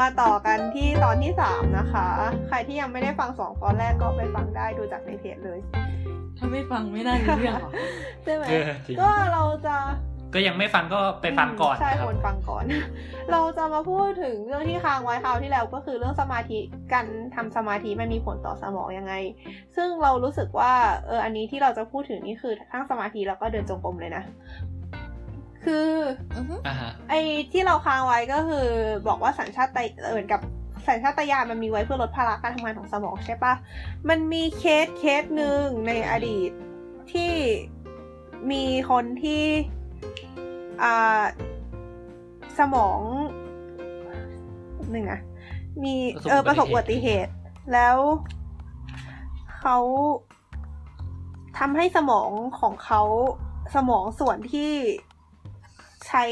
มาต่อกันที่ตอนที่สามนะคะ ใครที่ยังไม่ได้ฟังสองตอนแรกก็ไปฟังได้ดูจากในเพจเลย ถ้าไม่ฟังไม่ได้เรื่องหรอใช่ไหมเออจริงก็เราจะก็ยังไม่ฟังก็ไปฟังก่อนใช่ครับควรฟังก่อน เราจะมาพูดถึงเรื่องที่ค้างไว้คราวที่แล้วก็คือเรื่องสมาธิการทำสมาธิมันมีผลต่อสมองยังไง ซึ่งเรารู้สึกว่าเอออันนี้ที่เราจะพูดถึงนี่คือทั้งสมาธิแล้วก็เดินจงกรมเลยนะ คืออือฮึอ่าฮะไอ้ที่เราค้างไว้ก็คือ บอกว่าสัญชาตเหมือนกับสัญชาตญาณมันมีไว้เพื่อลดภาระการทำงานของสมองใช่ปะมันมีเคสเคสหนึ่งในอดีตที่มีคนที่อ่าสมองหนึ่งนะมีเออประสบอุบัติเหตุ แล้วเขาทำให้สมองของเขาสมองส่วนที่ ใช้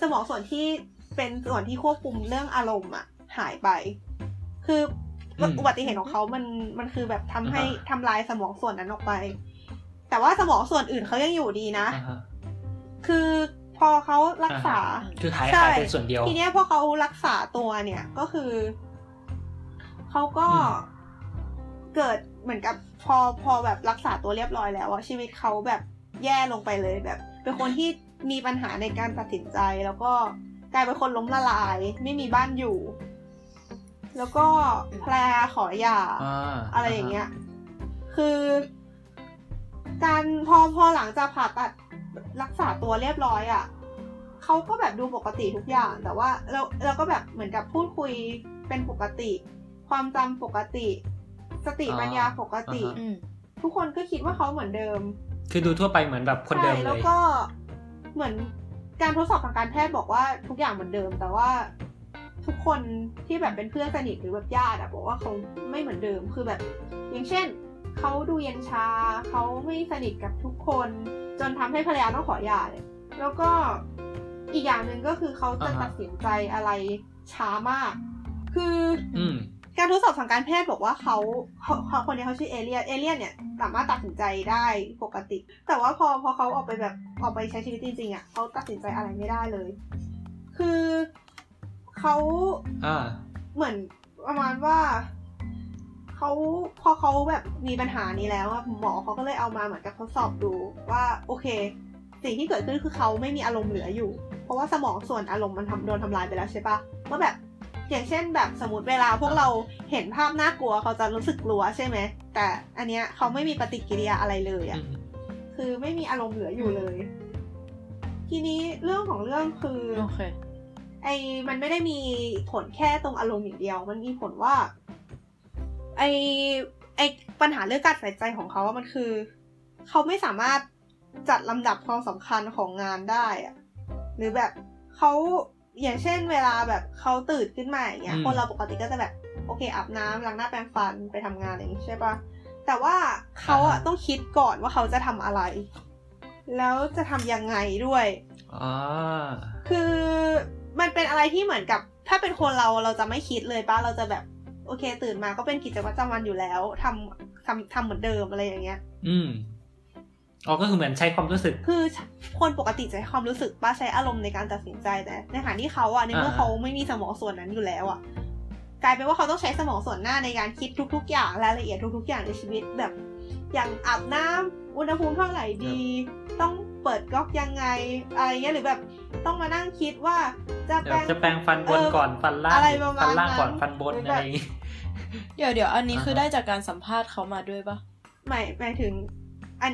สมองส่วนที่เป็นส่วนที่ควบคุมเรื่องอารมณ์อะหายไป คืออมอุบัติเหตุของเขามันมันคือแบบทำให้อ่าฮะทำลายสมองส่วนนั้นออกไป แต่ว่าสมองส่วนอื่นเขายังอยู่ดีนะอ่าฮะคือพอเขารักษา คือหายใช่หายเป็นส่วนเดียว ทีเนี้ยพอเขารักษาตัวเนี่ยก็คือเขาก็อืมเกิดเหมือนกับพอพอแบบรักษาตัวเรียบร้อยแล้วอะชีวิตเขาแบบแย่ลงไปเลยแบบ เป็นคนที่ มีปัญหาในการตัดสินใจ แล้วก็กลายเป็นคนล้มละลาย ไม่มีบ้านอยู่ แล้วก็แพลขอหย่าอ่าอะไรอย่างเงี้ย คือ การพอพอหลังจากผ่าตัดรักษาตัวเรียบร้อยอะ่ะเขาก็แบบดูปกติทุกอย่าง แต่ว่าเราเราก็แบบเหมือนกับพูดคุยเป็นปกติ ความจำปกติ สติปัญญาปกติอืมทุกคนก็คิดว่าเขาเหมือนเดิม คือดูทั่วไปเหมือนแบบคนเดิมใช่เลแล้วยก็ เหมือนการทดสอบทางการแพทย์บอกว่าทุกอย่างเหมือนเดิม แต่ว่าทุกคนที่แบบเป็นเพื่อนสนิทหรือแบบญาติอะบอกว่าเขาไม่เหมือนเดิมคือแบบ อย่างเช่นเขาดูเย็นชาเขาไม่สนิทกับทุกคน จนทำให้ภรรยาต้องขอหย่าเลยแล้วก็อีกอย่างหนึ่งก็คือเขาจะอ่าฮะตัดสินใจอะไรช้ามาก คืออืม การทดสอบทางการแพทย์บอกว่าเขาเขาคนนี้เขาชื่อเอเลียนเอเลียนเนี่ยสามารถตัดสินใจได้ปกติ แต่ว่าพอพอเขาออกไปแบบออกไปใช้ชีวิตจริงๆอะเขาตัดสินใจอะไรไม่ได้เลย คือเขาเหมือนประมาณว่าเขาพอเขาแบบมีปัญหานี้แล้วอะหมอเขาก็เลยเอามาเหมือนกับทดสอบดูว่าโอเค สิ่งที่เกิดขึ้นคือเขาไม่มีอารมณ์เหลืออยู่ เพราะว่าสมองส่วนอารมณ์มันทำโดนทำลายไปแล้วใช่ปะว่าแบบ อย่างเช่นแบบสมมติเวลาพวกเราเห็นภาพน่ากลัวเขาจะรู้สึกกลัวใช่ไหม แต่อันเนี้ยเขาไม่มีปฏิกิริยาอะไรเลยอะคือไม่มีอารมณ์เหลืออยู่เลย ทีนี้เรื่องของเรื่องคือโอเคไอ้มันไม่ได้มีผลแค่ตรงอารมณ์อย่างเดียว มันมีผลว่า ไอ้ไอ้ปัญหาเรื่องการใส่ใจของเขาว่ามันคือ เขาไม่สามารถจัดลำดับความสำคัญของงานได้อะหรือแบบเขา อย่างเช่นเวลาแบบเขาตื่นขึ้นมาอย่างเงี้ยอืมคนเราปกติก็จะแบบโอเคอาบน้ำล้างหน้าแปรงฟันไปทำงานอะไรอย่างงี้ใช่ปะแต่ว่าเขาอะต้องคิดก่อนว่าเขาจะทำอะไร แล้วจะทำยังไงด้วยอ่าคือมันเป็นอะไรที่เหมือนกับ ถ้าเป็นคนเราเราจะไม่คิดเลยป้าเราจะแบบโอเค ตื่นมาก็เป็นกิจวัตรประจำวันอยู่แล้วทำทำทำเหมือนเดิมอะไรอย่างเงี้ย อืม อ๋อก็คือเหมือนใช้ความรู้สึก คือคนปกติจะใช้ความรู้สึกป้าใช้อารมณ์ในการตัดสินใจแต่ในขณะที่เขาอะในเมื่ออ่าเขาไม่มีสมองส่วนนั้นอยู่แล้วอะกลายเป็นว่าเขาต้องใช้สมองส่วนหน้าในการคิดทุก ๆ อย่างรายละเอียดทุก ๆ อย่างในชีวิตแบบ อย่างอาบน้ำอุณหภูมิเท่าไหร่ดี ต้องเปิดก๊อกยังไงอะไรเงี้ยหรือแบบต้องมานั่งคิดว่า จะแปเดี๋ลยวงจะแปรงฟันบนเออก่อนฟันล่างอะไรประมาณฟันล่างก่อนนั้นฟันบนหรืออะแบบไรอย่างงี้เดี๋ยวเดี๋ยวอันนี้คืออ่าฮะได้จากการสัมภาษณ์เขามาด้วยปะหมายหมายถึงอัน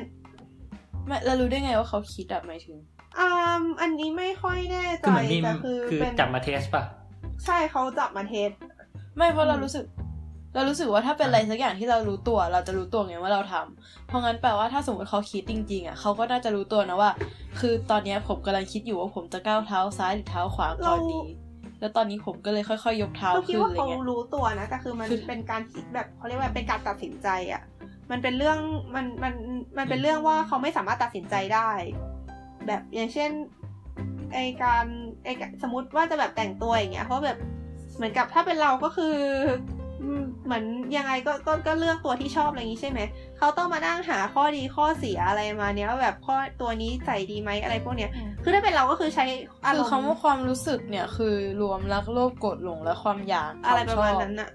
ไม่เรารู้ได้ไงว่าเขาคิดอะหมายถึงอ่าอันนี้ไม่ค่อยแน่ใจคือเหมือนมีแต่คือคือเป็นจับมาเทสป่ะ ใช่เขาจับมาเทส ไม่เพราะเราอืมรู้สึก เรารู้สึกว่าถ้าเป็นอะไรสักอย่างที่เรารู้ตัว เราจะรู้ตัวไงว่าเราทำเพราะงั้นแปลว่าถ้าสมมติเขาคิดจริง ๆอะเขาก็น่าจะรู้ตัวนะว่า คือตอนเนี้ยผมกำลังคิดอยู่ว่าผมจะก้าวเท้าซ้ายหรือเท้าขวาก่อนดีแล้วตอนนี้ผมก็เลยค่อยๆยกเท้าเราคิดขึ้นว่าอะไรเขาเงี้ยรู้ตัวนะแต่คือมันคือเป็นการคิดแบบเขาเรียกว่าเป็นการตัดสินใจอะ มันเป็นเรื่องมันมันมันเป็นเรื่องว่าเขาไม่สามารถตัดสินใจได้ แบบอย่างเช่นไอการไอสมมติว่าจะแบบแต่งตัวอย่างเงี้ยเพราะแบบเหมือนกับถ้าเป็นเราก็คืออืมเหมือนยังไงก็ก็ก็เลือกตัวที่ชอบอะไรอย่างงี้ใช่ไหม เขาต้องมานั่งหาข้อดีข้อเสียอะไรมาเนี้ยว่าแบบข้อตัวนี้ใส่ดีไหมอะไรพวกเนี้ย คือถ้าเป็นเราก็คือใช้อารคือมณ์คำว่าความรู้สึกเนี่ยคือรวมรักโลภโกรธหลงและความอยากอะไรประมาณควชบนั้นน่ะ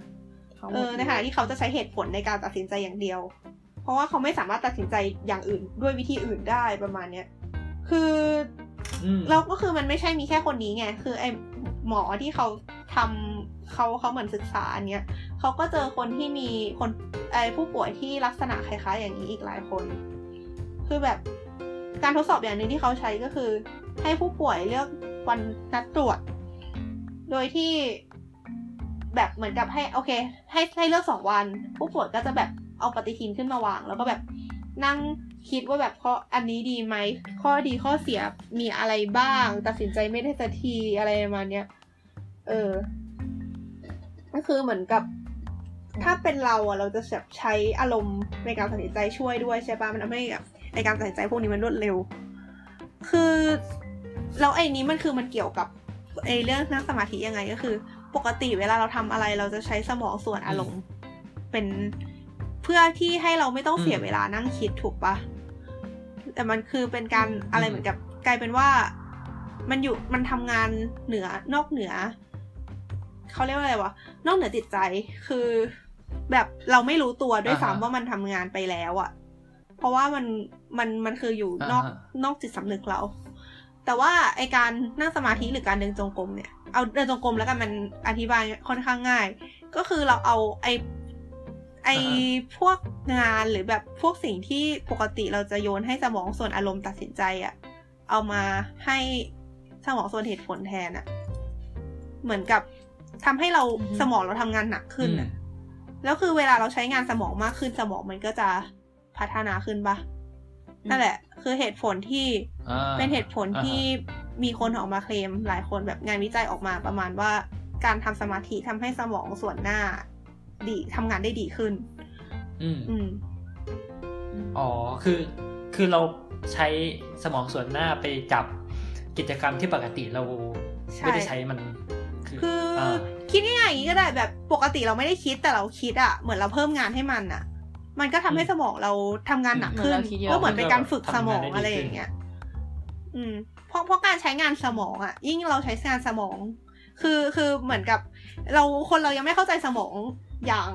ทั้งหมเอดอในขณะที่เขาจะใช้เหตุผลในการตัดสินใจอย่างเดียว เพราะว่าเขาไม่สามารถตัดสินใจอย่างอื่นด้วยวิธีอื่นได้ประมาณเนี้ยคืออืมแล้วก็คือมันไม่ใช่มีแค่คนนี้ไงคือไอ้หมอที่เขาทำเขาเขาเหมือนศึกษาอันเนี้ยเขาก็เจอคนที่มีคนไอ้ผู้ป่วยที่ลักษณะคล้ายๆ อย่างนี้อีกหลายคน คือแบบการทดสอบอย่างหนึ่งที่เขาใช้ก็คือ ให้ผู้ป่วยเลือกวันนัดตรวจ โดยที่ แบบเหมือนกับให้โอเค ให้ให้เลือกสองวัน ผู้ป่วยก็จะแบบเอาปฏิทินขึ้นมาวาง แล้วก็แบบนั่งคิดว่าแบบข้ออันนี้ดีไหมข้อดีข้อเสียมีอะไรบ้าง ตัดสินใจไม่ได้สักทีอะไรประมาณเนี้ยเออก็คือเหมือนกับ ถ้าเป็นเราอะเราจะแบบใช้อารมณ์ในการตัดสินใจช่วยด้วยใช่ปะมันทำให้แบบในการตัดสินใจพวกนี้มันรวดเร็ว คือแล้วไอ้นี้มันคือมันเกี่ยวกับไอ้เรื่องนั่งสมาธิยังไงก็คือ ปกติเวลาเราทำอะไรเราจะใช้สมองส่วนอารมณ์เป็นเพื่อที่ให้เราไม่ต้องเสียอืมเวลานั่งคิดถูกปะแต่มันคือเป็นการอะไรอืมเหมือนกับกลายเป็นว่า มันอยู่มันทำงานเหนือนอกเหนือเขาเรียกว่าอะไรวะนอกเหนือจิตใจคือแบบเราไม่รู้ตัวด้วยอ่าฮะซ้ำว่ามันทำงานไปแล้วอะเพราะว่ามันมันมันคืออยู่นอกอ่าฮะนอกจิตสำนึกเรา แต่ว่าไอการนั่งสมาธิหรือการเดินจงกรมเนี่ย เอาเดินจงกรมแล้วกันมันอธิบายค่อนข้างง่าย ก็คือเราเอาไอไออ่าฮะพวกงานหรือแบบพวกสิ่งที่ปกติเราจะโยนให้สมองส่วนอารมณ์ตัดสินใจอะเอามาให้สมองส่วนเหตุผลแทนอะเหมือนกับทำให้เราอือฮึสมองเราทำงานหนักขึ้นอะอืมแล้วคือเวลาเราใช้งานสมองมากขึ้นสมองมันก็จะพัฒนาขึ้นปะนั่นแหละ คือเหตุผลที่อ่าเป็นเหตุผลอ่าฮะที่ มีคนออกมาเคลมหลายคนแบบงานวิจัยออกมาประมาณว่า การทำสมาธิทำให้สมองส่วนหน้า ดีทำงานได้ดีขึ้น อืมอืมอ๋อคือคือเราใช้สมองส่วนหน้าไปจับกิจกรรมที่ปกติเราใช่ไม่ได้ใช้มัน คือคือออ่าคิดง่ายๆอย่างนี้ก็ได้แบบปกติเราไม่ได้คิดแต่เราคิดอะเหมือนเราเพิ่มงานให้มันอะมันก็ทำให้อืมสมองเราทำงานหนักขึ้นเหมือนเราคิดเยอะก็เหมือนเป็นการฝึกสมองทำงานได้ดีอะไรอย่างเงี้ย อืมเพ ราะเพราะการใช้งานสมองอะยิ่งเราใช้งานสมอง คือคือเหมือนกับ เราคนเรายังไม่เข้าใจสมองอย่าง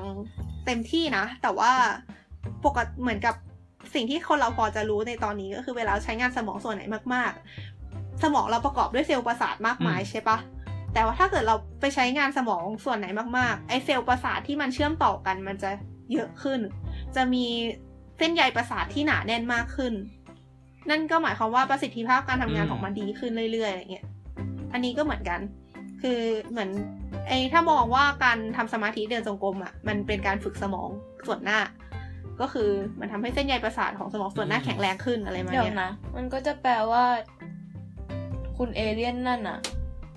เต็มที่นะ แต่ว่าปกติเหมือนกับสิ่งที่คนเราพอจะรู้ในตอนนี้ก็คือเวลาใช้งานสมองส่วนไหนมาก ๆ สมองเราประกอบด้วยเซลล์ประสาทมากมายอืมใช่ปะแต่ว่าถ้าเกิดเราไปใช้งานสมองส่วนไหนมากๆไอเซลล์ประสาทที่มันเชื่อมต่อกันมันจะเยอะขึ้น จะมีเส้นใยประสาทที่หนาแน่นมากขึ้น นั่นก็หมายความว่าประสิทธิภาพการทำงานอืมของมันดีขึ้นเรื่อยๆอะไรเงี้ย อันนี้ก็เหมือนกัน คือเหมือนไอ้ถ้ามองว่าการทำสมาธิเดินจงกรมอะ มันเป็นการฝึกสมองส่วนหน้า ก็คือมันทำให้เส้นใยประสาทของสมองส่วนหน้าอืมแข็งแรงขึ้นอะไรมาเดี๋ยวเนี้ยนะมันก็จะแปลว่า คุณเอเลี่ยนนั่นอะ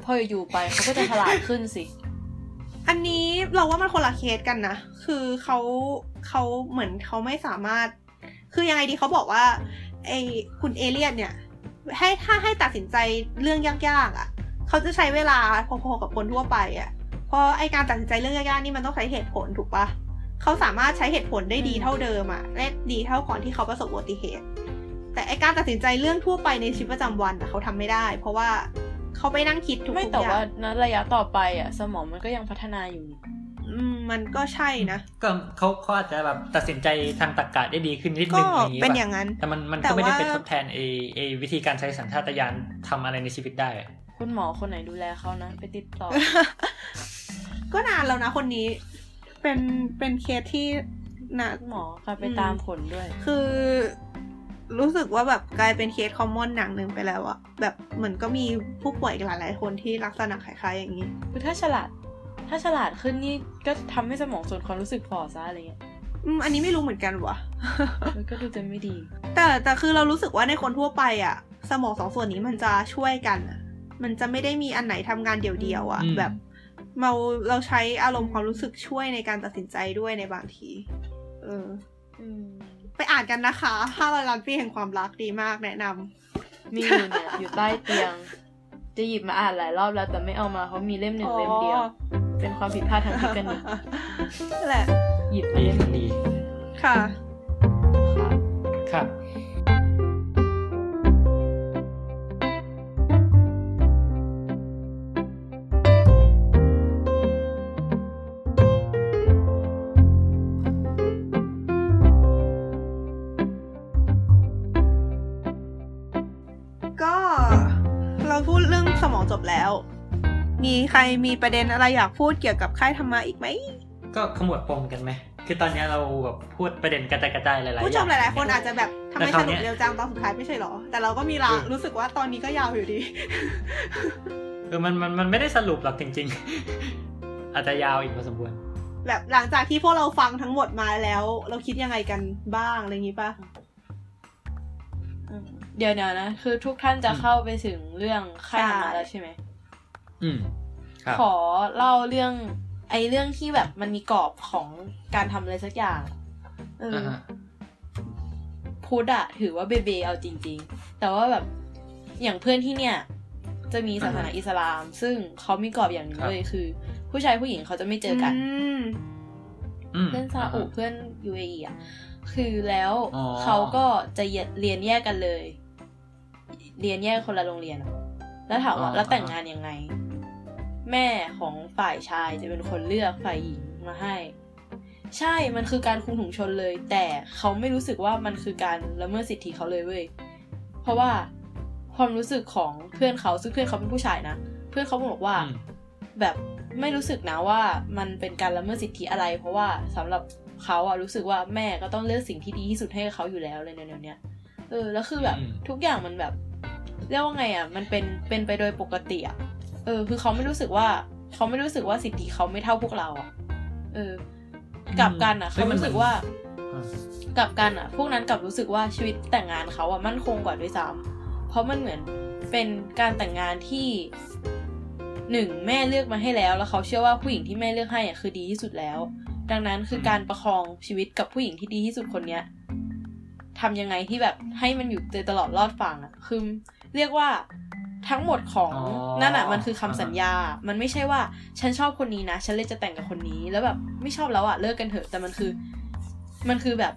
พออยู่ๆไปเขาก็จะฉลาดขึ้นสิ อันนี้เราว่ามันคนละเคสกันนะ คือเขาเขาเหมือนเขาไม่สามารถ คือยังไงดีเขาบอกว่า ไอ้คุณเอเลียนเนี่ย ให้ถ้าให้ตัดสินใจเรื่องยากๆอะ เขาจะใช้เวลาพอๆกับคนทั่วไปอะ เพราะไอการตัดสินใจเรื่องยากๆนี่มันต้องใช้เหตุผลถูกปะเขาสามารถใช้เหตุผลได้ดีเท่าเดิมอะและดีเท่าก่อนที่เขาประสบอุบัติเหตุ แต่ไอการตัดสินใจเรื่องทั่วไปในชีวิตประจำวันอะเขาทำไม่ได้ เพราะว่าเขาไปนั่งคิดทุกๆไม่แต่ว่าย่างณระยะต่อไปอะสมองมันก็ยังพัฒนาอยู่ มมันก็ใช่นะ ก็เขาเขาอาจจะแบบตัดสินใจทางตรรกะได้ดีขึ้นนิดนึก็งอย่างนี้เป็นป่ะอย่างนั้น แต่มันมันแต่ก็ไม่ได้ว่าไปทดแทนเอเอวิธีการใช้สัญชาตญาณทำอะไรในชีวิตได้อะคุณหมอคนไหนดูแลเขานะ ไปติดต่อ ก็นานแล้วนะคนนี้ เป็นเป็นเคสที่นะหมอค่ะไปตามผลด้วย คือรู้สึกว่าแบบกลายเป็น case common อันหนึ่งไปแล้วอะแบบเหมือนก็มีผู้ป่วยอีกหลายๆคนที่ลักษณะคล้ายๆอย่างนี้คือถ้าฉลาด ถ้าฉลาดขึ้นนี่ก็ทำให้สมองส่วนความรู้สึกฝ่อซะอะไรเงี้ยอืมอันนี้ไม่รู้เหมือนกันวะมันก็ดูจะไม่ดี แต่แต่คือเรารู้สึกว่าในคนทั่วไปอะสมองสองส่วนนี้มันจะช่วยกันอะมันจะไม่ได้มีอันไหนทำงานเดี่ยวๆอะอืมแบบเราเราใช้อารมณ์ความรู้สึกช่วยในการตัดสินใจด้วยในบางที เอออืมไปอ่านกันนะคะห้าร้อยล้านปีแห่งความรักดีมากแนะนำมีอยู่เนี่ยอยู่ใต้เตียง จะหยิบมาอ่านหลายรอบแล้วแต่ไม่เอามาเขามีเล่มหนึ่งเล่มเดียว เป็นความผิดพลาดทางเทคนิคนี่แหละ หยิบมาเล่นดีค่ะ ค่ะเราพูดเรื่องสมอจบแล้ว มีใครมีประเด็นอะไรอยากพูดเกี่ยวกับค่ายธรรมะอีกไหม ก็ขมวดปมกันไหม คือตอนนี้เราแบบพูดประเด็นกระจายกระจายหลายๆผู้ชมหอย่งลายๆ คนอาจจะแบบทำไมแต่คสราวนุเนี้กยเร็วจังตอนสุดท้ายไม่ใช่หรอ แต่เราก็มีลาเออรู้สึกว่าตอนนี้ก็ยาวอยู่ดีเออมันมันมันไม่ได้สรุปหรอกจริง ๆ อาจจะยาวอีกพอสมควรแบบหลังจากที่พวกเราฟังทั้งหมดมาแล้ว เราคิดยังไงกันบ้างอะไรอย่างงี้ปะอืมเดี๋ยวนะนะ คือทุกท่านจะเข้าไปถึงเรื่องค่ายธรรมะแล้วใช่ไหม อืมครับขอเล่าเรื่อง ไอ้เรื่องที่แบบมันมีกรอบของการทำอะไรสักอย่างเอออ่าอฮะพุทธอะถือว่าเบเบเอาจริง ๆ แต่ว่าแบบอย่างเพื่อนที่เนี่ย จะมีศาสนาอิสลาม ซึ่งเขามีกรอบอย่างหนึ่งเลยคือ ผู้ชายผู้หญิงเขาจะไม่เจอกันมอืมเพื่อนซาอุาฮะเพื่อน UAE อะคือแล้วอ๋อเขาก็จะเรียนแยกกันเลย เรียนแยกคนละโรงเรียนอะแล้วถามว่าแล้วแต่งงานยังไง แม่ของฝ่ายชายจะเป็นคนเลือกฝ่ายหญิงมาให้ ใช่มันคือการคุมถุงชนเลย แต่เขาไม่รู้สึกว่ามันคือการละเมิดสิทธิเขาเลยเว้ยเพราะว่าความรู้สึกของเพื่อนเขาซึ่งเพื่อนเขาเป็นผู้ชายนะเพื่อนเขาบอกว่าอืมแบบไม่รู้สึกนะว่ามันเป็นการละเมิดสิทธิอะไร เพราะว่าสำหรับเขาอะรู้สึกว่าแม่ก็ต้องเลือกสิ่งที่ดีที่สุดให้กับเขาอยู่แล้วเลยในแนวเนี้ยเออแล้วคือแบบอืมทุกอย่างมันแบบเรียกว่าไงอะมันเป็นเป็นไปโดยปกติอะ เออ คือเขาไม่รู้สึกว่า เขาไม่รู้สึกว่าสิทธิเขาไม่เท่าพวกเราอะเออ กลับกันอะเฮ้ยเขามันรู้สึกว่าอ่ากลับกันอะพวกนั้นกลับรู้สึกว่าชีวิตแต่งงานเขาอะมั่นคงกว่าด้วยซ้ำเพราะมันเหมือนเป็นการแต่งงานที่หนึ่งแม่เลือกมาให้แล้ว แล้วเขาเชื่อว่าผู้หญิงที่แม่เลือกให้อะคือดีที่สุดแล้ว ดังนั้นคือการประคองชีวิตกับผู้หญิงที่ดีที่สุดคนเนี้ยทำยังไงที่แบบให้มันอยู่ตลอดรอดฝั่งอะคือเรียกว่า ทั้งหมดของอ๋อนั่นอะมันคือคำอ่าฮะสัญญา มันไม่ใช่ว่าฉันชอบคนนี้นะ ฉันเลยจะแต่งกับคนนี้ แล้วแบบไม่ชอบแล้วอะเลิกกันเถอะ แต่มันคือ มันคือแบบ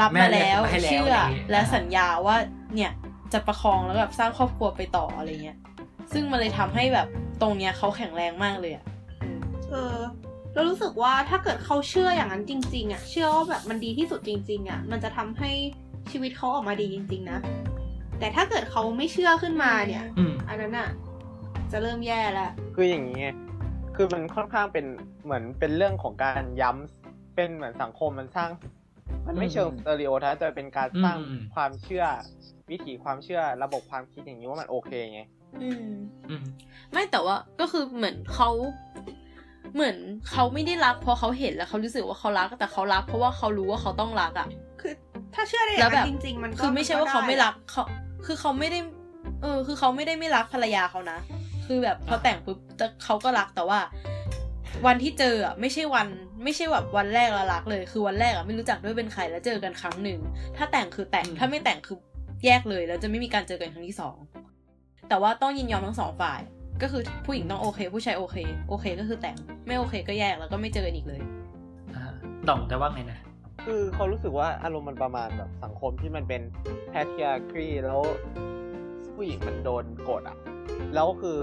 รับแม่มาเลือกแล้วมาให้แล้วเชื่ออะไรอย่างงี้และอ่าสัญญาว่าเนี่ยจะประคองแล้วแบบสร้างครอบครัวไปต่ออะไรเงี้ย ซึ่งมันเลยทำให้แบบตรงเนี้ยเขาแข็งแรงมากเลยอะอืมเออเรารู้สึกว่าถ้าเกิดเขาเชื่ออย่างนั้นจริง ๆ อะ เชื่อว่าแบบมันดีที่สุดจริง ๆ อะ มันจะทำให้ชีวิตเขาออกมาดีจริง ๆ นะ แต่ถ้าเกิดเขาไม่เชื่อขึ้นมาเนี่ย อืม อันนั้นอะ จะเริ่มแย่แล้ว คืออย่างนี้ไงคือมันค่อนข้างเป็นเหมือนเป็นเรื่องของการย้ำเป็นเหมือนสังคมมันสร้าง มันไม่อืมเชิงสเตอริโอไทป์แต่เป็นการสร้างอืมอืม ความเชื่อ วิถีความเชื่อระบบความคิดอย่างนี้ว่ามันโอเคไง อืม อืม ไม่แต่ว่าก็คือเหมือนเขาเหมือนเขาไม่ได้รักเพราะเขาเห็นแล้วเขารู้สึกว่าเขารักแต่เขารักเพราะว่าเขารู้ว่าเขาต้องรักอะคือ ถ้าเชื่อได้อแล้ย่าวงแบนั้บนจริงๆมันก็คือไม่ใช่ว่าเขาไม่รักเขาคือเขาไม่ได้ เออ คือเขาไม่ได้ไม่รักภรรยาเขานะ คือแบบพอแต่งปุ๊บแต่เขาก็รักแต่ว่า วันที่เจออะไม่ใช่วัน ไม่ใช่แบบวันแรกแล้วรักเลย คือวันแรกอะไม่รู้จักด้วยเป็นใครแล้วเจอกันครั้งหนึ่งถ้าแต่งคือแต่งอืมถ้าไม่แต่งคือแยกเลยแล้วจะไม่มีการเจอกันครั้งที่สองแต่ว่าต้องยินยอมทั้งสองฝ่าย ก็คือผู้หญิงต้องโอเค ผู้ชายโอเค โอเคก็คือแต่งไม่โอเคก็แยกแล้วก็ไม่เจอกันอีกเลยอ่าด่องจะว่าไงนะ คือเขารู้สึกว่าอารมณ์มันประมาณแบบสังคมที่มันเป็นแพทริอาคีแล้วผู้หญิงมันโดนกดอะแล้วคือ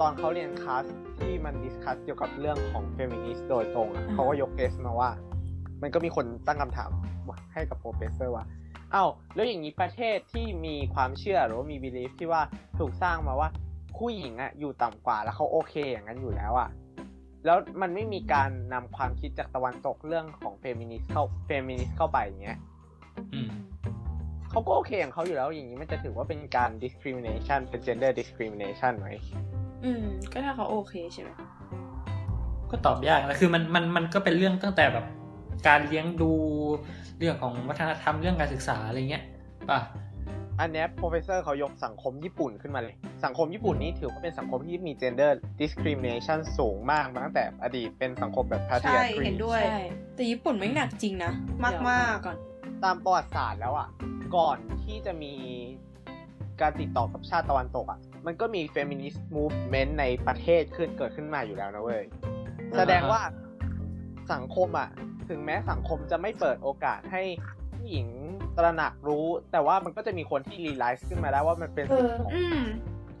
ตอนเขาเรียนคลาสที่มัน discuss เกี่ยวกับเรื่องของเฟมินิสต์โดยตรงอะอ่าเขาก็ยกเคสมาว่า มันก็มีคนตั้งคำถามให้กับ professor ว่าอ้าวแล้วอย่างนี้ประเทศที่มีความเชื่อหรือว่ามี belief ที่ว่าถูกสร้างมาว่าผู้หญิงอะอยู่ต่ำกว่าแล้วเขาโอเคอย่างนั้นอยู่แล้วอะ แล้วมันไม่มีการนำความคิดจากตะวันตกเรื่องของเฟมินิสต์เข้าเฟมินิสต์เข้าไปอย่างเงี้ยอืมเขาก็โอเคอย่างเขาอยู่แล้วอย่างนี้มันจะถือว่าเป็นการ discrimination เป็น gender discrimination ไหมอืม ก็ถ้าเขาโอเคใช่ไหมก็ตอบยากนะคือมันมันมันก็เป็นเรื่องตั้งแต่แบบการเลี้ยงดูเรื่องของวัฒนธรรมเรื่องการศึกษาอะไรเงี้ยป่ะ อันเนี้ย professor เขายกสังคมญี่ปุ่นขึ้นมาเลย สังคมญี่ปุ่นนี้ถือว่าเป็นสังคมที่มี gender discrimination สูงมากมาตั้งแต่อดีตเป็นสังคมแบบใช่ patriarchy เห็นด้วยใช่แต่ญี่ปุ่นไม่งหนักจริงนะ มากๆเดี๋ยวก่อน ตามประวัติศาสตร์แล้วอะ ก่อนที่จะมีการติดต่อกับชาติตะวันตกอะ มันก็มี feminist movement ในประเทศขึ้นเกิดขึ้นมาอยู่แล้วนะเว้ยอ่าฮะแสดงว่าสังคมอะ ถึงแม้สังคมจะไม่เปิดโอกาสให้ ผู้หญิงตระหนักรู้ แต่ว่ามันก็จะมีคนที่รีไลซ์ขึ้นมาแล้วว่ามันเป็นสิทธิของอืม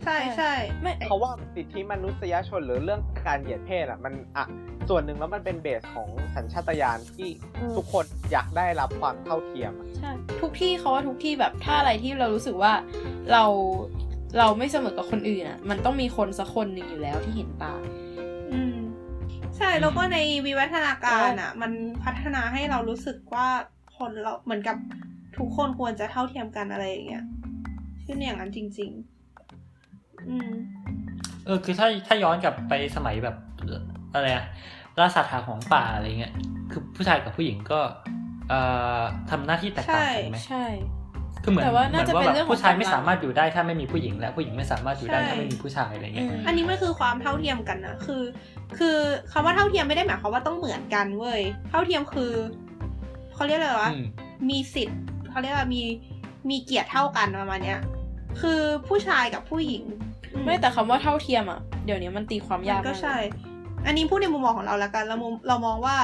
ใช่ใช่ไม่เขาว่าสิทธิมนุษยชนหรือเรื่องการเหยียดเพศอะ มันอะส่วนหนึ่งแล้วมันเป็นเบสของสัญชาตญาณที่ทุกคนอยากได้รับความเท่าเทียมอะใช่ทุกที่เขาว่าทุกที่แบบถ้าอะไรที่เรารู้สึกว่าเราเราไม่เสมอกับคนอื่นอะ มันต้องมีคนสักคนหนึ่งอยู่แล้วที่เห็นต่างอืมใช่แล้วก็ในวิวัฒนาการอะ มันพัฒนาให้เรารู้สึกว่า คนเราเหมือนกับทุกคนควรจะเท่าเทียมกันอะไรอย่างเงี้ยขึ้นอย่างนั้นจริง ๆ อืม เออ คือถ้าถ้าย้อนกลับไปสมัยแบบอะไรอะล่าสัตว์หาของป่าอะไรเงี้ย คือผู้ชายกับผู้หญิงก็ เอ่อทำหน้าที่แตกต่างกันไหมใช่คือเหมือนแต่ว่าเหมืน่าอนจะว่าเป็นแบบเรื่องของผู้ชายกำลังไม่สามารถอยู่ได้ถ้าไม่มีผู้หญิงและผู้หญิงไม่สามารถอยู่ได้ใช่ถ้าไม่มีผู้ชายอะไรเงี้ยอืมอันนี้มันคือความเท่าเทียมกันนะคือ คือคำว่าเท่าเทียมไม่ได้หมายความว่าต้องเหมือนกันเว้ย เท่าเทียมคือ เขาเรียกอะไรวะอืมมีสิทธิ์เขาเรียกว่ามีมีเกียรติเท่ากันประมาณเนี้ย คือผู้ชายกับผู้หญิงอืไม่แต่คำว่าเท่าเทียมอะเดี๋ยวนี้มันตีความยากมันก็มากใช่ อันนี้พูดในมุมมองของเราละกันเรามุมเรามองว่า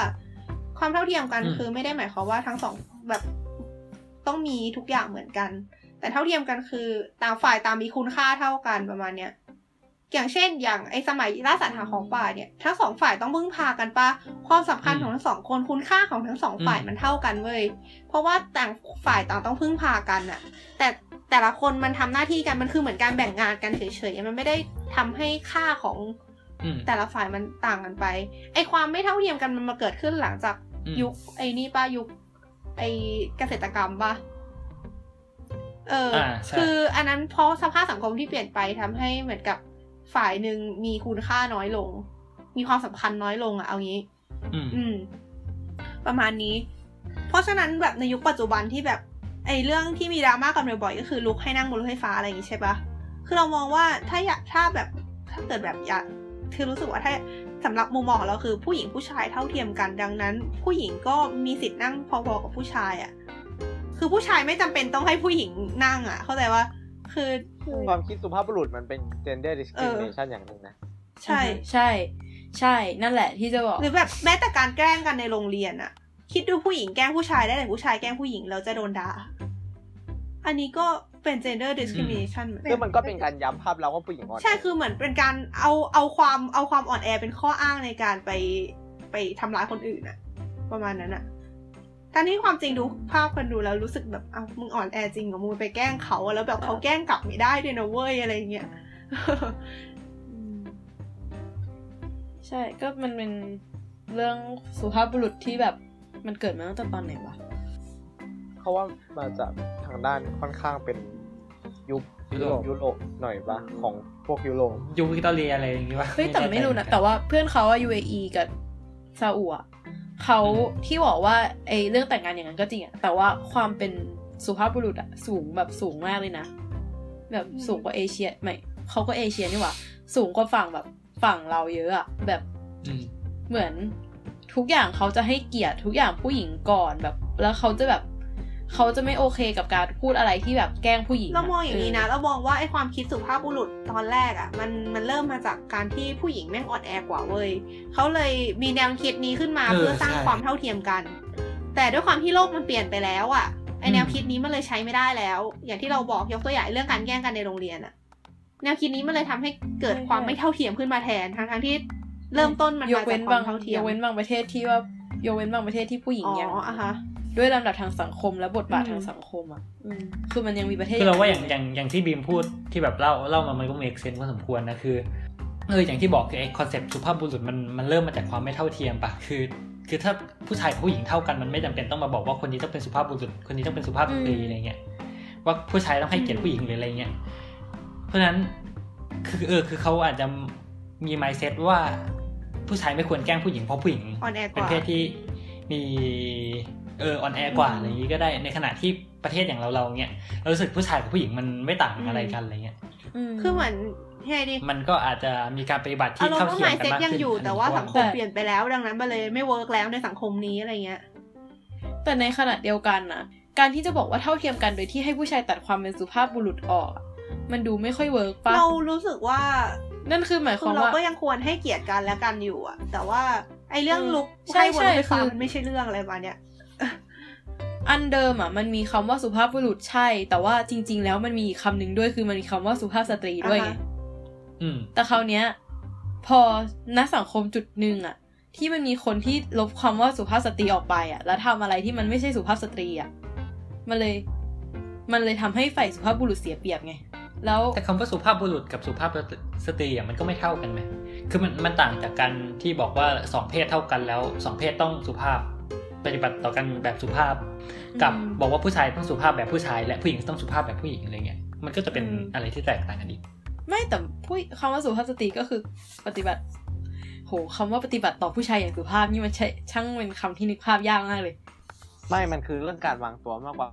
ความเท่าเทียมกันอืมคือไม่ได้หมายความว่าทั้งสองแบบต้องมีทุกอย่างเหมือนกัน แต่เท่าเทียมกันคือต่างฝ่ายต่างมีคุณค่าเท่ากันประมาณเนี้ย อย่างเช่น อย่างไอสมัยล่าสัตว์หาของป่าเนี่ยทั้งสองฝ่ายต้องพึ่งพากันปะความสำคัญของทั้งสองคนคุณค่าของทั้งสองฝ่ายมันเท่ากันเว้ยเพราะว่าต่างฝ่ายต่างต้องพึ่งพากันอะแต่แต่ละคนมันทำหน้าที่กันมันคือเหมือนการแบ่งงานกันเฉยๆมันไม่ได้ทำให้ค่าของอืมแต่ละฝ่ายมันต่างกันไป ไอความไม่เท่าเทียมกันมันมาเกิดขึ้นหลังจากอืมยุคไอนี่ป้ายุคไอเกษตรกรรมป่ะเอออาใช่คืออันนั้นเพราะสภาพสังคมที่เปลี่ยนไปทำให้เหมือนกับ ฝ่ายหนึ่งมีคุณค่าน้อยลง มีความสำคัญน้อยลงอะเอางี้อืมอืม ประมาณนี้ เพราะฉะนั้นแบบในยุคปัจจุบันที่แบบไอ้เรื่องที่มีดราม่ากันบ่อยๆก็คือลุกให้นั่งบนรถไฟฟ้าอะไรอย่างงี้ใช่ปะคือเรามองว่าถ้าอยากถ้าแบบถ้าเกิดแบบอยากคือรู้สึกว่าถ้าสำหรับมุมมองของเราคือผู้หญิงผู้ชายเท่าเทียมกันดังนั้น ผู้หญิงก็มีสิทธิ์นั่งพอๆกับผู้ชายอะ่ะ คือผู้ชายไม่จำเป็นต้องให้ผู้หญิงนั่งอะ่ะ เข้าใจว่า คือความคิดสุภาพบุรุษมันเป็น gender discrimination อย่างหนึ่งนะ ใช่ใช่ ใช่ นั่นแหละที่จะบอก หรือแบบแม้แต่การแกล้งกันในโรงเรียนอะคิดดูผู้หญิงแกล้งผู้ชายได้แต่ผู้ชายแกล้งผู้หญิงแล้วจะโดนด่า อันนี้ก็เป็น gender discrimination เหมือนซึ่กังนมันก็เป็นการย้ำภาพเราว่าผู้หญิงอ่อนแใช่ คือเหมือนเป็นการเอาเอาความเอาความอ่อนแอเป็นข้ออ้างในการไปไปทำร้ายคนอื่นอะประมาณนั้นอะ ทั้งที่ความจริงดูภาพคนดูแล้วรู้สึกแบบเอามึงอ่อนแอจริงเหรอมึงไปแกล้งเขาอะแล้วแบบเขาแกล้งกลับไม่ได้ด้วยนะเว้ยอะไรอย่างเงี้ยใช่ก็มันเป็นเรื่องสุภาพบุรุษที่แบบมันเกิดมาตั้งแต่ตอนไหนวะเขาว่ามาจากทางด้านค่อนข้างเป็นยุคยุโรปยุโรปหน่อยปะของพวกยุโรปยูวิกตอเรียอะไรอย่างงี้วะเฮ้ยแต่ไม่รู้นะใจแต่ว่าเพื่อนเขาอะ UAE กับซาอุอะ เขาที่บอกว่าไอ้เรื่องแต่งงานอย่างนั้นก็จริงอะแต่ว่าความเป็นสุภาพบุรุษอะสูงแบบสูงมากเลยนะ แบบอืมสูงกว่าเอเชียไม่เขาก็เอเชียนี่หว่า สูงกว่าฝั่งแบบฝั่งเราเยอะอะแบบอืมเหมือนทุกอย่างเขาจะให้เกียรติทุกอย่างผู้หญิงก่อนแบบ แล้วเขาจะแบบ เขาจะไม่โอเคกับการพูดอะไรที่แบบแกล้งผู้หญิงะเรามองอย่างนี้นะเรามองว่าไอ้ความคิดสุภาพบุรุษตอนแรกอะ่ะมันมันเริ่มมาจากการที่ผู้หญิงแม่งอ่อนแอกว่าเว้ยเขาเลยมีแนวคิดนี้ขึ้นมาเออเพื่อสร้างใช่ความเท่าเทียมกัน แต่ด้วยความที่โลกมันเปลี่ยนไปแล้วอะ่ะไอแนวคิดนี้มันเลยใช้ไม่ได้แล้ว อย่างที่เราบอกยกตัวอย่างเรื่องการแย่งกันในโรงเรียนอะแนวคิดนี้มันเลยทำให้เกิดความไม่เท่าเทียมขึ้นมาแทนทั้งทั้งๆที่เริ่มต้นมันยมากจาเว้กนควาบามงเท่าเทียยมกเว้นบางประเทศที่ว่ายกเว้นบางประเทศที่ผู้หญิงอ๋อยังอะฮะ ด้วยลำดับทางสังคมและบทบาทอืมทางสังคมอะอืมคือมันยังมีประเทศคือเราว่าอย่างอย่างอย่างที่บีมพูดที่แบบเล่าเล่ามามันก็ make sense พอสมควรนะคือเอออย่างที่บอกคือไอ้ concept สุภาพบุรุษมันมันเริ่มมาจากความไม่เท่าเทียมปะคือ คือถ้าผู้ชายกับผู้หญิงเท่ากันมันไม่จำเป็นต้องมาบอกว่าคนนี้ต้องเป็นสุภาพบุรุษคนนี้ต้องเป็นสุภาพสตรีอะไรเงี้ยว่าผู้ชายต้องให้เกียรติผู้หญิงหรืออะไรเงี้ยเพราะฉะนั้นคือเออคือเขาอาจจะมี mindset ว่าผู้ชายไม่ควรแกล้งผู้หญิงเพราะผู้หญิงอ่อนแอกว่าเป็นเพศที่มี เอออ่อนแอกว่าอืมอะไรอย่างนี้ก็ได้ในขณะที่ประเทศอย่างเราเราเนี้ยเรารู้สึกผู้ชายกับผู้หญิงมันไม่ต่างอืมอะไรกันอะไรเงี้ยมคือเหมือนไงดีมันก็อาจจะมีการปฏิบัติอาที่รมเท่าณ์ว่าเทียหมมายกันเซ็ตมากยังขึ้นอยู่แต่ว่าอันนี้สังคมเปลี่ยนไปแล้ว ดังนั้นมันเลยไม่เวิร์กแล้วในสังคมนี้อะไรเงี้ย แต่ในขณะเดียวกันนะการที่จะบอกว่าเท่าเทียมกันโดยที่ให้ผู้ชายตัดความเป็นสุภาพบุรุษออกอะมันดูไม่ค่อยเวิร์กปะเรารู้สึกว่า นั่นคือหมายคคืวามอเราว่าก็ยังควรให้เกียรติกันและกันอยู่อะแต่ว่าไอ้เรื่องเออลุกใช่ให้บนรถไฟฟ้าใช่คือมันไม่ใช่เรื่องอะไรมาเนี้ย อันเดิมอะมันมีคำว่าสุภาพบุรุษใช่ แต่ว่าจริง ๆ แล้วมันมีอีกคำหนึ่งด้วยคือมันมีคำว่าสุภาพสตรีด้วยไงอ่าฮะอืมแต่คราวเนี้ย พอณสังคมจุดหนึ่งอะที่มันมีคนที่ลบคำว่าสุภาพสตรีออกไปอะแล้วทำอะไรที่มันไม่ใช่สุภาพสตรีอะมันเลย มันเลยทำให้ฝ่ายสุภาพบุรุษเสียเปรียบไง แล้วแต่คำว่าสุภาพบุรุษกับสุภาพสตรีอะมันก็ไม่เท่ากันไหมคือมันมันต่างจากการที่บอกว่าสองเพศเท่ากันแล้วสองเพศต้องสุภาพ ปฏิบัติต่อกันแบบสุภาพ กับอืมบอกว่าผู้ชายต้องสุภาพแบบผู้ชายและผู้หญิงต้องสุภาพแบบผู้หญิงอะไรเงี้ยมันก็จะเป็นอืมอะไรที่แตกต่างกันอีกไม่แต่ผู้คำว่าสุภาพสตรีก็คือปฏิบัติ โหคำว่าปฏิบัติต่อผู้ชายอย่างสุภาพนี่มันใช่ช่างเป็นคำที่นึกภาพยากมากเลย ไม่มันคือเรื่องการวางตัวมากกว่า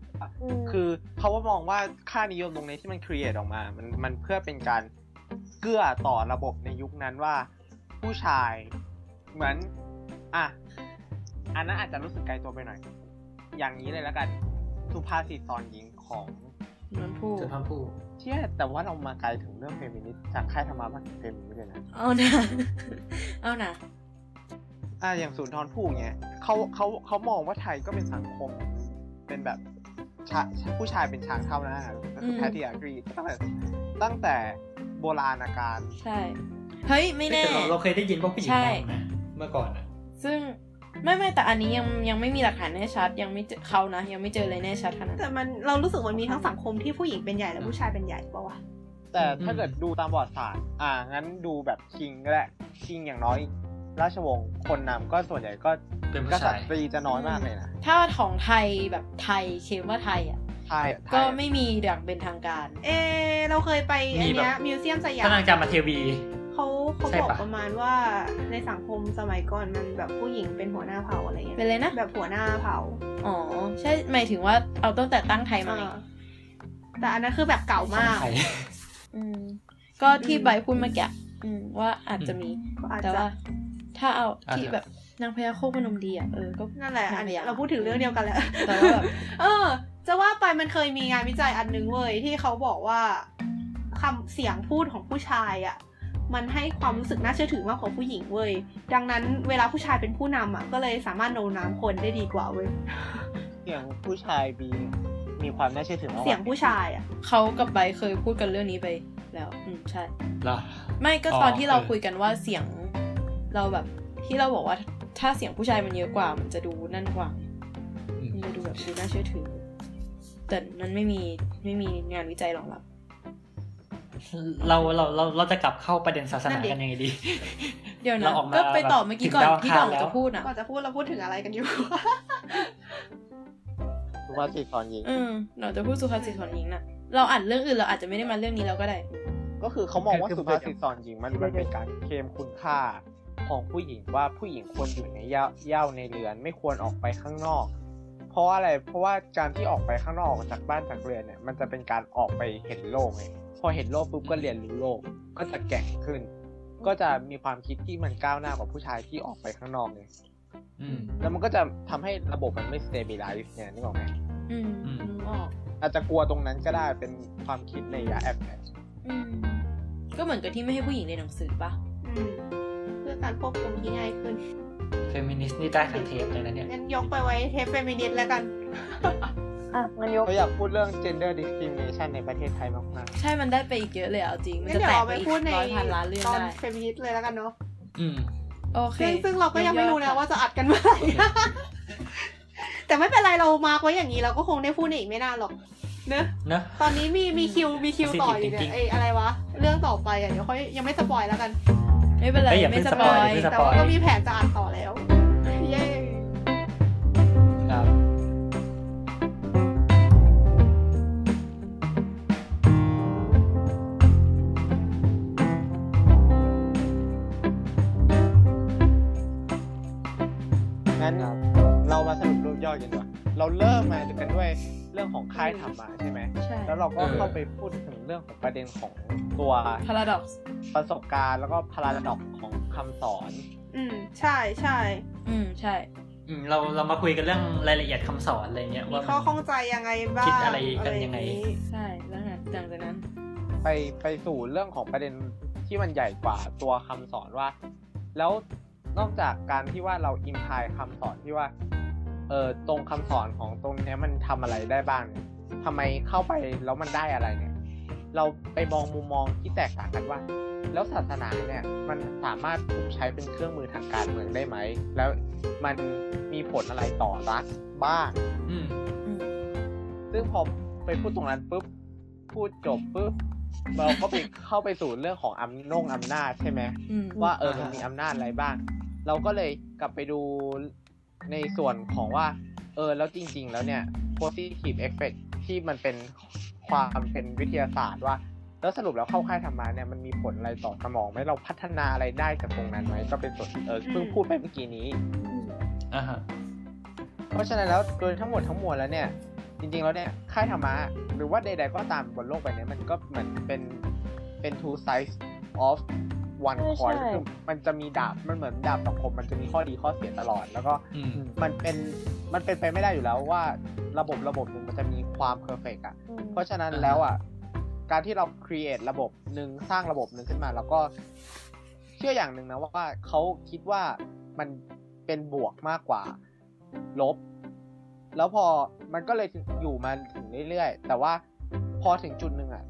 คือเขาว่ามองว่าค่านิยมตรงนี้ที่มันครีเอทออกมา มันมันเพื่อเป็นการเกื้อต่อระบบในยุคนั้นว่า ผู้ชายเหมือน อะ อันนั้นอาจจะรู้สึกไกลตัวไปหน่อย อย่างนี้เลยแล้วกัน สุภาษิตสอนหญิงของมันพูดสุภาพผู้เชี่ยแต่ว่าเรามาไกลถึงเรื่องเฟมินิสต์จากค่ายธรรมะบ้านเฟมินิสต์เลยนะเอานะเอานะอะอย่างศูนย์ทรภู่เงี้ยเขาเขาเขามองว่าไทยก็เป็นสังคม เป็นแบบชาผู้ชายเป็นช้างเท้าหน้านะก็คือ patriarchy ตั้งแต่ตั้งแต่โบราณกาลใช่ เฮ้ย ไม่แน่แต่เราเราเคยได้ยินว่าผู้หญิงใช่มองนะเมื่อก่อนอะซึ่ง ไม่ไม่แต่อันนี้ยังยังไม่มีหลักฐานแน่ชัด ยังไม่เจอเขานะ ยังไม่เจออะไรแน่ชัดขนาดแต่นั้นมันเรารู้สึกมันมีทั้งสังคมที่ผู้หญิงเป็นใหญ่และผู้ชายเป็นใหญ่ปะวะแต่ถ้าเกิดดูตามประวัติศาสตร์อ่างั้นดูแบบคิงก็ได้คิงอย่างน้อย ราชวงศ์คนนำก็ส่วนใหญ่ก็เป็นกผู้ษัตชายรีจะน้อยมากเลยนะถ้าของไทยแบบไทยเคลมว่าไทยอะไทยอะไทยก็อะไม่มีอย่างเป็นทางการเออเราเคยไปอันเนี้ยมิวเซียมสยาพระมนางจามาเทวี เขาเขาใช่บอกปะประมาณว่าในสังคมสมัยก่อนมันแบบผู้หญิงเป็นหัวหน้าเผ่าอะไรเงี้ยเป็นเลยนะแบบหัวหน้าเผ่าอ๋อใช่หมายถึงว่าเอาตั้งแต่ตั้งไทยมาไงอ่าแต่อันนั้นคือแบบเก่ามากไทยอืมก็ที่อืมใบพูดเมื่อกี้อืมว่าอาจจะมีก็อาจแต่จะว่า ถ้าเอาอาจจะที่แบบนางพญาโคกพนมดีอะเออก็นั่นแหละอันนี้นางพญเราพูดถึงเรื่องเดียวกันแล้วแต่ว่าแบบเออ จะว่าไปมันเคยมีงานวิจัยอันนึงเว้ยที่เขาบอกว่าคำเสียงพูดของผู้ชายอะ มันให้ความรู้สึกน่าเชื่อถือมากกว่าผู้หญิงเว้ย ดังนั้นเวลาผู้ชายเป็นผู้นำอะ ก็เลยสามารถโน้มน้าวคนได้ดีกว่าเว้ย เสียงผู้ชายมีมีความน่าเชื่อถือมากกว่าเสียงผู้ชายอะ เขากับใบเคยพูดกันเรื่องนี้ไปแล้ว อืมใช่ เหรอ ไม่ก็อ๋อตอนที่เราเออคุยกันว่าเสียงเราแบบที่เราบอกว่าถ้าเสียงผู้ชายมันเยอะกว่า มันจะดูนั่นกว่า อืม มันจะดูแบบดูน่าเชื่อถือ แต่นั้นไม่มีไม่มีงานวิจัยรองรับ เราเราเราเราจะกลับเข้าประเด็นศาสนานั่นดิกันยังไงดี เดี๋ยวนะเราออกมาก็ไปต่อเมื่อกี้ก่อนถึงดาวอังที่คารก่อนแล้วจะพูดอะก่อนจะพูดเราพูดถึงอะไรกันอยู่สุภาษิตสอนหญิงอืมเราจะพูดสุภาษิตสอนหญิงน่ะ เราอ่านเรื่องอื่นเราอาจจะไม่ได้มาเรื่องนี้แล้วก็ได้ ก็คือเขามองว่าคือสุภาษิตสอนหญิงมันมันเป็นการเคลมคุณค่าของผู้หญิงว่าผู้หญิงควรอยู่ในเย่าเย่าในเรือน ไม่ควรออกไปข้างนอก เพราะว่าอะไรเพราะว่าการที่ออกไปข้างนอกจากบ้านจากเรือนเนี่ย มันจะเป็นการออกไปเห็นโลกไงพ อเห็นโลกปุ๊บก็เรียนรู้โลก ก็จะแกร่งขึ้น ก็จะมีความคิดที่มันก้าวหน้ากว่าผู้ชายที่ออกไปข้างนอกไงอืมแล้วมันก็จะทำให้ระบบมันไม่ stabilize เนี่ยนึกออกไหมอืมอืมนึกออกอาจจะกลัวตรงนั้นก็ได้เป็นความคิดในยะแอบแฝงอืมก็เหมือนกับที่ไม่ให้ผู้หญิงเรียนหนังสือปะอืมเพื่อการควบคุมที่ง่ายขึ้น เฟมินิสต์นี่ได้ทั้งเทปเลยนะเนี่ยงั้นยกไปไว้เทปเฟมินิสต์แล้วกัน อะงั้นยกเขาอยากพูดเรื่อง gender discrimination ในประเทศไทยมากใช่มันได้ไปอีกเยอะเลยอะเอาจริง มันงั้นจะเดี๋ยวแตกเอาไปไปอีกพูดในร้อยพันล้านเรื่องตอนได้เฟมินิสต์เลยแล้วกันเนาะอืม โอเคซึ่งซึ่งเราก็ยังไม่รู้นะว่าจะอัดกันเมื่อไหร่ แต่ไม่เป็นไรเรา mark ไว้อย่างนี้เราก็คงได้พูดในอีกไม่นานหรอกเนอะ เนอะ ตอนนี้มีมีคิวมีคิวต่ออยู่เนี่ยจริงๆไออะไรวะ เรื่องต่อไปอะเดี๋ยวค่อยยังไม่ spoil แล้วกัน ไม่เป็นไรเอ้ยอย่าไม่เพิ่งสปอยสปอยอย่าเพิ่งสป แต่ว่าก็มีแผนจะอ่านต่อแล้ว สรุปสรูปย่อกันดีกว่าเราเริ่มมากันด้วยเรื่องของค่ายธรรมะใช่ไหมใช่แล้วเราก็เออเข้าไปพูดถึงเรื่องของประเด็นของตัว paradox ประสบการณ์แล้วก็พาราดอกของคำสอน อืมใช่ใช่อืมใช่อืมเราเรามาคุยกันเรื่องรายละเอียดคำสอนอะไรเงี้ยมีว่าข้อมันข้องใจยังไงบ้างคิดอะไรกันยังไงอะรอานี้ใช่แล้วไงหลังจากนั้น ไปไปสู่เรื่องของประเด็นที่มันใหญ่กว่าตัวคำสอนว่า แล้วนอกจากการที่ว่าเราอินพายคำสอนที่ว่า เออตรงคำสอนของตรงเนี้ยมันทำอะไรได้บ้างเนี่ยทำไมเข้าไปแล้วมันได้อะไรเนี่ย เราไปมองมุมมองที่แตกต่างกันว่า แล้วศาสนาเนี่ยมันสามารถถูกใช้เป็นเครื่องมือทางการเมืองได้ไหม แล้วมันมีผลอะไรต่อรัฐบ้างอืมอืมซึ่งพอไปพูดตรงนั้นปุ๊บพูดจบปุ๊บเราก็ไปเข้าไปสู่เรื่องของอำนงอำนาจใช่ไหมอืมว่าเออมันมีอำนาจอะไรบ้าง เราก็เลยกลับไปดู ในส่วนของว่า เออ แล้วจริง ๆ แล้วเนี่ย positive effect ที่มันเป็นความเป็นวิทยาศาสตร์ว่า แล้วสรุปแล้วเข้าค่ายธรรมะเนี่ยมันมีผลอะไรต่อสมองไหมเราพัฒนาอะไรได้จากตรงนั้นไหมก็เป็นส่วนที่เออเพิ่งพูดไปเมื่อกี้นี้อ่าฮะเพราะฉะนั้นแล้วโดยทั้งหมดทั้งมวลแล้วเนี่ย จริง ๆ แล้วเนี่ยค่ายธรรมะหรือว่าใดๆก็ตามบนโลกใบนี้มันก็เหมือนเป็นเป็น two sides of one ใช่ coin ใช่คือมันจะมีดาบมันเหมือนดาบสองคมมันจะมีข้อดีข้อเสียตลอด แล้วก็อืมมันเป็นมันเป็นไปไม่ได้อยู่แล้วว่าระบบระบบหนึ่งมันจะมีความเพอร์เฟกอะ เพราะฉะนั้นอ่าแล้วอะการที่เรา create ระบบหนึ่งสร้างระบบหนึ่งขึ้นมา แล้วก็เชื่ออย่างหนึ่งนะว่าเขาคิดว่ามันเป็นบวกมากกว่าลบ แล้วพอมันก็เลยอยู่มาถึงเรื่อยๆ แต่ว่าพอถึงจุดหนึ่งอะ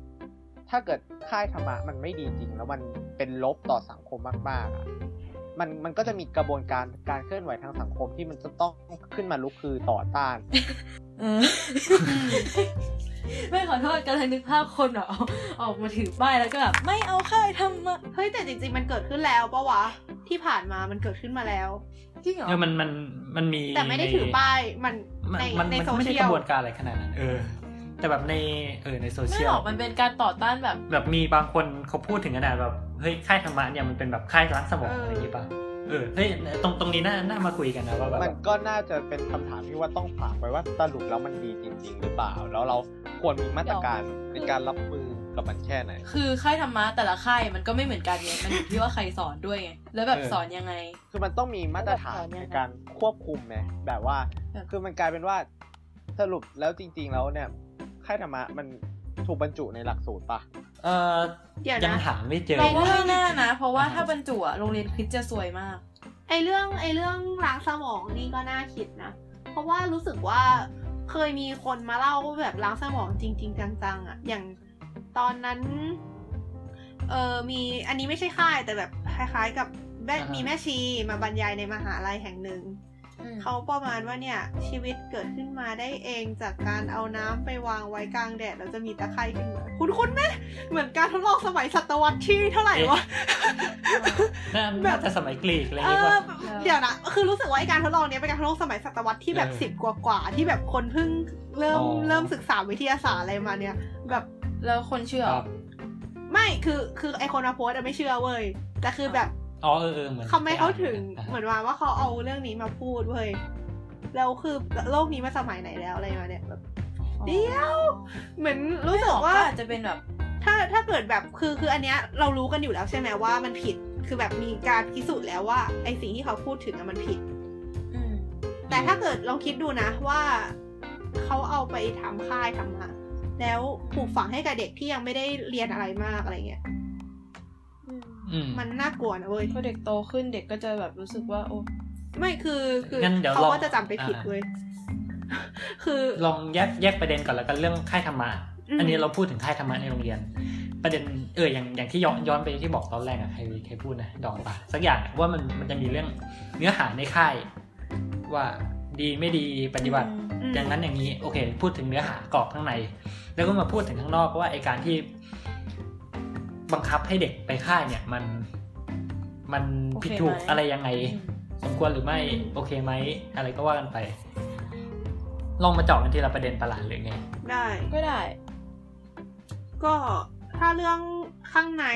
ถ้าเกิดค่ายธรรมะมันไม่ดีจริง แล้วมันเป็นลบต่อสังคมมากๆอะมันมันก็จะมีกระบวนการการเคลื่อนไหวทางสังคมที่มันจะต้องขึ้นมาลุกคือต่อต้านเออไม่ขอโทษกำลังนึกภาพคนแบบเอาออกมาถือป้ายแล้วก็แบบไม่เอาค่ายทำมาเฮ้ยแต่จริงๆมันเกิดขึ้นแล้วปะวะที่ผ่านมามันเกิดขึ้นมาแล้วจริงเหรอเออมันมันมันมีแต่ไม่ได้ถือป้ายมันมันในมันในมันโซก็ไม่เชีใช่ยกลระบวนการอะไรขนาดนั้นเออ แต่แบบในเออในโซเชีไม่ยหรลอกมันเป็นการต่อต้านแบบ แบบมีบางคนเขาพูดถึงขนาดแบบเฮ้ยค่ายธรรมะเนี่ยมันเป็นแบบค่ายล้างสมองอะไรอย่างงี้ป่ะเออเฮ้ยตรงตรงนี้น่าน่ามาคุยกันนะว่าแบบมันก็น่าจะเป็นคำถามที่ว่าต้องฝากไว้ว่าสรุปแล้วมันดีจริง ๆ หรือเปล่า แล้วเราควรมีมาตรการในการรับมือกับมันแค่ไหน คือค่ายธรรมะแต่ละค่ายมันก็ไม่เหมือนกันไงมันอยู่ที่ว่าใครสอนด้วยไงแล้วแบบเออสอนยังไง คือมันต้องมีมาตรฐานในการควบคุมไหมแบบว่าแบบคือมันกลายเป็นว่าสรุปแล้วจริง ๆ แล้วเนี่ย ค่ายธรรมะมันถูกบรรจุในหลักสูตรปะเออเดี๋ยวยังนะหาไม่เจอเราว่าไม่น่านะ เพราะว่าอ่าฮะถ้าบรรจุอะโรงเรียนคริสต์จะสวยมาก ไอเรื่องไอเรื่องล้างสมองนี่ก็น่าคิดนะ เพราะว่ารู้สึกว่าเคยมีคนมาเล่าแบบล้างสมองจริง ๆ จังๆอะ่ะอย่างตอนนั้น เออมีอันนี้ไม่ใช่ค่ายแต่แบบคล้าย ๆ กับแม่อ่าฮะมีแม่ชีมาบรรยายในมหาลัยแห่งหนึ่ง เขาประมาณว่าเนี่ยชีวิตเกิดขึ้นมาได้เองจากการเอาน้ำไปวางไว้กลางแดดแล้วจะมีตะไคร่ขึ้นมาคุณคุณไหมเหมือนการทดลองสมัยศตวรรษที่เท่าไหร่วะน่าแบบน่าจะสมัยกรีกอะไรอเอย่างงี้อป่ะเดี๋ยวนะคือรู้สึกว่าไอการทดลองเนี้ยเป็นการทดลองสมัยศตวรรษที่แบบเออสิบกว่าๆที่แบบคนเพิ่งเริ่มอ๋อเริ่มศึกษาวิทยาศาสตร์อะไรมาเนี่ย แบบแล้วคนเชื่อครับไม่คือคือไอคนมาโพสต์อะไม่เชื่อเว้ยแต่คือแบบ อ๋อเออเออเหมือนเขาไม่เขาถึงอ่าเหมือนว่าว่าเขาเอาเรื่องนี้มาพูดเว้ยแล้วคือโลกนี้มาสมัยไหนแล้วอะไรมาเนี่ยแบบเดี๋ยว เหมือนรู้สึกว่าอาจจะเป็นแบบ ถ้าถ้าเกิดแบบคือคืออันเนี้ยเรารู้กันอยู่แล้วใช่ไหมว่ามันผิดคือแบบมีการพิสูจน์แล้วว่าไอสิ่งที่เขาพูดถึงอะมันผิดอืมแต่ถ้าเกิดลองคิดดูนะว่าเขาเอาไปทำค่ายทำมาแล้วปลูกฝังให้กับเด็กที่ยังไม่ได้เรียนอะไรมากอะไรเงี้ยอื มมันน่ากลัวนะเว้ยพอเด็กโตขึ้นเด็กก็จะแบบรู้สึกว่า โอ้ไม่คือคืองั้นเดี๋ยวเขาลองก็จะจำไปผิดอ่าเว้ยคือลองแยกแยกประเด็นก่อนแล้วกันเรื่องค่ายธรรมะอืมอันนี้เราพูดถึงค่ายธรรมะในโรงเรียน ประเด็นเอออย่างอย่างที่ย้อนย้อนไปที่บอกตอนแรกอะใครใครพูดนะดองปะสักอย่างอะว่ามันมันจะมีเรื่องเนื้อหาในค่าย ว่าดีไม่ดีปฏิบัติอืมอย่างนั้นอย่างนี้โอเค พูดถึงเนื้อหากรอบข้างใน แล้วก็มาพูดถึงข้างนอกว่าไอการที่ บังคับให้เด็กไปค่ายเนี่ยมันมันโอเคผิดถูกไหมอะไรยังไงอืมสมควรหรือไม่อืมโอเคไหมอะไรก็ว่ากันไป ลองมาเจาะกันทีละประเด็นประหลาดหรือไง ได้ ก็ได้ ก็ถ้าเรื่องข้างใน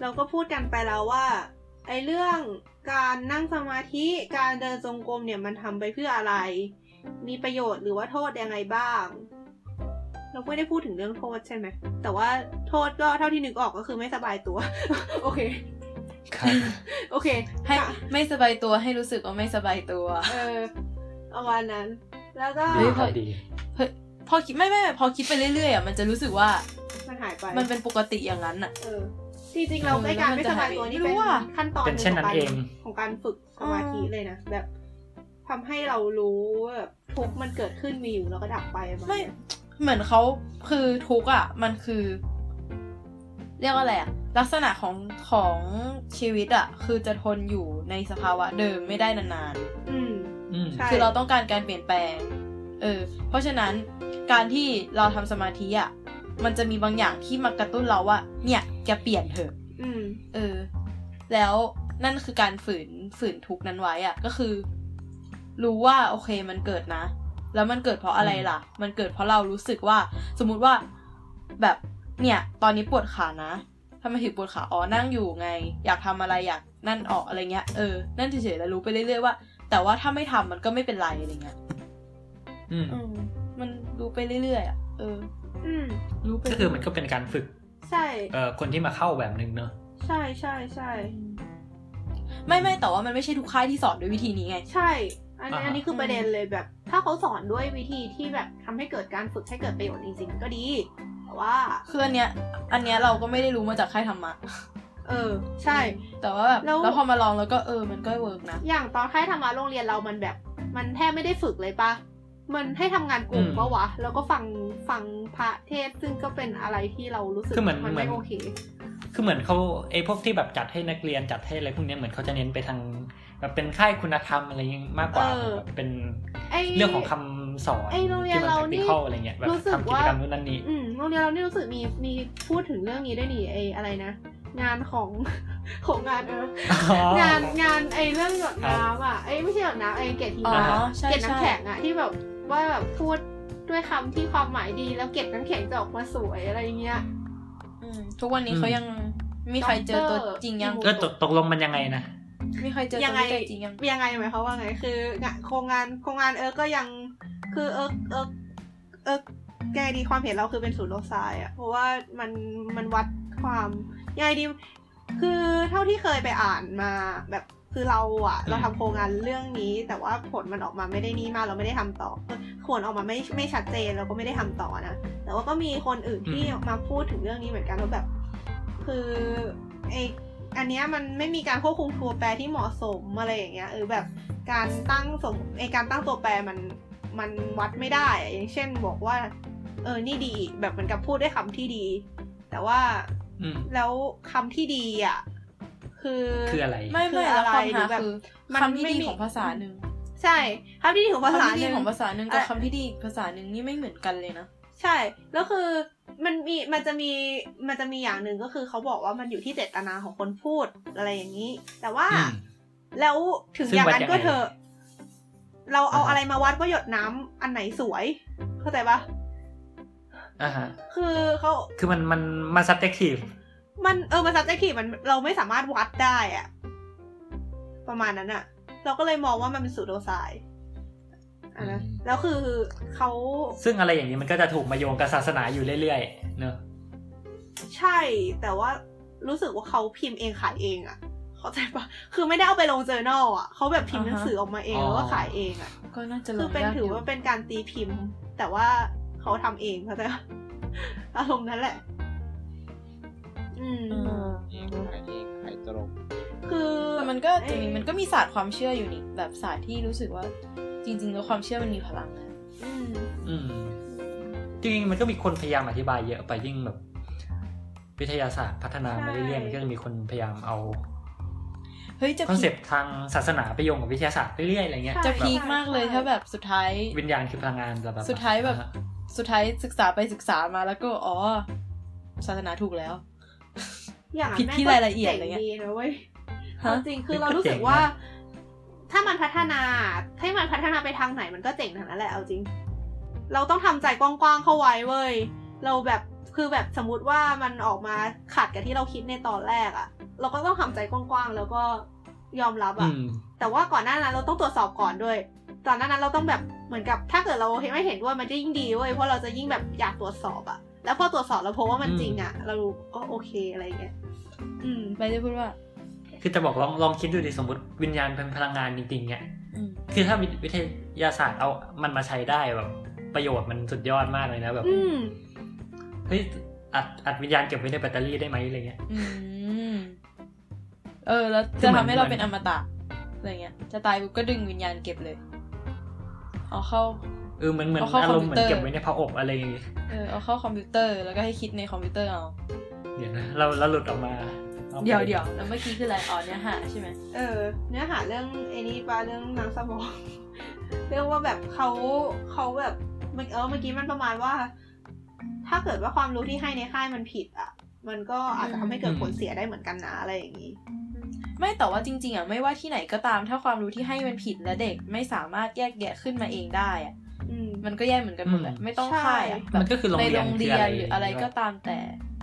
เราก็พูดกันไปแล้วว่า ไอ้เรื่องการนั่งสมาธิการเดินจงกรมเนี่ยมันทำไปเพื่ออะไร มีประโยชน์หรือว่าโทษยังไงบ้าง เราไม่ได้พูดถึงเรื่องโทษใช่ไหม แต่ว่าโทษก็เท่าที่นึกออกก็คือไม่สบายตัว โอเคครับโอเค ให้ค่ะไม่สบายตัวให้รู้สึกว่าไม่สบายตัว เออประมาณนั้น แล้วก็เฮ้ดียครับดีเฮ้ยพอคิดไม่ไม่พอคิดไปเรื่อยๆอะมันจะรู้สึกว่ามันหายไปมันเป็นปกติอย่างนั้นอะเออจริงๆเราเออไอ้การแล้วมันไม่สบายตัวนี่จะหายไปไม่รู้เป็นอะขั้นตอนหเป็นนึ่งเช่นของนั้นการเองของการฝึกสมาธิเลยนะแบบทำให้เรารู้ว่าแบบทุกข์มันเกิดขึ้นมีอยู่แล้วก็ดับไปประาณไม่ เนี้ยเหมือนเขาคือทุกข์อะ มันคือ เรียกว่าอะไรอะลักษณะของของชีวิตอะคือจะทนอยู่ในสภาวะเดิมไม่ได้นานอืมอืมใช่ๆคือเราต้องการการเปลี่ยนแปลง เออ เพราะฉะนั้นการที่เราทำสมาธิอะมันจะมีบางอย่างที่มากระตุ้นเราว่า เนี่ยแกเปลี่ยนเถอะอืม เออ แล้วนั่นคือการฝืนฝืนทุกข์นั้นไว้อะก็คือ รู้ว่าโอเคมันเกิดนะ แล้วมันเกิดเพราะอะไรล่ะ มันเกิดเพราะเรารู้สึกว่า สมมุติว่าแบบเนี่ยตอนนี้ปวดขานะทำไมถึงปวดขาอ๋อนั่งอยู่ไง อยากทำอะไรอยากนั่นออกอะไรเงี้ยเออนั่นเฉยๆแล้วรู้ไปเรื่อยๆว่า แต่ว่าถ้าไม่ทำมันก็ไม่เป็นไรอะไรเงี้ยอืมอืมมันรู้ไปเรื่อยๆอะเออ อืมรู้ไปก็คือมันก็เป็นการฝึก ใช่เอ่อคนที่มาเข้าแบบหนึ่งเนอะใช่ใช่ใช่ไม่ไม่แต่ว่ามันไม่ใช่ทุกค่ายที่สอนด้วยวิธีนี้ไง ใช่ อันนี้อันนี้คือประเด็นเลยแบบ ถ้าเขาสอนด้วยวิธีที่แบบทำให้เกิดการฝึกให้เกิดประโยชน์จริงๆก็ดีแต่ว่า คืออันเนี้ย อันเนี้ยเราก็ไม่ได้รู้มาจากค่ายธรรมะ เออ ใช่ แต่ว่าแบบแล้ว แล้วพอมาลองแล้วก็เออมันก็เวิร์กนะ อย่างตอนค่ายธรรมะโรงเรียนเรามันแบบ มันแทบไม่ได้ฝึกเลยปะมันให้ทำงานกลุ่มปะวะ แล้วก็ฟังฟังพระเทศน์ซึ่งก็เป็นอะไรที่เรารู้สึกคือเหมือนมันเหมือไม่น โอเค คือเหมือนเขาไอ้พวกที่แบบจัดให้นักเรียนจัดให้อะไรพวกเนี้ยเหมือนเขาจะเน้นไปทาง แบบเป็นค่ายคุณธรรมอะไรอย่างงี้มากกว่าเออแบบเป็นไอ้เรื่องของคำสอนไอ้โรงเรียนที่มันเรา practical นี่อะไรเงี้ยแบบรู้สึกทำกิจว่ากรรมนู่นนั่นนี่อืมโรงเรียนเรานี่รู้สึกมีมีพูดถึงเรื่องนี้ด้วยนี่ไอ้อะไรนะ งานของของงานเอองานงานไอ้เรื่องหยดน้ำอะไอ้ไม่ใช่หยดน้ำไอ้เกล็ดหิอ๋อมะใช่เกล็ดใช่น้ำแข็งอะที่แบบว่าแบบพูดด้วยคำที่ความหมายดีแล้วเกล็ดน้ำแข็งจะออกมาสวยอะไรอย่างเงี้ยอืมทุกวันนี้เขายังมีใครเจอตัวจริงยังด็อกก็เตอตกตกลงมันยังไงนะ มีใครเจอยัตัวงไงตัวจริงยังยังไงหมายความว่าไงคืองานโครงงานโครงงานเอิร์กก็ยังคือเอิร์กเอิร์กเอิร์กไงดีความเห็นเราคือเป็นศูนย์โลซายอะเพราะว่ามันมันวัดความยังไงดีคือเท่าที่เคยไปอ่านมาแบบคือเราอะเราทำโครงงานเรื่องนี้ แต่ว่าผลมันออกมาไม่ได้นี่มากเราไม่ได้ทำต่อผลออกมาไม่ไม่ชัดเจนเราก็ไม่ได้ทำต่อนะแต่ว่าก็มีคนอื่นที่อืมมาพูดถึงเรื่องนี้เหมือนกันว่าแบบ คือไอ อันเนี้ยมันไม่มีการควบคุมตัวแปรที่เหมาะสมอะไรอย่างเงี้ยเออแบบการตั้งสมไอการตั้งตัวแปรมันมันวัดไม่ได้อะอย่างเช่นบอกว่า เออนี่ดีแบบเหมือนกับพูดด้วยคำที่ดี แต่ว่าอืมแล้วคำที่ดีอะคือคืออะไรไม่ไม่คือแล้วอะไรความหรืหาอแบบคือมันคำที่ไม่ดีมีของภาษาหนึ่งใช่คำที่ดีของภาษาคำที่หดีนึ่งของภาษาหนึ่งกับเอ่อคำที่ดีอีกภาษาหนึ่งนี่ไม่เหมือนกันเลยนะใช่แล้วคือ มันมีมันจะมีมันจะมีอย่างหนึ่งก็คือเขาบอกว่ามันอยู่ที่เจตนาของคนพูดอะไรอย่างนี้ แต่ว่าอืมแล้วถึงซึ่งอย่างนั้นวัดยังไงก็เถอะเราเอาอ่าฮะอะไรมาวัดว่าหยดน้ำอันไหนสวย เข้าใจปะอ่าฮะคือเขาคือมันมันมา subjective มันเออมัน subjective มันเราไม่สามารถวัดได้อะประมาณนั้นอะเราก็เลยมองว่ามันเป็นสูตรโดไซน์อะ นะอืมแล้วคือเขาซึ่งอะไรอย่างนี้มันก็จะถูกมาโยงกับศาสนาอยู่เรื่อยๆเนอะใช่แต่ว่ารู้สึกว่าเขาพิมพ์เองขายเองอะเข้าใจปะคือไม่ได้เอาไปลงเจอแนลอะเขาแบบพิมพ์หนังสือออกมาเองแล้วก็ขายเองอะก็น่าจะลคืองเป็นยากถืออยู่ว่าเป็นการตีพิมพ์ แต่ว่าเขาทำเองเข้าใจปะอารมณ์นั้นแหละอืมอืมเองขายเองขายตรง คือแต่มันก็เอ่อมันก็มีศาสตร์ความเชื่ออยู่นี่แบบศาสตร์ที่รู้สึกว่า จริงๆแล้วความเชื่อมันมีพลังนะอืมอืมจริงๆมันก็มีคนพยายามอธิบายเยอะไปยิ่งแบบ วิทยาศาสตร์พัฒนามาเรื่อยๆมันก็จะมีคนพยายามเอาเฮ้ยจะคอนพีเซคปต์ทางศาสนาไปโยงกับวิทยาศาสตร์เรื่อยๆอะไรเงี้ยจะแบบพีคมากเลยถ้าแบบสุดท้าย วิญญาณคือพลังงานแบบสุดท้ายแบบอ่ฮะสุดท้ายศึกษาไปศึกษามาแล้วก็อ๋อศาสนาถูกแล้วอย่างนั้นผิดที่แม่งก็รายละเอียดอะไรเงี้ยจ๋ดีนะเว้ยฮะเอาจริงคือเรารู้สึกว่า ถ้ามันพัฒนาถ้ามันพัฒนาไปทางไหนมันก็เจ๋งทางนั้นแหละเอาจริง เราต้องทำใจกว้างๆเข้าไว้เว้ยเราแบบคือแบบสมมติว่ามันออกมาขัดกับที่เราคิดในตอนแรกอะเราก็ต้องทำใจกว้างๆแล้วก็ยอมรับอือะมแต่ว่าก่อนหน้านั้นเราต้องตรวจสอบก่อนด้วยตอนหน้านั้นเราต้องแบบเหมือนกับถ้าเกิดเราไม่เห็นด้วยมันจะยิ่งดีเว้ยเพราะเราจะยิ่งแบบอยากตรวจสอบอะแล้วพอตรวจสอบแล้วพบว่ามันอืมจริงอะเราก็โอเคอะไรเงี้ยอืมไปจะพูดว่า คือจะบอกลองลองคิดดูดิสมมติวิญญาณเป็นพลังงานจริงๆเนี่ยอืมคือถ้าวิทยาศาสตร์เอามันมาใช้ได้แบบประโยชน์มันสุดยอดมากเลยนะแบบอืมเฮ้ยอัดอัดวิญญาณเก็บไว้ในแบตเตอรี่ได้ไหมอะไรเงี้ยอืมเออ แล้วคือจะเหมือนทำให้เราเหมือนเป็นอมตะอะไรเงี้ย จะตายปุ๊บก็ดึงวิญญาณเก็บเลย เอาเข้า เออเหมือนเหมือนเอาเข้าอารมณ์เหมือนคอมพิวเตอร์เก็บไว้ในผ้าอบอะไรอย่างเงี้ยเออเอาเข้าคอมพิวเตอร์แล้วก็ให้คิดในคอมพิวเตอร์เอา เดี๋ยวนะเราเราหลุดออกมาอาไป เดี๋ยวเดี๋ยวแล้วเมื่อกี้คืออะไรอ๋อเนื้อหาใช่ไหมเออ เนื้อหาเรื่องไอ้นี่ปะเรื่องนางสมอง เรื่องว่าแบบเขาเขาแบบเมื่อเออเมื่อกี้มันประมาณว่า ถ้าเกิดว่าความรู้ที่ให้ในค่ายมันผิดอะ มันก็อาจจะทำให้เกิดผลเสียได้เหมือนกันนะอะไรอย่างนี้ไม่แต่ว่าจริง ๆอะไม่ว่าที่ไหนก็ตามถ้าความรู้ที่ให้มันผิดและเด็กไม่สามารถแยกแยะขึ้นมาเองได้อะอืมมันก็แย่เหมือนกันหมดแหละอืมไม่ต้องใช่ค่ายอะมันก็คือโรงในเรียโรนงคืเรีอยอะไรนหรืออะไรก็ตามแต่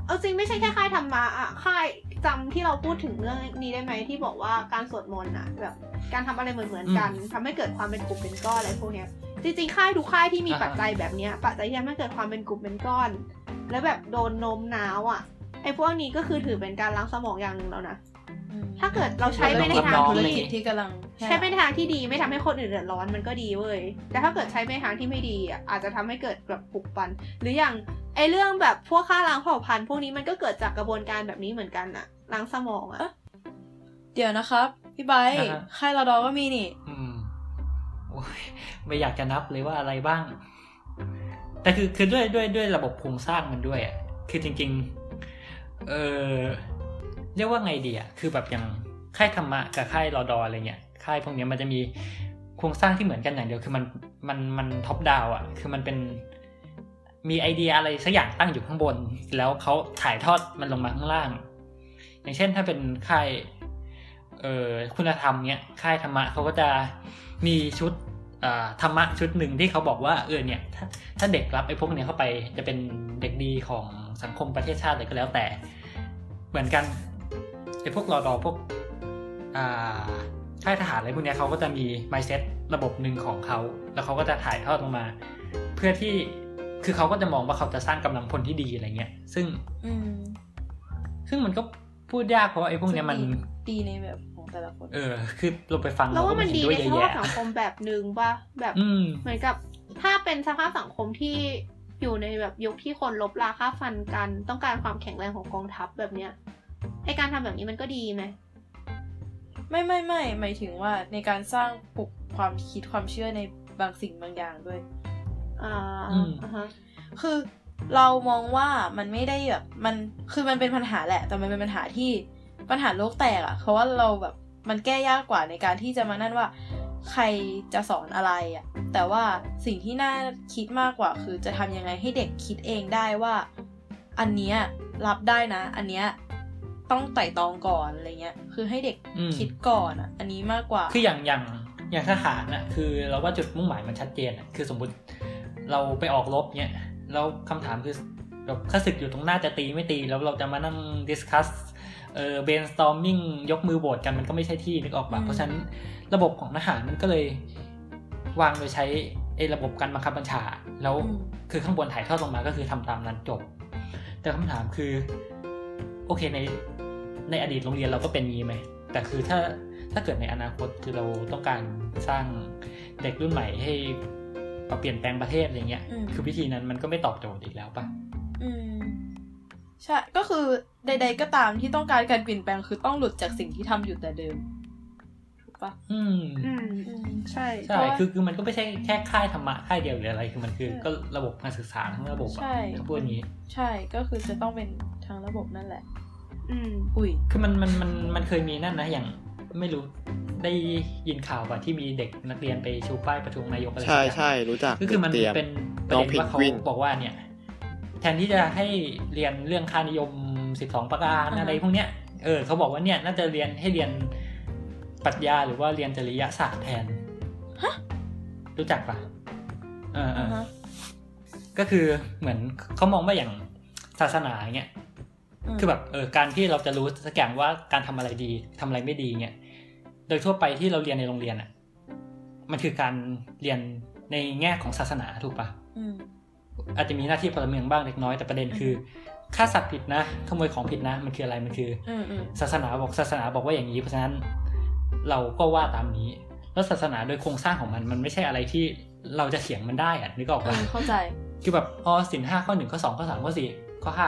เอาจริงไม่ใช่แค่ค่ายธรรมะอะค่าย จำที่เราพูดถึงเรื่องนี้ได้ไหมที่บอกว่าการสวดมนต์อะแบบการทำอะไรเหมือนเหมือนๆกันทำให้เกิดความเป็นกลุ่มเป็นก้อนอะไรพวกเนี้ยจริงๆค่ายทุกค่ายที่มีปัจจัยแบบเนี้ยปัจจัยที่ทำให้เกิดความเป็นกลุ่มเป็นก้อน แล้วแบบโดนโน้มน้าวอะไอ้พวกนี้ก็คือถือเป็นการล้างสมองอย่างหนึ่งแล้วนะ ถ้าเกิดเราใช้ไปในทางธุรที่กิจที่กำลังแพร่ใช้ไปในทางที่ดีไม่ทำให้คนอื่นเดือดร้อนมันก็ดีเว้ยแต่ถ้าเกิดใช้ไปในทางที่ไม่ดีอะอาจจะทำให้เกิดแบบปลุกปัน หรืออย่างไอเรื่องแบบพวกฆ่าล้างเผ่าพันธุ์พวกนี้มันก็เกิดจากกระบวนการแบบนี้เหมือนกันอะล้างสมองอะเดี๋ยวนะครับพี่ไบร์ทอ่าฮะค่ายรอดอก็มีนี่อืมโอ้ยไม่อยากจะนับเลยว่าอะไรบ้าง แต่คือคือด้วยด้วยด้วยระบบโครงสร้างมันด้วยอะคือจริง ๆ เออ เรียกว่าไงดีอะคือแบบอย่างค่ายธรรมะกับค่ายรอดออะไรเงี้ยค่ายพวกเนี้ยมันจะมีโครงสร้างที่เหมือนกันอย่างเดียวคือมันมันมัน top down อะคือมันเป็นมีไอเดียอะไรสักอย่างตั้งอยู่ข้างบน แล้วเขาถ่ายทอดมันลงมาข้างล่าง อย่างเช่นถ้าเป็นค่ายเอ่อคุณธรรมเนี้ยค่ายธรรมะเขาก็จะมีชุดธรรมะชุดหนึ่งที่เขาบอกว่าเออเนี่ยถ้าถ้าเด็กรับไอ้พวกเนี้ยเข้าไปจะเป็นเด็กดีของสังคมประเทศชาติอะไรก็แล้วแต่ เหมือนกัน ไอ้พวกรอดอพวกอ่าค่ายทหารอะไรพวกเนี้ยเขาก็จะมี mindset ระบบหนึ่งของเขา แล้วเขาก็จะถ่ายทอดลงมา เพื่อที่คือเขาก็จะมองว่าเขาจะสร้างกำลังพลที่ดีอะไรเงี้ย ซึ่งอืมซึ่งมันก็พูดยากเพราะว่าไอ้พวกเนี้ยมันดีในแบบของแต่ละคน เออ คือเราไปฟังแล้วว่ามันเรดีก็ในไเห็สด้วยภาพเยอะสังแยะคมแบบหนึ่งป่ะแบบอืมเหมือนกับถ้าเป็นสภาพสังคมที่อยู่ในแบบยุคที่คนลบราค่าฟันกัน ต้องการความแข็งแรงของกองทัพแบบเนี้ย ไอการทำแบบนี้มันก็ดีไหมไม่ไม่ไม่หมายถึงว่าในการสร้างปลุกความคิดความเชื่อในบางสิ่งบางอย่างด้วย อ่าอืมอ่าฮะคือเรามองว่ามันไม่ได้แบบมันคือมันเป็นปัญหาแหละ แต่มันเป็นปัญหาที่ปัญหาโลกแตกอะเพราะว่าเราแบบมันแก้ยากกว่าในการที่จะมานั่นว่า ใครจะสอนอะไรอะแต่ว่าสิ่งที่น่าคิดมากกว่า คือจะทำยังไงให้เด็กคิดเองได้ว่า อันเนี้ยรับได้นะ อันเนี้ย ต้องไต่ตองก่อนอะไรเงี้ย คือให้เด็กอืมคิดก่อนอะอันนี้มากกว่า คืออย่างอย่างอย่างทหารน่ะ คือเราว่าจุดมุ่งหมายมันชัดเจนน่ะ คือสมมุติเราไปออกรบเนี่ยแล้วคำถามคือแบบข้าศึกอยู่ตรงหน้าจะตีไม่ตี แล้วเราจะมานั่งdiscuss เอ่อ brainstorming ยกมือโหวตกันมันก็ไม่ใช่ที่นึกออกปะอืมเพราะฉะนั้นระบบของทหารมันก็เลยวางโดยใช้ไอ้ระบบการบังคับบัญชา แล้วอืมคือข้างบนถ่ายทอดลงมาก็คือทำตามนั้นจบ แต่คำถามคือ โอเคใน ในอดีตโรงเรียนเราก็เป็นงี้ไหมแต่คือถ้าถ้าเกิดในอนาคตคือเราต้องการสร้างเด็กรุ่นใหม่ให้เปลี่ยนแปลงประเทศอะไรเงี้ยอืมคือวิธีนั้นมันก็ไม่ตอบโจทย์อีกแล้วปะอืมใช่ ก็คือใด ๆ ก็ตามที่ต้องการการเปลี่ยนแปลงคือต้องหลุดจากสิ่งที่ทำอยู่แต่เดิมถูกปะอืม อืมอืมใช่ใช่เพราะว่าคือคือมันก็ไม่ใช่แค่ค่ายธรรมะค่ายเดียวหรืออะไร คือมันคือใช่ก็ระบบการศึกษาทั้งระบบอะใช่ถ้าพูดอย่างนี้ ใช่ก็คือจะต้องเป็นทางระบบนั่นแหละ อืมอุ้ยคือมันมันมันมันเคยมีนั่นนะอย่างไม่รู้ได้ยินข่าวป่ะที่มีเด็กนักเรียนไปชูป้ายประท้วงนายกอะไรสักใช่อย่างใช่รู้จักก็คือมันเตรียมเป็นประน้อเด็งนเพนว่าเขากวินบอกว่าเนี่ย แทนที่จะให้เรียนเรื่องค่านิยม12ประการอ่าฮะอะไรพวกเนี้ยเออเขาบอกว่าเนี่ยน่าจะเรียนให้เรียนปรัชญาหรือว่าเรียนจริยศาสตร์แทนรู้จักปะเออเออ่าอฮะก็คือเหมือนเขามองว่าอย่างศาสนาเงี้ยม คือแบบเออการที่เราจะรู้สักอย่างว่าการทำอะไรดีทำอะไรไม่ดีเนี่ย โดยทั่วไปที่เราเรียนในโรงเรียนอะ มันคือการเรียนในแง่ของศาสนาถูกปะอืมอาจจะมีหน้าที่พลเมืองบ้างเล็กน้อยแต่ประเด็นคือฆ่าสัตว์ผิดนะขโมยของผิดนะ มันคืออะไรมันคืออืมอืมศาสนาบอกศาสนาบอกว่าอย่างนี้เพราะฉะนั้น เราก็ว่าตามนี้ แล้วศาสนาโดยโครงสร้างของมันมันไม่ใช่อะไรที่เราจะเถียงมันได้อะนึกออกเอปะอเข้าใจ คือแบบอ๋อสินห้าข้อหนึ่งข้อสองข้อสามข้อสี่ข้อห้า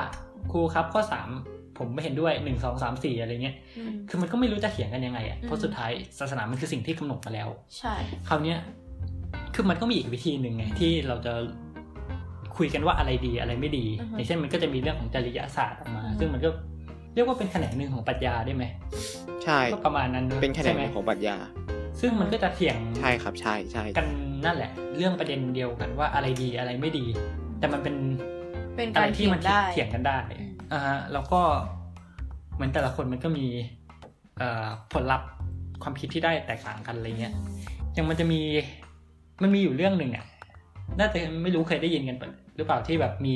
ครูครับข้อสามผมไม่เห็นด้วยหนึ่งสองสามสี่อะไรเงี้ยอืมคือมันก็ไม่รู้จะเถียงกันยังไงอะอืมเพราะสุดท้ายศาสนามันคือสิ่งที่กำหนดมาแล้ว ใช่ คราวเนี้ย คือมันก็มีอีกวิธีหนึ่งไงที่เราจะคุยกันว่าอะไรดีอะไรไม่ดี อย่างเช่นมันก็จะมีเรื่องของจริยศาสตร์ออกมา ซึ่งมันก็เรียกว่าเป็นแขนงหนึ่งของปรัชญาได้ไหม ใช่ ก็ประมาณนั้นอะเป็นแขนใช่งไหมของปรัชญา ซึ่งมันก็จะเถียง ใช่ครับ ใช่ใช่กันนั่นแหละ เรื่องประเด็นเดียวกันว่าอะไรดีอะไรไม่ดี แต่มันเป็น เป็นอะการไรที่เถียมังนได้เถียงกันได้อืมอ่าฮะแล้วก็เหมือนแต่ละคนมันก็มีเอ่อผลลัพธ์ความคิดที่ได้แตกต่างกันอะไรเงี้ยอย่างมันจะมีมันมีอยู่เรื่องหนึ่งอะน่าจะไม่รู้เคยได้ยินกันปะหรือเปล่าที่แบบมี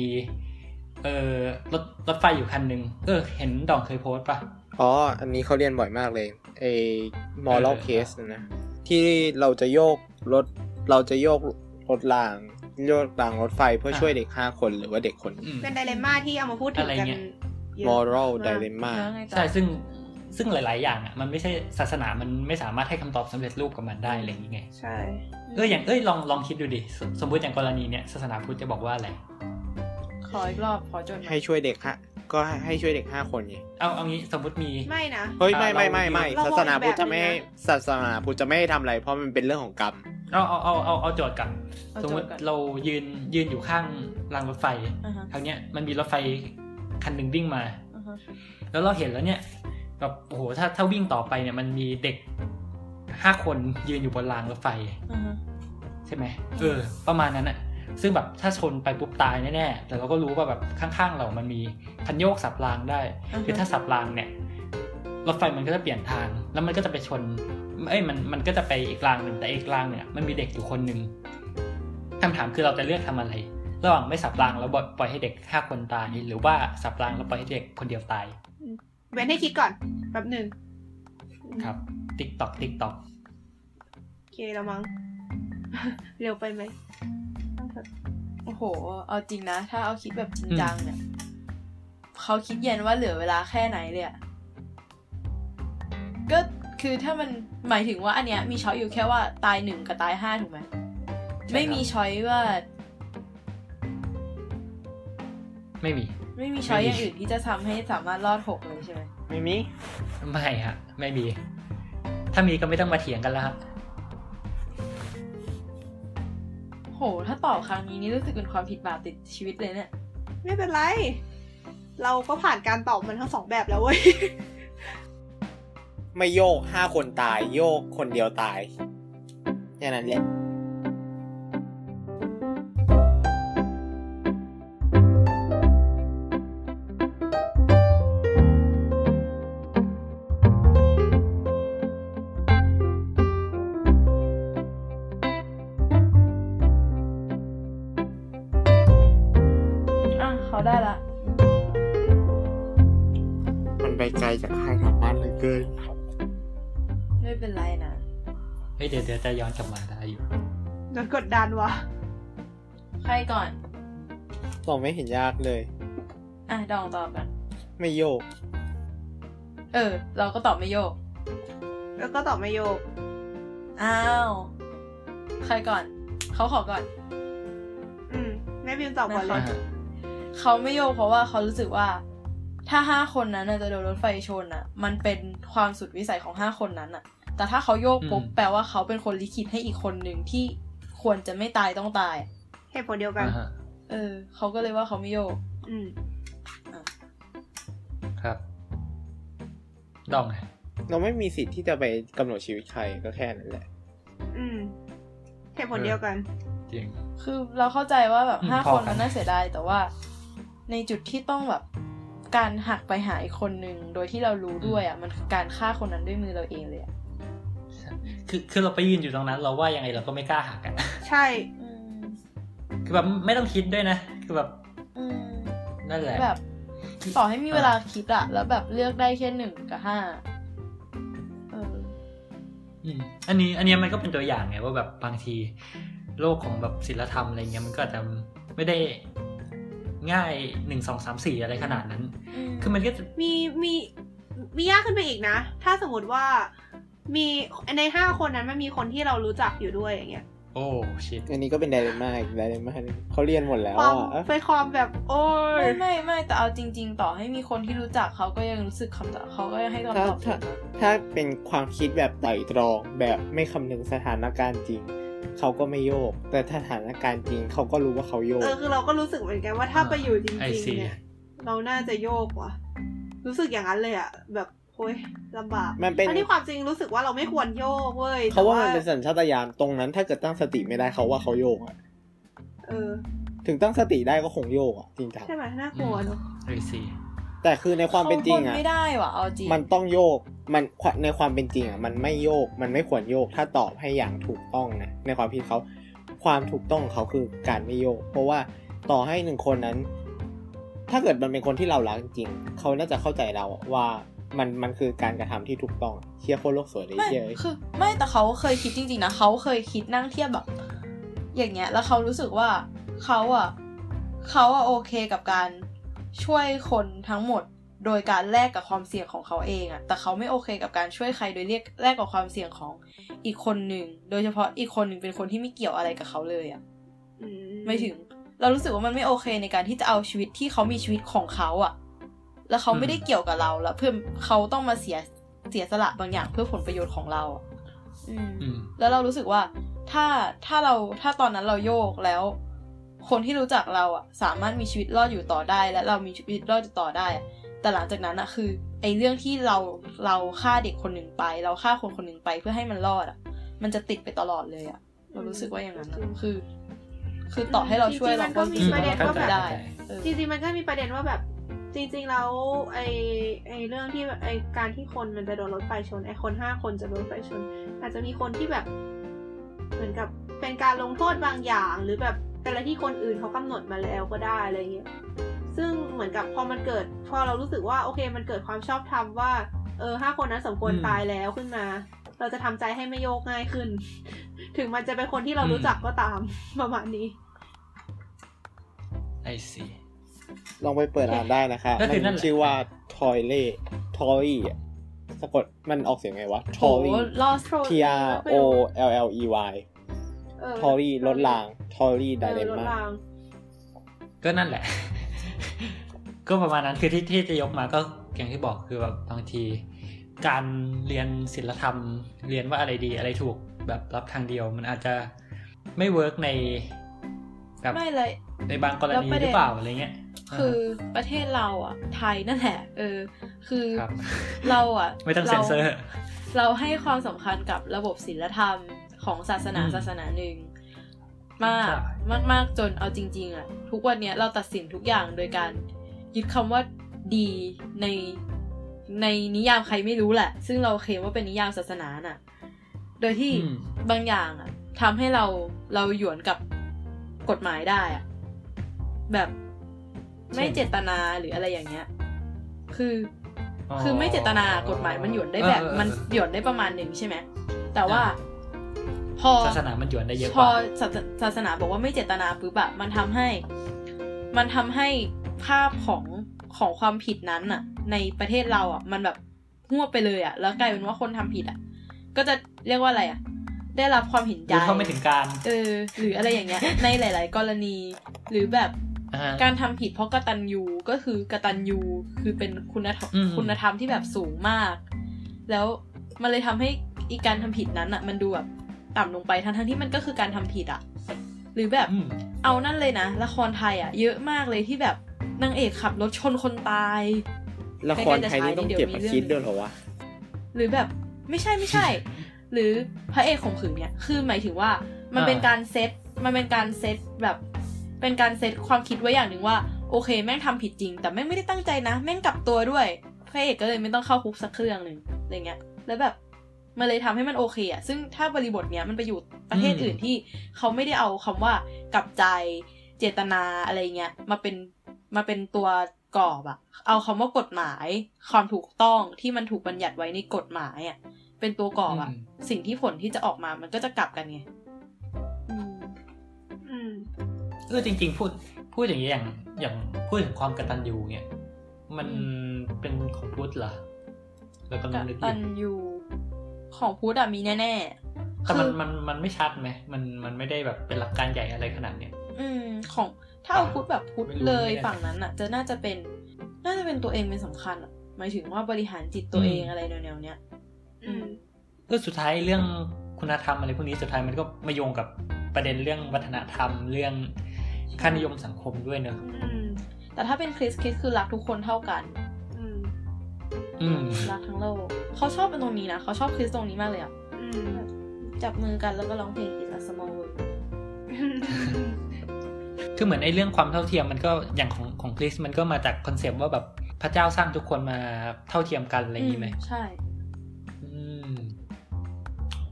เอ่อรถรถไฟอยู่คันหนึ่งเออ เห็นดองเคยโพสต์ปะอ๋อ อันนี้เขาเรียนบ่อยมากเลยไอ้ moral เออ case นะ ที่เราจะโยกรถเราจะโยกรถราง โยกรางรถไฟเพื่อช่วยเด็กห้าคนหรือว่าเด็กคนเป็นไดเลม่าที่เอามาพูดถึงกันอรเงี้ยเยอะ moral มาก dilemma แล้วไงต่อใช่ซึ่งซึ่งหลาย ๆ อย่างอะมันไม่ใช่ศาสนามันไม่สามารถให้คำตอบสำเร็จรูปกับมันได้อะไรอย่างเงี้ยใช่เอออย่างเอ้ยลองลองคิดดูดิสสมมติอย่างกรณีเนี้ยศาสนาพุทธจะบอกว่าอะไรขออีกรอบขอจนให้ช่วยเด็กฮะ ก็ให้ช่วยเด็กห้าคนไงเอาเอางี้สมมติมีไม่นะเฮ้ยอ่าไม่ไม่ไม่เราไม่เรามองศาสนาพุทธอีกแบบจะไม่หนึ่ให้งนะศาสนาพุทธจะไม่ให้ทำอะไร เพราะมันเป็นเรื่องของกรรมเอาเอาเอาเอาเอาโจทย์กันเอาสมโจมทติย์ก่อนเรายืนยืนอยู่ข้างรางรถไฟอ่าฮะทางเนี้ยมันมีรถไฟคันหนึ่งวิ่งมาอ่าฮะแล้วเราเห็นแล้วเนี่ยแบบโอ้โหถ้าถ้าวิ่งต่อไปเนี่ยมันมีเด็กห้าคนยืนอยู่บนรางรถไฟอ่าฮะใช่ไหมเออ ประมาณนั้นอะ ซึ่งแบบถ้าชนไปปุ๊บตายแน่ๆ แต่เราก็รู้ว่าแบบข้างๆเรามันมีคันโยกสับรางได้ คือถ้าสับรางเนี่ยรถไฟมันก็จะเปลี่ยนทาง แล้วมันก็จะไปชน เอ้ยมันมันก็จะไปอีกรางหนึ่งแต่อีกรางเนี่ยมันมีเด็กอยู่คนหนึ่งคำถามคือเราจะเลือกทำอะไร ระหว่างไม่สับรางแล้วปล่อยให้เด็กห้าคนตายหรือว่าสับรางแล้วปล่อยให้เด็กคนเดียวตาย เว้นให้คิดก่อนแป๊บหนึ่งครับ tick tock tick tockโอเคแล้วมั้งเร็วไปไหมต้องเถอะ โอ้โห เอาจริงนะ ถ้าเอาคิดแบบจริงจังเนี่ยเขาคิดเย็นว่าเหลือเวลาแค่ไหนเลยอะก็คือถ้ามันหมายถึงว่าอันเนี้ยมีช้อยอยู่แค่ว่าตายหนึ่งกับตายห้าถูกไหมไม่มีช้อยว่า ไม่มี ไม่มีช้อยไม่มีอย่างอื่นที่จะทำให้สามารถรอดหกเลยใช่ไหมไม่มี ไม่ฮะ ไม่มี ถ้ามีก็ไม่ต้องมาเถียงกันแล้วฮะ ห ถ้าตอบครั้งนี้นี่รู้สึกเป็นความผิดบาปติดชีวิตเลยเนี่ย ไม่เป็นไร เราก็ผ่านการตอบมันทั้งสองแบบแล้วเว้ย ไม่โยกห้าคนตาย โยกคนเดียวตายแค่นั้นแหละอะ เฮ้ยเดี๋ยวเดี๋ยวจะย้อนกลับมาได้อยู่โดนกดดันวะใครก่อนตอบไม่เห็นยากเลย อะดองตอบกันไม่โยก เออ เราก็ตอบไม่โยก แล้วก็ตอบไม่โยก อ้าว ใครก่อน เขาขอก่อน อืมแม่บิวตอบก่อนเลยอ่าฮะเขาไม่โยกเพราะว่าเขารู้สึกว่า ถ้าห้าคนนั้นน่ะจะโดนรถไฟชนอะ มันเป็นความสุดวิสัยของห้าคนนั้นอะ แต่ถ้าเขาโยกปุ๊บอืมแปลว่าเขาเป็นคนลิขิตให้อีกคนหนึ่งที่ควรจะไม่ตายต้องตายเหตุผลเดียวกันอ่าฮะเออ เขาก็เลยว่าเขาไม่โยก อืมครับดองไงเราไม่มีสิทธิ์ที่จะไปกำหนดชีวิตใครก็แค่นั้นแหละ อืมเหตุผลเดียวกัน จริง คือเราเข้าใจว่าแบบอืมห้าพอคนกันมันน่าเสียดายแต่ว่า ในจุดที่ต้องแบบการหักไปหาอีกคนหนึ่งโดยที่เรารู้ด้วยอะ มันคือการฆ่าคนนั้นด้วยมือเราเองเลยอะ คือคือเราไปยืนอยู่ตรงนั้น เราว่ายังไงเราก็ไม่กล้าหักกันใช่อืมคือแบบไม่ต้องคิดด้วยนะ คือแบบอืมนั่นแหละแบบต่อให้มีเวลาคิดอะแล้วแบบเลือกได้แค่หนึ่งกับห้าเอออืมอันนี้อันนี้มันก็เป็นตัวอย่างไงว่าแบบบางที โลกของแบบศิลธรรมอะไรเงี้ยมันก็อาจจะไม่ได้ง่ายหนึ่งสองสามสี่อะไรขนาดนั้น คือมันก็จะมีมีมียากขึ้นไปอีกนะ ถ้าสมมติว่า มีในห้าคนนั้นมันมีคนที่เรารู้จักอยู่ด้วยอย่างเงี้ย โอ้ชิตอันนี้ก็เป็นไดเรม่าอีกไดเรม่าหนึ่งเขาเรียนหมดแล้วความอะ เป็นความแบบโอ้ยไม่ไม่ไม่แต่เอาจริง ๆ ต่อให้มีคนที่รู้จักเขาก็ยังรู้สึกคำตอบเขาก็ยังให้คำถ้าตอบถ้าถูกนะถ้าเป็นความคิดแบบไต่ตรองแบบไม่คำนึงสถานการณ์จริง เขาก็ไม่โยก แต่ถ้าสถานการณ์จริงเขาก็รู้ว่าเขาโยก เออคือเราก็รู้สึกเหมือนกันว่าถ้าไปอยู่จริงไอๆซีเนี่ย เราน่าจะโยกว่ะ รู้สึกอย่างนั้นเลยอะแบบโอ้ยลำบากมันเป็นทั้งที่ความจริงรู้สึกว่าเราไม่ควรโยกเว้ยเขาว่าแต่มันเป็นสัญชาตญาณตรงนั้น ถ้าเกิดตั้งสติไม่ได้เขาว่าเขาโยกอะเออ ถึงตั้งสติได้ก็คงโยกอะจริงจังใช่ไหมน่ากลัวเนอะเอ้ยสิแต่คือในความเป็นจริงขาทอะไม่ได้ว่ะเอาจริง มันต้องโยกมันในความเป็นจริงอะมันไม่โยกมันไม่ควรโยกถ้าตอบให้อย่างถูกต้องนะในความคิดเขาความถูกต้องของเขาคือการไม่โยก เพราะว่าต่อให้หนึ่งคนนั้น ถ้าเกิดมันเป็นคนที่เรารักจริงๆเขาน่าจะเข้าใจเราว่า มันมันคือการกระทำที่ถูกต้องเชียร์โคตรโลกสวยเลยไม่เชียร์คือไม่แต่เขาเคยคิดจริงๆนะเขาเคยคิดนั่งเทียบแบบ อย่างเงี้ย แล้วเขารู้สึกว่าเขาอะเขาอะโอเคกับการช่วยคนทั้งหมด โดยการแลกกับความเสี่ยงของเขาเองอะแต่เขาไม่โอเคกับการช่วยใครโดยเรียกแลกกับความเสี่ยงของอีกคนหนึ่งโดยเฉพาะอีกคนหนึ่งเป็นคนที่ไม่เกี่ยวอะไรกับเขาเลยอะอืไม่ถึง เรารู้สึกว่ามันไม่โอเคในการที่จะเอาชีวิตที่เขามีชีวิตของเขาอะ แล้วเขาไม่ได้เกี่ยวกับเราแล้วเพื่อเขาต้องมาเสียเสียสละบางอย่างเพื่อผลประโยชน์ของเราอะอืมอืมแล้วเรารู้สึกว่าถ้าถ้าเราถ้าตอนนั้นเราโยกแล้ว คนที่รู้จักเราอะสามารถมีชีวิตรอดอยู่ต่อได้ และเรามีชีวิตรอดอยู่ต่อได้อะแต่หลังจากนั้นอะคือไอ้เรื่องที่เราเราฆ่าเด็กคนหนึ่งไป เราฆ่าคนคนหนึ่งไปเพื่อให้มันรอดอะมันจะติดไปตลอดเลยอะเรารู้สึกว่าอย่างนั้นอะคือ คือต่อให้เราช่วยเราก็จริงๆมันก็มีประเด็นว่าแบบไม่ได้เออจริงๆมันก็มีประเด็นว่าแบบ จริงๆแล้วไอไอเรื่องที่ไอการที่คนมันจะโดนรถไฟชนไอคนห้าคนจะโดนรถไฟชน อาจจะมีคนที่แบบ เหมือนกับเป็นการลงโทษบางอย่าง หรือแบบเป็นอะไรที่คนอื่นเขากำหนดมาแล้วก็ได้อะไรเงี้ยซึ่งเหมือนกับพอมันเกิด พอเรารู้สึกว่าโอเค มันเกิดความชอบธรรมว่า เออห้าคนนั้นสมควรอืมตายแล้วขึ้นมา เราจะทำใจให้ไม่โยกง่ายขึ้น ถึงมันจะเป็นคนที่เราอืมรู้จักก็ตามประมาณนี้ไอซี ลองไปเปิดอ่านได้นะคะก็คือนั่มันแหละ ชื่อว่าทอยเล่ทอยสะกดมันออกเสียงไงวะทโหอยรอด T R O L L E Y เออ trolley รถราง trolley dilemma รถรางก็นั่นแหละ ก็ประมาณนั้นคือที่ที่จะยกมาก็อย่างที่บอกคือแบบบางที การเรียนศีลธรรม เรียนว่าอะไรดีอะไรถูกแบบรับทางเดียว มันอาจจะไม่ work ในแบบไม่เลย ในบางกรณีประเด็รืนอเปล่าอะไรเงี้ย คือประเทศเราอะ ไทยนั่นแหละ เออ คือครับเราอะไม่ต้องเซ็นเซอร์ เราให้ความสำคัญกับระบบศีลธรรมของศาสนาอืมศาสนาหนึ่งมากใช่มากมากจนเอาจริง ๆ อะ ทุกวันเนี้ยเราตัดสินทุกอย่างโดยการยึดคำว่าดีในในนิยามใครไม่รู้แหละ ซึ่งเราเคลมว่าเป็นนิยามศาสนาน่ะ โดยที่อืมบางอย่างอะทำให้เราเราหยวนกับกฎหมายได้อะ แบบ ไม่เจตนาหรืออะไรอย่างเงี้ย คือ คือไม่เจตนากฎหมายมันหยวนได้แบบเออเออเออมันหยวนได้ประมาณหนึ่งใช่ไหมแต่ว่าอ่าพอศาสนามันหยวนได้เยอะพกอว่าศาสศาสนาบอกว่าไม่เจตนาปุ๊บอะมันทำให้ มันทำให้ภาพของของความผิดนั้นอะในประเทศเราอะมันแบบหัวบไปเลยอะแล้วกลายเป็นว่าคนทำผิดอะก็จะเรียกว่าอะไรอะได้รับความเห็นใจรู้เท่าไม่ถึงการ เออ หรืออะไรอย่างเงี้ย ในหลาย ๆ กรณี หรือแบบอ่า การทำผิดเพราะกตัญญูก็คือกตัญญูคือเป็นคุณธรรมอืมคุณธรรมที่แบบสูงมาก แล้วมันเลยทำให้อีการทำผิดนั้นอะ มันดูแบบต่ำลงไปทั้งๆที่มันก็คือการทำผิดอะ หรือแบบอืมเอานั่นเลยนะละครไทยอะ เยอะมากเลยที่แบบนางเอกขับรถชนคนตายละครไทยนี่ต้องเก็บมาคิดด้วยเหรอวะหรือแบบไม่ใช่ไม่ใช่ หรือพระเอกข่มขืนเนี่ย คือหมายถึงว่ามันเป็นการเซตมันเป็นการเซตแบบ เป็นการเซตความคิดไว้อย่างหนึ่งว่า โอเค แม่งทำผิดจริง แต่แม่งไม่ได้ตั้งใจนะ แม่งกลับตัวด้วยพระเอกก็เลยไม่ต้องเข้าคุกสักเครื่องหนึ่งอะไรเงี้ย แล้วแบบมันเลยทำให้มันโอเคอะซึ่งถ้าบริบทเนี้ยมันไปอยู่ประเทศอืมอื่นที่เขาไม่ได้เอาคำว่ากลับใจเจตนาอะไรเงี้ยมาเป็นมาเป็นตัวกรอบอะเอาคำว่ากฎหมาย ความถูกต้องที่มันถูกบัญญัติไว้ในกฎหมายอะเป็นตัวกรอบอะอืมสิ่งที่ผลที่จะออกมามันก็จะกลับกันไงอืมอืมเออจริง ๆ พูดพูดอย่างนี้อย่างอย่างพูดถึงความกตัญญูเนี่ยมันเป็นของพุทธเหรอแล้วก็กนึกอตัยู่นยูของพุทธอะมีแน่ๆแต่มันคือมันมันไม่ชัดไหมมันมันไม่ได้แบบเป็นหลักการใหญ่อะไรขนาดเนี้ยอืมของถ้าเอาพุทธแบบพุทธไม่รู้เลยไม่แน่ฝั่งนั้นอะจะน่าจะเป็น น่าจะเป็นตัวเองเป็นสำคัญอะหมายถึงว่าบริหารจิตตัวอืมเองอะไรแนวๆเนี้ย อืมเออสุดท้ายเรื่องคุณธรรมอะไรพวกนี้สุดท้ายมันก็มาโยงกับประเด็นเรื่องวัฒนธรรมเรื่อง ค่านิยมสังคมด้วยเนอะอืมแต่ถ้าเป็นคริสคริสคือรักทุกคนเท่ากันอืมอืมรักทั้งโลกเขาชอบเป็นตรงนี้นะเขาชอบคริสตรงนี้มากเลยอะอืมจับมือกันแล้วก็ร้องเพลง It's a Small World คือเหมือนไอ้เรื่องความเท่าเทียมมันก็อย่างของของคริสมันก็มาจากคอนเซปต์ว่าแบบพระเจ้าสร้างทุกคนมาเท่าเทียมกันอะไรอย่างนี้ไหมใช่อืม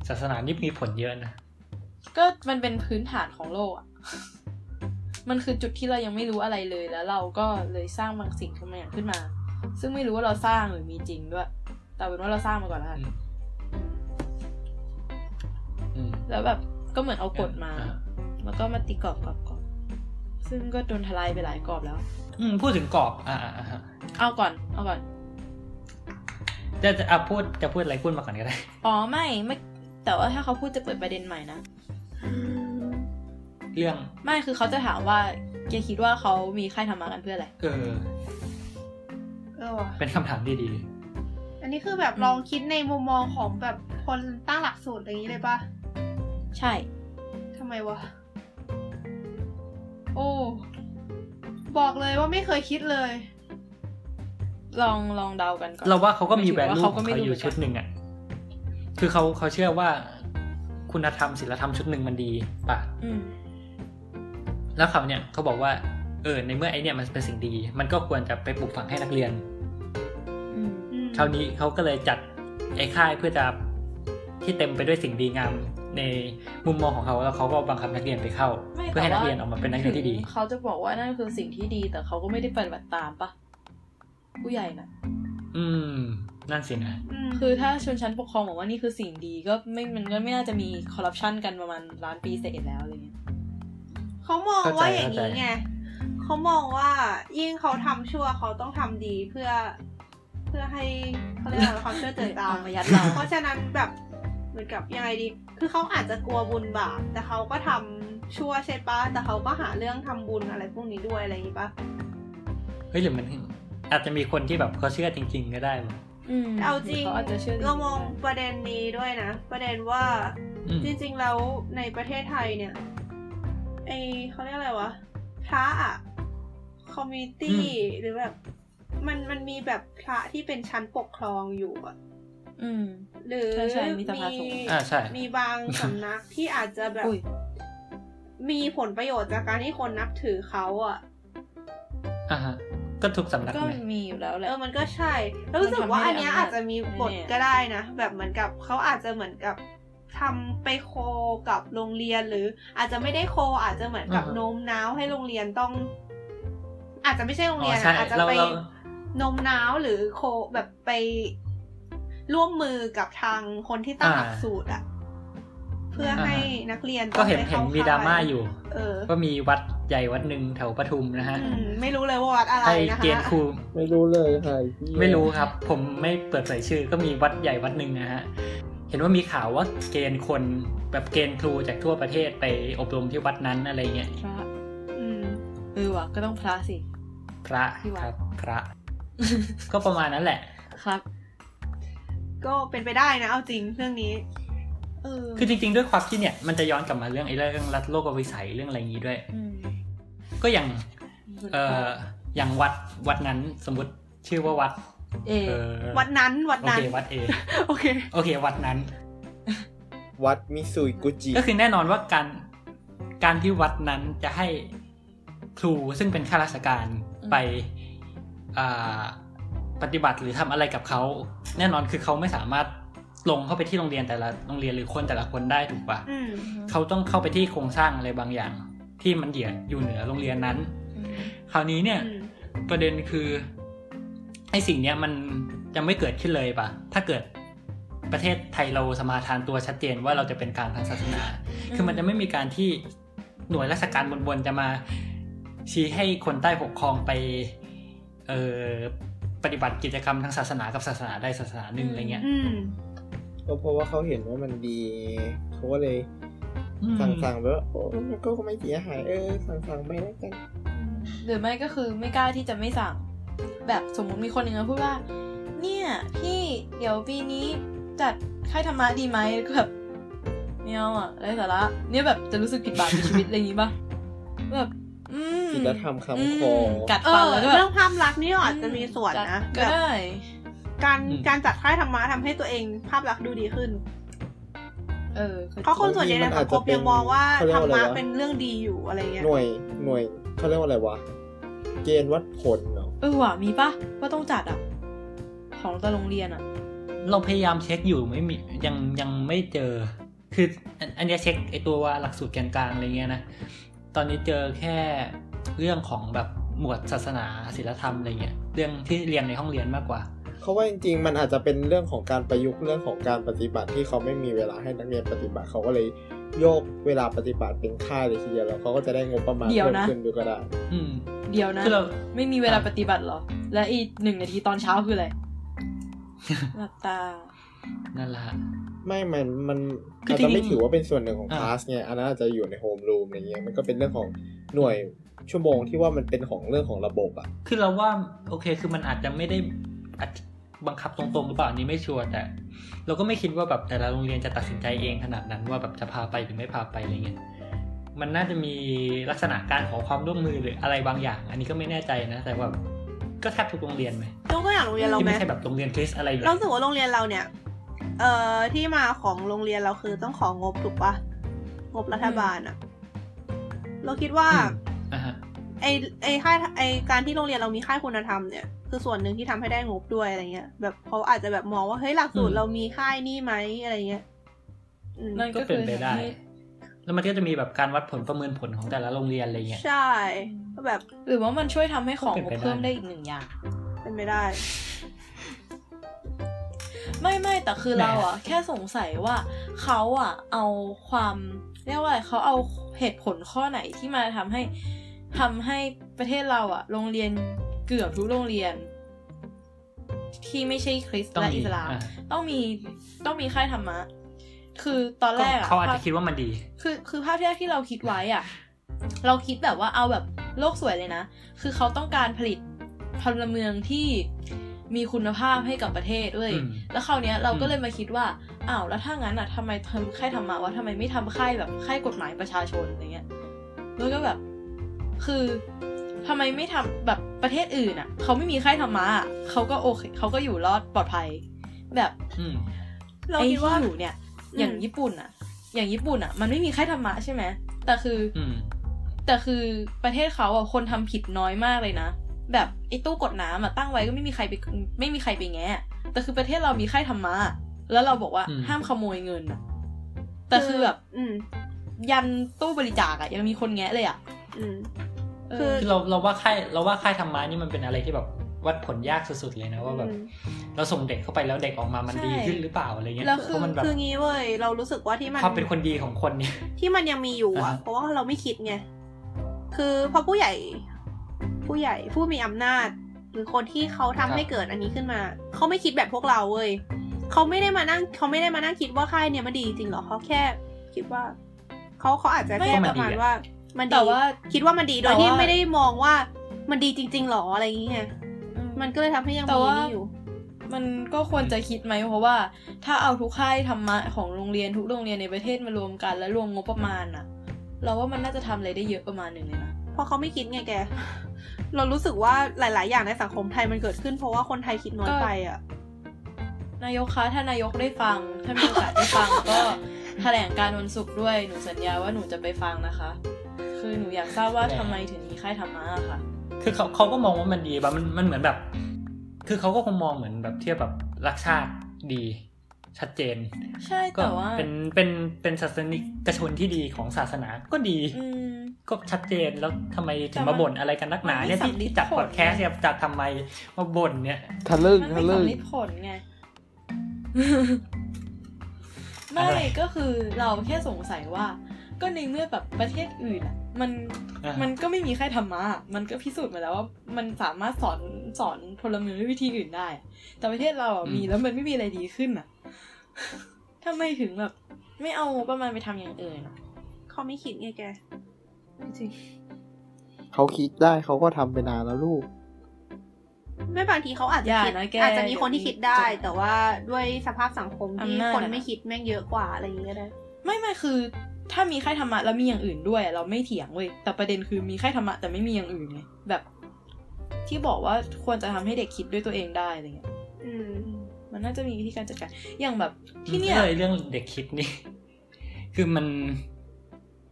ศาสนานี่มีผลเยอะนะ ก็มันเป็นพื้นฐานของโลกอะ มันคือจุดที่เรายังไม่รู้อะไรเลยแล้วเราก็เลยสร้างบางสิ่งขึ้นมาขึ้นมา ซึ่งไม่รู้ว่าเราสร้างหรือมีจริงด้วย แต่เป็นว่าเราสร้างมาก่อนแล้วกันอืมอืมแล้วแบบก็เหมือนเอากฎมาอ่าแล้วก็มาตีกรอบกรอบกรอบซึ่งก็โดนทลายไปหลายกรอบแล้ว อืมพูดถึงกรอบอ่าอ่าอ่าเอาก่อนเอาก่อนจะจะอะพูดจะพูดอะไรพูดมาก่อนก็ได้ อ๋อไม่ไม่ แต่ว่าถ้าเขาพูดจะเปิดประเด็นใหม่นะ เรื่อง ไม่คือเขาจะถามว่าแกคิดว่าเขามีค่ายธรรมะกันเพื่ออะไร เออ เออว่ะเป็นคำถามดี อันนี้คือแบบอืมลองคิดในมุมมองของแบบคนตั้งหลักสูตรอย่างนี้เลยปะใช่ทำไมวะ โอ้ บอกเลยว่าไม่เคยคิดเลย ลองลองเดากันก่อนๆเราว่าเขาก็มีหแวมายถึงว่าลูเขาก็ของไม่เขารู้อยู่เหมือนกันชุดหนึ่งอะคือเขาเขาเชื่อว่า คุณธรรมศีลธรรมชุดหนึ่งมันดีป่ะอืม แล้วเขาเนี่ยเขาบอกว่าเออในเมื่อไอเนี่ยมันเป็นสิ่งดี มันก็ควรจะไปปลูกฝังให้นักเรียนอืมอืมคราวนี้เขาก็เลยจัดไอ้ค่ายเพื่อจะที่เต็มไปด้วยสิ่งดีงามในมุมมองของเขาแล้วเขาก็บังคับนักเรียนไปเข้าไม่เพื่อให้แต่นักว่าเรียนออกมาเป็นนักเรียนที่ดีถึงเขาจะบอกว่านั่นคือสิ่งที่ดีแต่เขาก็ไม่ได้ปฏิบัติตามปะผู้ใหญ่นะอืม นั่นสินะมคือถ้าชนชั้นปกครองบอกว่านี่คือสิ่งดีก็ไม่มันก็ไม่น่าจะมีคอร์รัปชันกันประมาณล้านปีเศษแล้วอะไรเงี้ย เขามองเข้าใจว่าอย่างนี้เข้าใจไงเขามองว่ายิ่งเขาทำชั่วเขาต้องทำดีเพื่อ เพื่อให้เขาเรียกอะไรความเชื่อเจิดตามเอามายัดเราเพราะฉะนั้นแบบเหมือนกับยังไงดี คือเขาอาจจะกลัวบุญบาปแต่เขาก็ทำชั่วใช่ปะแต่เขาก็หาเรื่องทำบุญอะไรพวกนี้ด้วยอะไรอย่างนี้ปะเฮ้ยหรือมันอาจจะมีคนที่แบบเขาเชื่อจริง ๆ ก็ได้มั้งอืมเอาจริงเขาอาจจะเชื่อเรามองประเด็นนี้ด้วยนะ ประเด็นว่าอืมจริง ๆ แล้วในประเทศไทยเนี่ย ไอเขาเรียกอะไรวะ พระอะคอมมิตี้หรือแบบ มันมันมีแบบพระที่เป็นชั้นปกครองอยู่อะอืม หรือใช่ใช่มีสภาสงฆ์อ่าใช่ มีบางสำนักที่อาจจะแบบอุ้ยมีผลประโยชน์จากการที่คนนับถือเขาอะอ่าฮะก็ทุกสำนักก็ไหมมีอยู่แล้วแหละเออมันก็ใช่ แล้วรู้สึกว่าอันเนี้ยมันทำให้อาจจะมีบทแน่ๆก็ได้นะ แบบเหมือนกับเขาอาจจะเหมือนกับ ทำไปโคกับโรงเรียนหรือ อาจจะไม่ได้โคอาจจะเหมือนกับอ่าฮะโน้มน้าวให้โรงเรียนต้อง อาจจะไม่ใช่โรงอ๋เรียอนใช่อะอาจจะเราไปเราโน้มน้าวหรือโคแบบไปร่วมมือกับทางคนที่ตั้งหลักสูตรอะเพื่อให้นักเรียนก็เห็นต้องไปเห็นข้มีดราม่าค่อยู่ เออ ก็มีวัดใหญ่วัดหนึ่งแถวปทุมนะฮะอืมไม่รู้เลยว่าวัดอะไรให้นะคะเกณฑ์ครูไม่รู้เลยค่ะไม่รู้ครับ ผมไม่เปิดเผยชื่อ ก็มีวัดใหญ่วัดหนึ่งนะฮะ เห็นว่ามีข่าวว่าเกณฑ์คนแบบเกณฑ์ครูจากทั่วประเทศไปอบรมที่วัดนั้นอะไรเงี้ยพระอืมเออว่ะก็ต้องพระสิ พระที่วัดครับ พระ ก็ประมาณนั้นแหละ ครับ ก็เป็นไปได้นะเอาจริงเรื่องนี้เออคือจริงๆ ด้วยความที่เนี่ยมันจะย้อนกลับมาเรื่องไอ้เรื่องรัฐโลกวิสัยเรื่องอะไรอย่างนี้ด้วยอืมก็อย่างเอ่ออย่างวัดวัดนั้นสมมติชื่อว่าวัด เอเออวัดนั้นวัดโอนั้นเควัดเอโอเคโอเค วัดนั้น วัดมิซุยกุจิ ก็คือแน่นอนว่าการการที่วัดนั้นจะให้ครูซึ่งเป็นข้าราชการไปอ่าปฏิบัติหรือทำอะไรกับเขา แน่นอนคือเขาไม่สามารถลงเข้าไปที่โรงเรียนแต่ละโรงเรียนหรือคนแต่ละคนได้ถูกปะอืมเขาต้องเข้าไปที่โครงสร้างอะไรบางอย่าง ที่มันเหยียดอยู่เหนือโรงเรียนนั้นอืมคราวนี้เนี่ยอืมประเด็นคือ ไอ้สิ่งเนี้ยมันยังไม่เกิดขึ้นเลยปะถ้าเกิดประเทศไทยเราสมาทานตัวชัดเจนว่าเราจะเป็นกลางทางศาสนา คือมันจะไม่มีการที่หน่วยราชการบนๆจะมาชี้ให้คนใต้ปกครองไปเอ่อปฏิบัติกิจกรรมทางศาสนากับศาสนาใดศาสนาหนึ่งอะไรเงี้ยอืมก็เพราะว่าเขาเห็นว่ามันดีเขาก็เลยอืมสั่งสั่งๆไปว่าโอ้มันก็ไม่เสียหายเออสั่งสั่งๆไปแล้วกันหรือไม่ก็คือไม่กล้าที่จะไม่สั่ง แบบสมมุติมีคนหนึ่งมาพูดว่า เนี่ยพี่เดี๋ยวปีนี้จัดค่ายธรรมะดีไหมแล้วก็แบบไม่เอาอะไรสาระเนี่ยแบบจะรู้สึกผิดบาปในชีวิตอะไรอย่างนี้ปะแบบอืมศีลธรรมคำอืคอมกัดเอฟันอแล้วก็เรื่แบอบงภาพลักษณ์นี่อาจจะมีส่วนนะก็แบบได้การอืมการจัดค่ายธรรมะทำให้ตัวเองภาพลักษณ์ดูดีขึ้น เออก็เพราะคนส่วนใหญ่ในสังคมยังมองว่าเขาเรียธกรว่ารอะไรมะวะเป็นเรื่องดีอยู่อะไรเงี้ยหน่วยหน่วยเขาเรียกว่าอะไรวะเกณฑ์วัดผลเนาะ เออว่ะมีปะว่าต้องจัดอะของแต่โรงเรียนอะเราพยายามเช็คอยู่ไม่มียังยังไม่เจอ คืออันอันเนี้ยเช็คไอตัวหลักสูตรแกนกลางอะไรเงี้ยนะตอนนี้เจอแค่เรื่องของแบบหมวดศาสนาศิลธรรมอะไรเงี้ยเรื่องที่เรียนในห้องเรียนมากกว่าเขาว่าจริงๆ มันอาจจะเป็นเรื่องของการประยุกต์เรื่องของการปฏิบัติที่เขาไม่มีเวลาให้นักเรียนปฏิบัติเขาก็เลย โยกเวลาปฏิบัติเป็นค่ายเลยทีเดียวแล้วเขาก็จะได้งบประมาณเดี๋ยวเพิ่มนะขึ้นด้วยก็ได้อืมเดียวนะคือเราไม่มีเวลาปฏิบัติเหรอ และอีกหนึ่งนาทีตอนเช้าคืออะไรหลับตานั่นแหละฮะไม่มันมันคืออาจจะไม่จริงๆถือว่าเป็นส่วนหนึ่งของอ่าคลาสไงอันนั้นอาจจะอยู่ในโฮมรูมอะไรเงี้ยมันก็เป็นเรื่องของหน่วยชั่วโมงที่ว่ามันเป็นของเรื่องของระบบอะคือเราว่าโอเคคือมันอาจจะไม่ได้อาจ บังคับตรงๆหรือเปล่าอันนี้ไม่ชัวร์แต่เราก็ไม่คิดว่าแบบแต่ละโรงเรียนจะตัดสินใจเองขนาดนั้นว่าแบบจะพาไปหรือไม่พาไปอะไรเงี้ยมันน่าจะมีลักษณะการขอความร่วมมือหรืออะไรบางอย่าง อันนี้ก็ไม่แน่ใจนะ แต่ว่าก็แทบทุกโรงเรียนไหมยกตัวอย่างโรงเรียนเราที่ไหมไม่ใช่แบบโรงเรียนคริสอะไรอย่างเราเงี้ยสึกว่าโรงเรียนเราเนี่ยเอ่อที่มาของโรงเรียนเราคือต้องของงบถูกปะงบรัฐบาลอะเราคิดว่าอืมอ่าฮะ ไอไอค่ายไอการที่โรงเรียนเรามีค่ายคุณธรรมเนี่ยคือส่วนหนึ่งที่ทำให้ได้งบด้วยอะไรเงี้ย แบบเขาอาจจะแบบมองว่าเฮ้ยหลักสูตรเรามีค่ายนี่ไหมอะไรเงี้ยอืมนั่นก็ก็เป็คืนอไปได้ทำให้แล้วมันก็จะมีแบบการวัดผลประเมินผลของแต่ละโรงเรียนอะไรเงี้ยใช่ก็แบบ หรือว่ามันช่วยทำให้ของก็งเป็นบไปได้เพิ่มได้อีกหนึ่งอย่าง เป็นไปได้ ไม่ไม่แต่คือเราอะแค่สงสัยว่าเขาอะเอาความเรียกว่าอะไรเขาเอาเหตุผลข้อไหนที่มาทำให้ ทำให้ประเทศเราอะโรงเรียนเกือบทุกโรงเรียน ที่ไม่ใช่คริสต์ต้องและมีอิสลามอ่าต้องมีต้องมีค่ายธรรมะ คือตอนแรกอะเขาอาจจะคิดว่ามันดี คือคือภาพแรกที่เราคิดไว้อะเราคิดแบบว่าเอาแบบโลกสวยเลยนะ คือเขาต้องการผลิตพลเมืองที่มีคุณภาพให้กับประเทศด้วยอืมแล้วคราวเนี้ยเราก็อืมเลยมาคิดว่า อ้าวแล้วถ้างั้นอะทำไมทำค่ายธรรมะวะทำไมไม่ทำค่ายแบบค่ายกฎหมายประชาชนอะไรเงี้ย แล้วก็แบบ คือทำไมไม่ทำแบบประเทศอื่นอะเขาไม่มีค่ายธรรมะอะเขาก็โอเคเขาก็อยู่รอดปลอดภัย แบบอืมเราไอ้คิดว่าที่อยู่เนี่ย อย่างอืมญี่ปุ่นอะ อย่างญี่ปุ่นอะ มันไม่มีค่ายธรรมะใช่ไหมแต่คือออืมแต่คือประเทศเขาอะคนทำผิดน้อยมากเลยนะแบบไอ้ตู้กดน้ำอะตั้งไว้ก็ไม่มีใครไปไม่มีใครไปแงะแต่คือประเทศเรามีค่ายธรรมะแล้วเราบอกว่าอืมห้ามขโมยเงินอะแต่คือแบบอืมยันตู้บริจาคอะยังมีคนแงะเลยอะอืมเอ คืออคือเราเราว่าค่ายเราว่าค่ายธรรมะนี่มันเป็นอะไรที่แบบวัดผลยากสุดๆเลยนะว่าแบบอืมเราส่งเด็กเข้าไปแล้วเด็กออกมามันใช่ดีขึ้นหรือเปล่าอะไรเงี้ยแล้วเพคือราะมันแบบคืองี้เว้ยเรารู้สึกว่าที่มันความเป็นคนดีของคนเนี่ยที่มันยังมีอยู่อะอ่าฮะเพราะว่าเราไม่คิดไงคือพอผู้ใหญ่ ผู้ใหญ่ผู้มีอำนาจ หรือคนที่เขาทำให้เกิดอันนี้ขึ้นมาเขาไม่คิดแบบพวกเราเว้ยเขาไม่ได้มานั่งเขาไม่ได้มานั่งคิดว่าค่ายเนี่ยมันดีจริงหรอเขาแค่คิดว่าเขาเขาอาจจะแค่ไม่ประมาณมันดีอะว่า มันแต่ดีว่าคิดว่ามันดีโดแต่ยว่าที่ไม่ได้มองว่ามันดีจริง ๆหรออะไรอย่างเงี้ยมันก็เลยทำให้ยังแต่มีว่านี่อยู่ มันก็ควรจะคิดไหมเพราะว่า ถ้าเอาทุกค่ายธรรมะของโรงเรียนทุกโรงเรียนในประเทศมารวมกัน แล้วรวมงบประมาณอะเราว่ามันน่าจะทำอะไรได้เยอะประมาณหนึ่งเลยนะเพราะเขาไม่คิดไงแก เรารู้สึกว่าหลาย ๆ อย่างในสังคมไทยมันเกิดขึ้น เพราะว่าคนไทยคิดน้อยก็ไปอะนายกคะถ้านายกได้ฟัง ถ้ามีโอกาสได้ฟังก็แถลงการวันศุกร์ด้วยหนูสัญญาว่าหนูจะไปฟังนะคะ คือหนูอยากทราบว่าทำไมถึงมีค่ายธรรมะอะค่ะ คือเขาเขาก็มองว่ามันดีแบบมันมันเหมือนแบบ คือเขาก็คงมองเหมือนแบบเทียบแบบรักชาติดีชัดเจน ใช่ก็แต่ว่าเป็นเป็นเป็นศาสนิกชนที่ดีของศาสนาก็ดีอืมก็ชัดเจนแล้วทำไมถึแต่งมันมาบ่นอะไรกันนักหนาเนี่ยมันไม่ที่สำลิดที่จัดผลพอดแคสต์เนี่ยจัดทำไมมาบ่นเนี่ยทะลึ่งมันทะไม่ลึ่งสำลิดผลไงไม่อะไรก็คือเราแค่สงสัยว่า ก็ในเมื่อแบบประเทศอื่นอะ มันอ่ามันก็ไม่มีค่ายธรรมะอะมันก็พิสูจน์มาแล้วว่ามันสามารถสอนสอนพลเมืองด้วยวิธีอื่นได้อะแต่ประเทศเราอะมีแล้วมันไม่มีอะไรดีขึ้นอะทำไมถึงแบบ ไม่เอาประมาณไปทำอย่างอื่นอะเขาไม่คิดไงแกจริงเขาคิดได้เขาก็ทำไปนานแล้วลูก ไม่บางทีเขาอาจจะอย่าคิดนะแกอาจจะมีคนที่คิดได้จะแต่ว่าด้วยสภาพสังคมที่อำนาจคนอะไม่คิดแม่งเยอะกว่าอะไรอย่างเงี้ยก็ได้ ไม่ไม่คือ ถ้ามีค่ายธรรมะแล้วมีอย่างอื่นด้วยอะเราไม่เถียงเว้ยแต่ประเด็นคือมีค่ายธรรมะแต่ไม่มีอย่างอื่นไงแบบ ที่บอกว่าควรจะทำให้เด็กคิดด้วยตัวเองได้อะไรเงี้ยอืมมันน่าจะมีวิธีการจัดการอย่างแบบที่เนี่ยเลยเรื่องเด็กคิดนี่คือมัน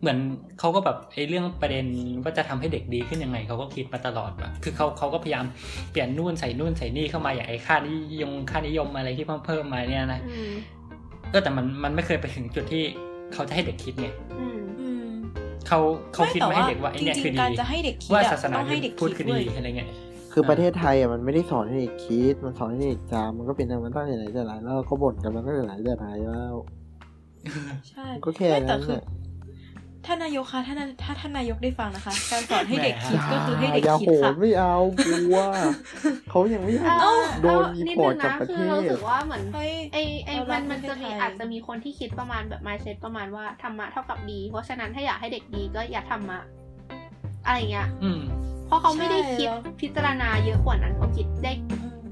เหมือนเขาก็แบบไอ้เรื่องประเด็นว่าจะทำให้เด็กดีขึ้นยังไงเขาก็คิดมาตลอดแบบคือเขาเขาก็พยายามเปลี่ยนนู่นใส่นู่นใส่นี่เข้ามาอย่างไอ้ค่านิยมค่านิยมอะไรที่เพิ่มเพิ่มมาเนี่ยนะอืมเออแต่มันมันไม่เคยไปถึงจุดที่ เขาจะให้เด็กคิดไงอืมอืมเขาเขาคิดมาให้เด็กว่าไอ้จเนี่ยริคืองๆดีการจะให้เด็กคิดว่าอะศาสนาต้องให้เด็กพูดคิดคือเว้ดียอะไรเงี้ยคือประเทศไทยอะมันไม่ได้สอนให้เด็กคิด มันสอนให้เด็กจำมันก็เป็นอย่างนั้นตั้งแต่ไหนแต่ไรแล้วเราก็บ่นกันมาตั้งแต่ไหนแต่ไรแล้ว ใช่ก็แค่ไม่แต่นั้นคือแหละ ท่านนายกคะถ้าท่านถ้าท่านนายกได้ฟังนะคะ การสอนให้เด็กคิดแหมก็คือให้เด็กอย่าคิดโหค่ะดไม่เอากลัวเขายังไม่อยากเอ้าโดนเอ้ารีพอร์ตดจากงประเทคือเราศรู้สึกว่าเหมือนเฮ้ยไอไอเรารัมักนมันจะมีประเทศไทยอาจจะมีคนที่คิดประมาณแบบ mindset ประมาณว่าธรรมะเท่ากับดี เพราะฉะนั้นถ้าอยากให้เด็กดีก็อย่าธรรมะอะไรอย่างเงี้ยอืมเพราะเขาไม่ได้ใช่คิดแล้วพิจารณาเยอะกว่านั้นเขาคิดได้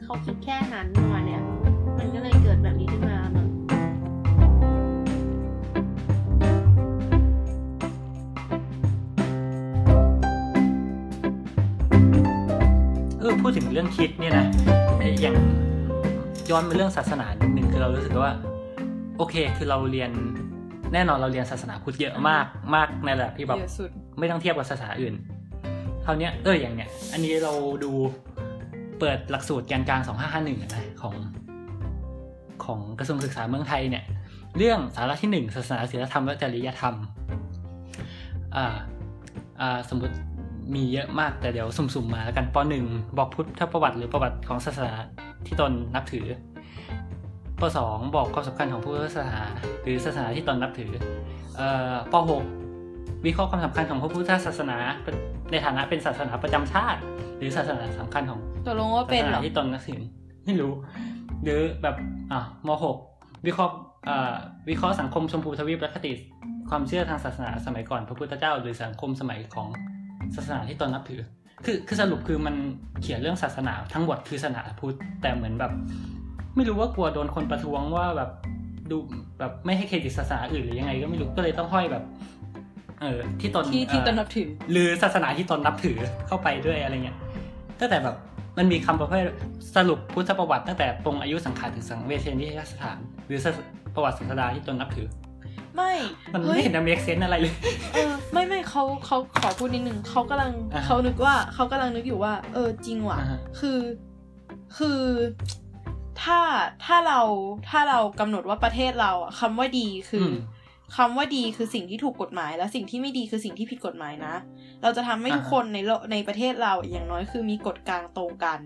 เขาคิดแค่นั้นประมาณเนี้ยมันก็เลยเกิดแบบนี้ขึ้น ออพูดถึงเรื่องคิดเนี่ยนะไอ้อย่างย้อนมาเรื่องศาสนานิดนึงคือเรารู้สึกว่า โอเค คือเราเรียนแน่นอนเราเรียนศาสนาพุทธเยอะมากมากในระดับที่แบบเยอะสุดไม่ต้องเทียบกับศาสนาอื่นคราวเนี้ยเอออย่างเนี้ยอันนี้เราดูเปิดหลักสูตรแกนกลาง2551นะของของกระทรวงศึกษาเมืองไทยเนี่ย เรื่องสาระที่หนึ่งศาสนาศีลธรรมและจริยธรรมอ่าอ่าสมมติ มีเยอะมากแต่เดี๋ยวสุ่มๆมาแล้วกันปหนึ่งบอกพุทธประวัติหรือประวัติของศาสนาที่ตนนับถือปสองบอกความสำคัญของพุทธศาสนาหรือศาสนาที่ตนนับถือเอ่อปหกวิเคราะห์ความสำคัญของพระพุทธศาสนาในฐานะเป็นศาสนาประจำชาติ หรือศาสนาสำคัญของตกลงว่าเป็นศาสเหรนาอที่ตนนับถือไม่รู้ หรือแบบอะมหกวิเคราะห์อ่าวิเคราะห์สังคมชมพูทวีปและคติความเชื่อทางศาสนาสมัยก่อนพระพุทธเจ้า หรือสังคมสมัยของ ศาสนาที่ตนนับถือ คือคือสรุปคือมันเขียนเรื่องศาสนาทั้งหมดคือศาสนาพุทธแต่เหมือนแบบ ไม่รู้ว่ากลัวโดนคนประท้วงว่าแบบดูแบบไม่ให้เครดิตศาสนาอื่นหรือยังไง ก็ไม่รู้ก็เลยต้องห้อยแบบ เออที่ตนที่ที่ตนนับเอ่อถือ หรือศาสนาที่ตนนับถือเข้าไปด้วยอะไรเงี้ยตั้งแต่แบบมันมีคำประเภทสรุปพุทธประวัติตั้งแต่ปรงอายุสังขารถึงสังเวชนียสถาน หรือศาสประวัติศาสดาที่ตนนับถือ ไม่มันฮ้ไม่ยเห็นจะ make sense อะไรเลยเออไม่ไม่เขาเขาขอพูดนิดนึงเขากำลังอ่าฮะเขานึกว่าเขากำลังนึกอยู่ว่า เออจริงว่ะอ่าฮะคือคือถ้าถ้าเราถ้าเรากำหนดว่าประเทศเราอะคำว่าดีคืออมคำว่าดีคือสิ่งที่ถูกกฎหมาย และสิ่งที่ไม่ดีคือสิ่งที่ผิดกฎหมายนะ เราจะทำให้ทุกอ่าฮะคนในโลกในประเทศเราอย่างน้อยคือมีกฎกลางตรงกัน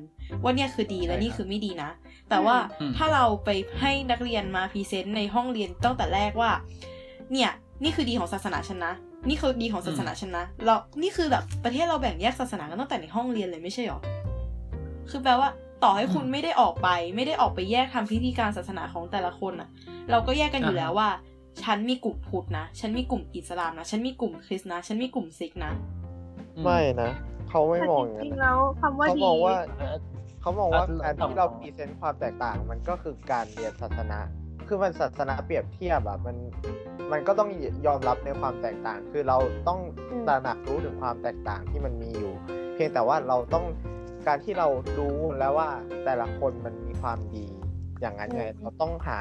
ว่าเนี่ยคือดีและใช่นี่ครับคือไม่ดีนะ แต่ว่าอืมถ้าเราไปให้นักเรียนมาพรีเซนต์ในห้องเรียนตั้งแต่แรกว่า เนี่ยนี่คือดีของศาสนาฉันนะ นี่คือดีของศาสนาฉันนะเรานี่คือแบบประเทศเราแบ่งแยกศาสนากันตั้งแต่ในห้องเรียนเลยไม่ใช่หรอคือแปลว่าต่อให้คุณไม่ได้ออกไป ไม่ได้ออกไปแยกทำพิธีการศาสนาของแต่ละคนอะเราก็แยกกันอยู่แล้วว่า ฉันมีกลุ่มพุทธนะ ฉันมีกลุ่มอิสลามนะ ฉันมีกลุ่มคริสต์นะ ฉันมีกลุ่มซิกข์นะ ไม่นะ เขาไม่มองอย่างจนั้นจริงๆนะแล้วคำว่าเขาดีมองว่าเขามองว่าอะการที่เรา present ความแตกต่าง มันก็คือการเรียนศาสนา คือมันศาสนาเปรียบเทียบอะมัน มันก็ต้องยอมรับในความแตกต่าง คือเราต้องอืมตระหนักรู้ถึงความแตกต่างที่มันมีอยู่ เพียงแต่ว่าเราต้องการที่เรารู้แล้วว่าแต่ละคนมันมีความดีอย่างนั้นไงเราต้องหา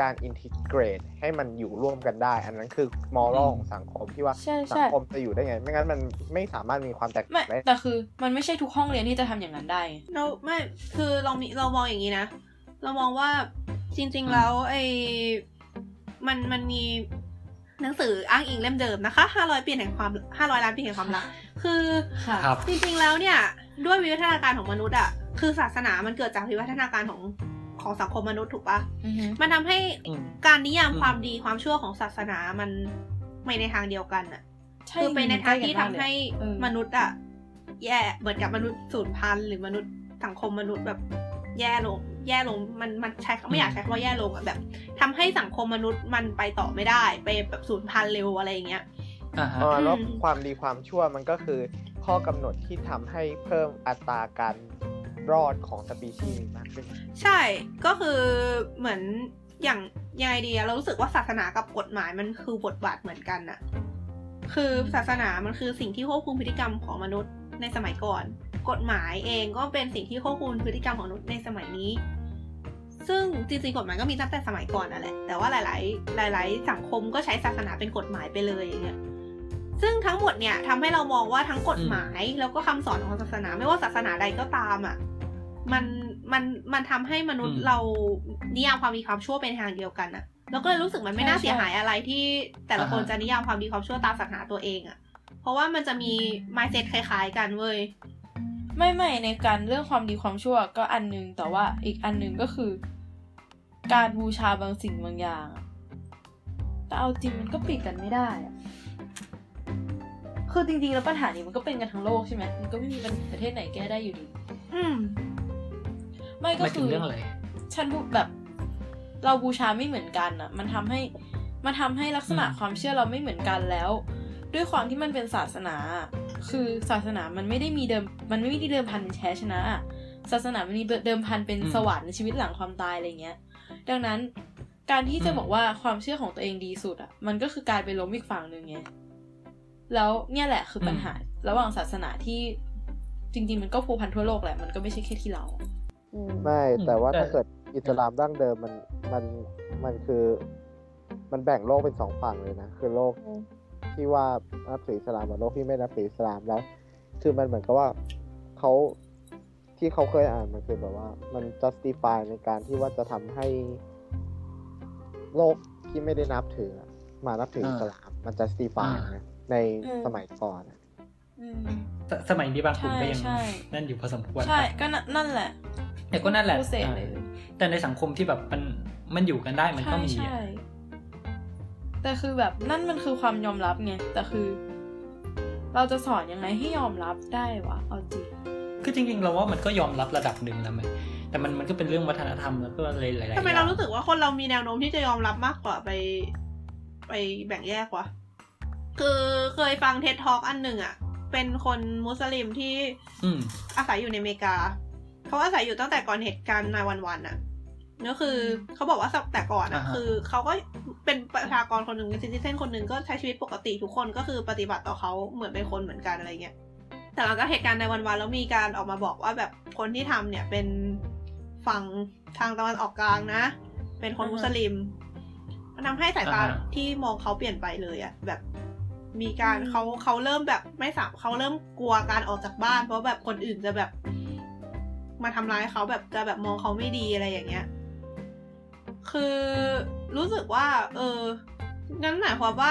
การอินทิเกรตให้มันอยู่ร่วมกันได้ อันนั้นคือมอรัลของสังคมที่ว่าใช่สัใช่คมจะอยู่ได้ไง ไม่งั้นมันไม่สามารถมีความแตกไม่ต่างได้แต่คือ มันไม่ใช่ทุกห้องเรียนที่จะทำอย่างนั้นได้เราไม่คือเรามีเรามองอย่างนี้นะ เรามองว่าจริง ๆ แล้วไอ้มันมันมี หนังสืออ้างอิงเล่มเดิมนะคะห้าร้อยปีแห่งความห้าร้อยล้านปีแห่งความรัก คือค่ะครับจริงๆแล้วเนี่ย ด้วยวิวัฒนาการของมนุษย์อะคือศาสนามันเกิดจากวิวัฒนาการของของสังคมมนุษย์ถูกปะอือฮึมันทำให้อืมการนิยามอืมความดีความชั่วของศาสนามันไม่ในทางเดียวกันอะใช่คือไปในทางที่ทำให้เออมนุษย์อะแย่เหมือนกับมนุษย์สูญพันธุ์หรือมนุษย์สังคมมนุษย์แบบแย่ลง แย่ลงมันมันใช้ไม่อยากใช้คำว่าแย่ลงอะแบบทำให้สังคมมนุษย์มันไปต่อไม่ได้ ไปแบบสูญพันธุ์เร็วอะไรอย่างเงี้ยอ่าฮะเออแล้วอืมความดีความชั่วมันก็คือข้อกำหนดที่ทำให้เพิ่มอัตราการรอดของสปีชีส์มากขึ้น ใช่ก็คือเหมือนอย่างยังไงดีอะเรารู้สึกว่าศาสนากับกฎหมายมันคือบทบาทเหมือนกันอะคือศาสนามันคือสิ่งที่ควบคุมพฤติกรรมของมนุษย์ในสมัยก่อน กฎหมายเองก็เป็นสิ่งที่ควบคุมพฤติกรรมของมนุษย์ในสมัยนี้ ซึ่งจริงๆกฎหมายก็มีตั้งแต่สมัยก่อนนั่นแหละ แต่ว่าหลาย ๆ หลาย ๆ สังคมก็ใช้ศาสนาเป็นกฎหมายไปเลยอย่างเงี้ยซึ่งทั้งหมดเนี่ยทำให้เรามองว่าทั้งกฎหมายแล้วก็คำสอนของศาสนา ไม่ว่าศาสนาใดก็ตามอะมันมันมันทำให้มนุษย์อืมเรานิยามความดีความชั่วเป็นทางเดียวกันอะแล้วก็เลยรู้สึกมันไม่น่าใช่เสียหายอะไรที่แต่ละคนอ่าฮะจะนิยามความดีความชั่วตามศาสนาตัวเองอะเพราะว่ามันจะมี mindset คล้าย ๆ กันเว้ย ไม่ไม่ในการเรื่องความดีความชั่วก็อันหนึง แต่ว่าอีกอันหนึงก็คือ การบูชาบางสิ่งบางอย่างอะแต่เอาจริงมันก็ปิดกันไม่ได้อะคือจริงๆแล้วปัญหานี้มันก็เป็นกันทั้งโลกใช่ไหมมันก็ไม่มีประเทศไหนแก้ได้อยู่ดี อืม ไม่หก็มายถึคืงอเรื่องอะไร ฉันพูดแบบ เราบูชาไม่เหมือนกันอะ มันทำให้ มันทำให้ลักษณะอืมความเชื่อเราไม่เหมือนกันแล้ว ด้วยความที่มันเป็นศาสนา คือศาสนามันไม่ได้มีเดิม มันไม่ได้เดิมพันเป็นแพ้ชนะอะศาสนามันมีเดิมพันเป็นสวรรค์ในชีวิตหลังความตายอะไรเงี้ย ดังนั้นการที่จะบอกว่าความเชื่อของตัวเองดีสุดอะ มันก็คือการไปล้มอีกฝั่งหนึ่งไง แล้วเนี่ยแหละคือปัญหา ระหว่างศาสนาที่จริง ๆ มันก็ผูกพันทั่วโลกแหละ มันก็ไม่ใช่แค่ที่เรา ไม่ แต่ว่าแต่ถ้าเกิดอิสลามดั้งเดิมมันมันมันคือ มันแบ่งโลกเป็นสองฝั่งเลยนะ คือโลก ที่ว่านับถืออิสลามกับโลกที่ไม่นับถืออิสลามแล้ว คือมันเหมือนกับว่าเขาที่เขาเคยอ่านมันคือแบบว่า มัน justify ในการที่ว่าจะทำให้โลกที่ไม่ได้นับถืออะมานับถืออิสลามมัน justify อ่านะในอืมสมัยก่อนอะอืมสสมัยนี้บางกลุ่มก็ยังใช่ใช่นั่นอยู่พอสมควรใช่ก็นั่นนั่นแหละ แต่ก็นั่นแหละผู้เสพเลยอ่าแต่ในสังคมที่แบบมันมันอยู่กันได้มันก็ใช่มีใช่อะ แต่คือแบบนั่นมันคือความยอมรับไงแต่คือ เราจะสอนยังไงให้ยอมรับได้วะเอาจริงคือจริงๆเราว่ามันก็ยอมรับระดับหนึ่งแล้วไหมแต่มันมันก็เป็นเรื่องวัฒนธรรมแล้วก็อะไรหลายๆทำไมอย่เรางรู้สึกว่าคนเรามีแนวโน้มที่จะยอมรับมากกว่าไป ไปแบ่งแยกวะคือเคยฟังเท็ดทอกอันหนึ่งอะเป็นคนมุสลิมที่ อืมอาศัยอยู่ในอเมริกา เขาอาศัยอยู่ตั้งแต่ก่อนเหตุการณ์นายวันวันอะ ก็คือเขาบอกว่าแต่ก่อนอะอ่าฮะคือเขาก็เป็นประชากรคนหนึ่งเป็นซิติเซนคนหนึ่งก็ใช้ชีวิตปกติทุกคนก็คือปฏิบัติต่อเขาเหมือนเป็นคนเหมือนกันอะไรเงี้ยแต่หลังจากเหตุการณ์ในวันวันแล้วมีการออกมาบอกว่าแบบคนที่ทำเนี่ยเป็นฝั่งทางตะวันออกกลางนะ เป็นคนอ่าฮะมุสลิมมันทำให้สายตาอ่าฮะที่มองเขาเปลี่ยนไปเลยอะแบบมีการเขาเขาเริ่มแบบไม่สามเขาเริ่มกลัวการออกจากบ้าน เพราะแบบคนอื่นจะแบบ มาทำร้ายเขาแบบจะแบบมองเขาไม่ดีอะไรอย่างเงี้ย คือรู้สึกว่า เอองั้นหมายความว่า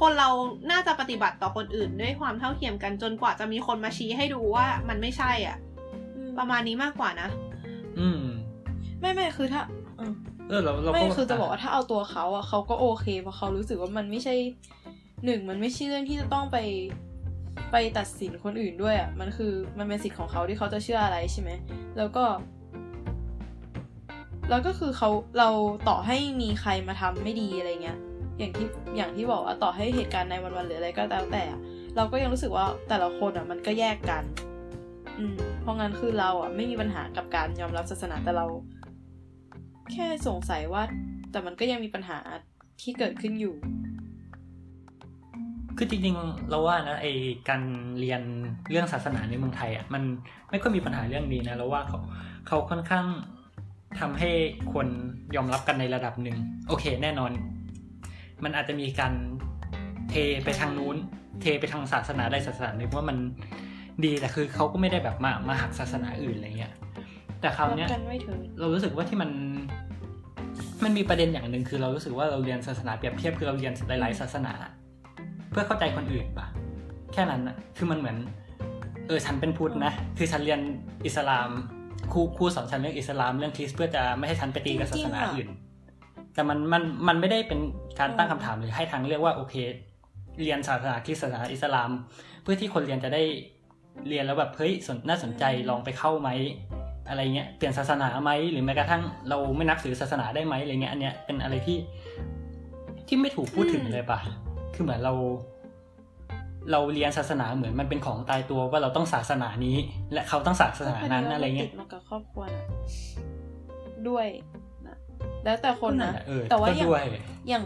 คนเราน่าจะปฏิบัติต่อคนอื่นด้วยความเท่าเทียมกันจนกว่าจะมีคนมาชี้ให้ดูว่ามันไม่ใช่อะ ประมาณนี้มากกว่านะ อืม ไม่ไม่คือถ้าอืมเออเราเราไม่ก็คือจะบอกว่าถ้าเอาตัวเขาอะเขาก็โอเคเพราะเขารู้สึกว่ามันไม่ใช่หนึ่งมันไม่ใช่เรื่องที่จะต้องไปไปตัดสินคนอื่นด้วยอะมันคือมันเป็นสิทธิ์ของเขาที่เขาจะเชื่ออะไรใช่ไหมแล้วก็ แล้วก็คือเขาเราต่อให้มีใครมาทำไม่ดีอะไรเงี้ย อย่างที่อย่างที่บอกว่าต่อให้เหตุการณ์ในวันวันๆหรืออะไรก็แล้วแต่ เราก็ยังรู้สึกว่าแต่ละคนอะมันก็แยกกัน อืม เพราะงั้นคือเราอะไม่มีปัญหากับการยอมรับศาสนาแต่เรา แค่สงสัยว่า แต่มันก็ยังมีปัญหาที่เกิดขึ้นอยู่ คือจริงๆเราว่านะไอการเรียนเรื่องศาสนาในเมืองไทยอะมันไม่ค่อยมีปัญหาเรื่องนี้นะเราว่าเขาเขาค่อนข้าง ทำให้คนยอมรับกันในระดับหนึ่ง โอเค แน่นอน มันอาจจะมีการเทไปทางนู้น เทไปทางศาสนาใดศาสนาหนึ่งว่ามันดีแต่คือเขาก็ไม่ได้แบบมามาหักศาสนาอื่นอะไรเงี้ย แต่คราวรับเนี้ยกันไม่ถึงเรารู้สึกว่าที่มัน มันมีประเด็นอย่างหนึ่งคือเรารู้สึกว่าเราเรียนศาสนาเปรียบเทียบคือเราเรียนหลายๆศาสนา เพื่อเข้าใจคนอื่นปะแค่นั้นนะคือมันเหมือน เออฉันเป็นพุทธนะ คือฉันเรียนอิสลาม ครูครูสอนฉันเรื่องอิสลามเรื่องคริสต์เพื่อจะไม่ให้ฉันไปตีกับศาสนาอื่น แต่มันมันมันไม่ได้เป็นการตั้งคำถามหรือให้ทางเรียกว่าโอเค เรียนศาสนาคริสต์ศาสนาอิสลาม เพื่อที่คนเรียนจะได้เรียนแล้วแบบเฮ้ยสนน่าสนใจลองไปเข้าไหมอะไรเงี้ยเปลี่ยนศาสนาไหมหรือแม้กระทั่งเราไม่นับถือศาสนาได้ไหมอะไรเงี้ยอันเนี้ยเป็นอะไรที่ที่ไม่ถูกพูดถึงเลยปะคือเหมือนเรา เราเรียนศาสนาเหมือนมันเป็นของตายตัวว่าเราต้องศาสนานี้ และเขาต้องศาสนานั้นอะไรเงี้ยติดมากับครอบครัวนะด้วยนะแล้วแต่คนนะเออแต่ว่าก็อย่างด้วยอย่าง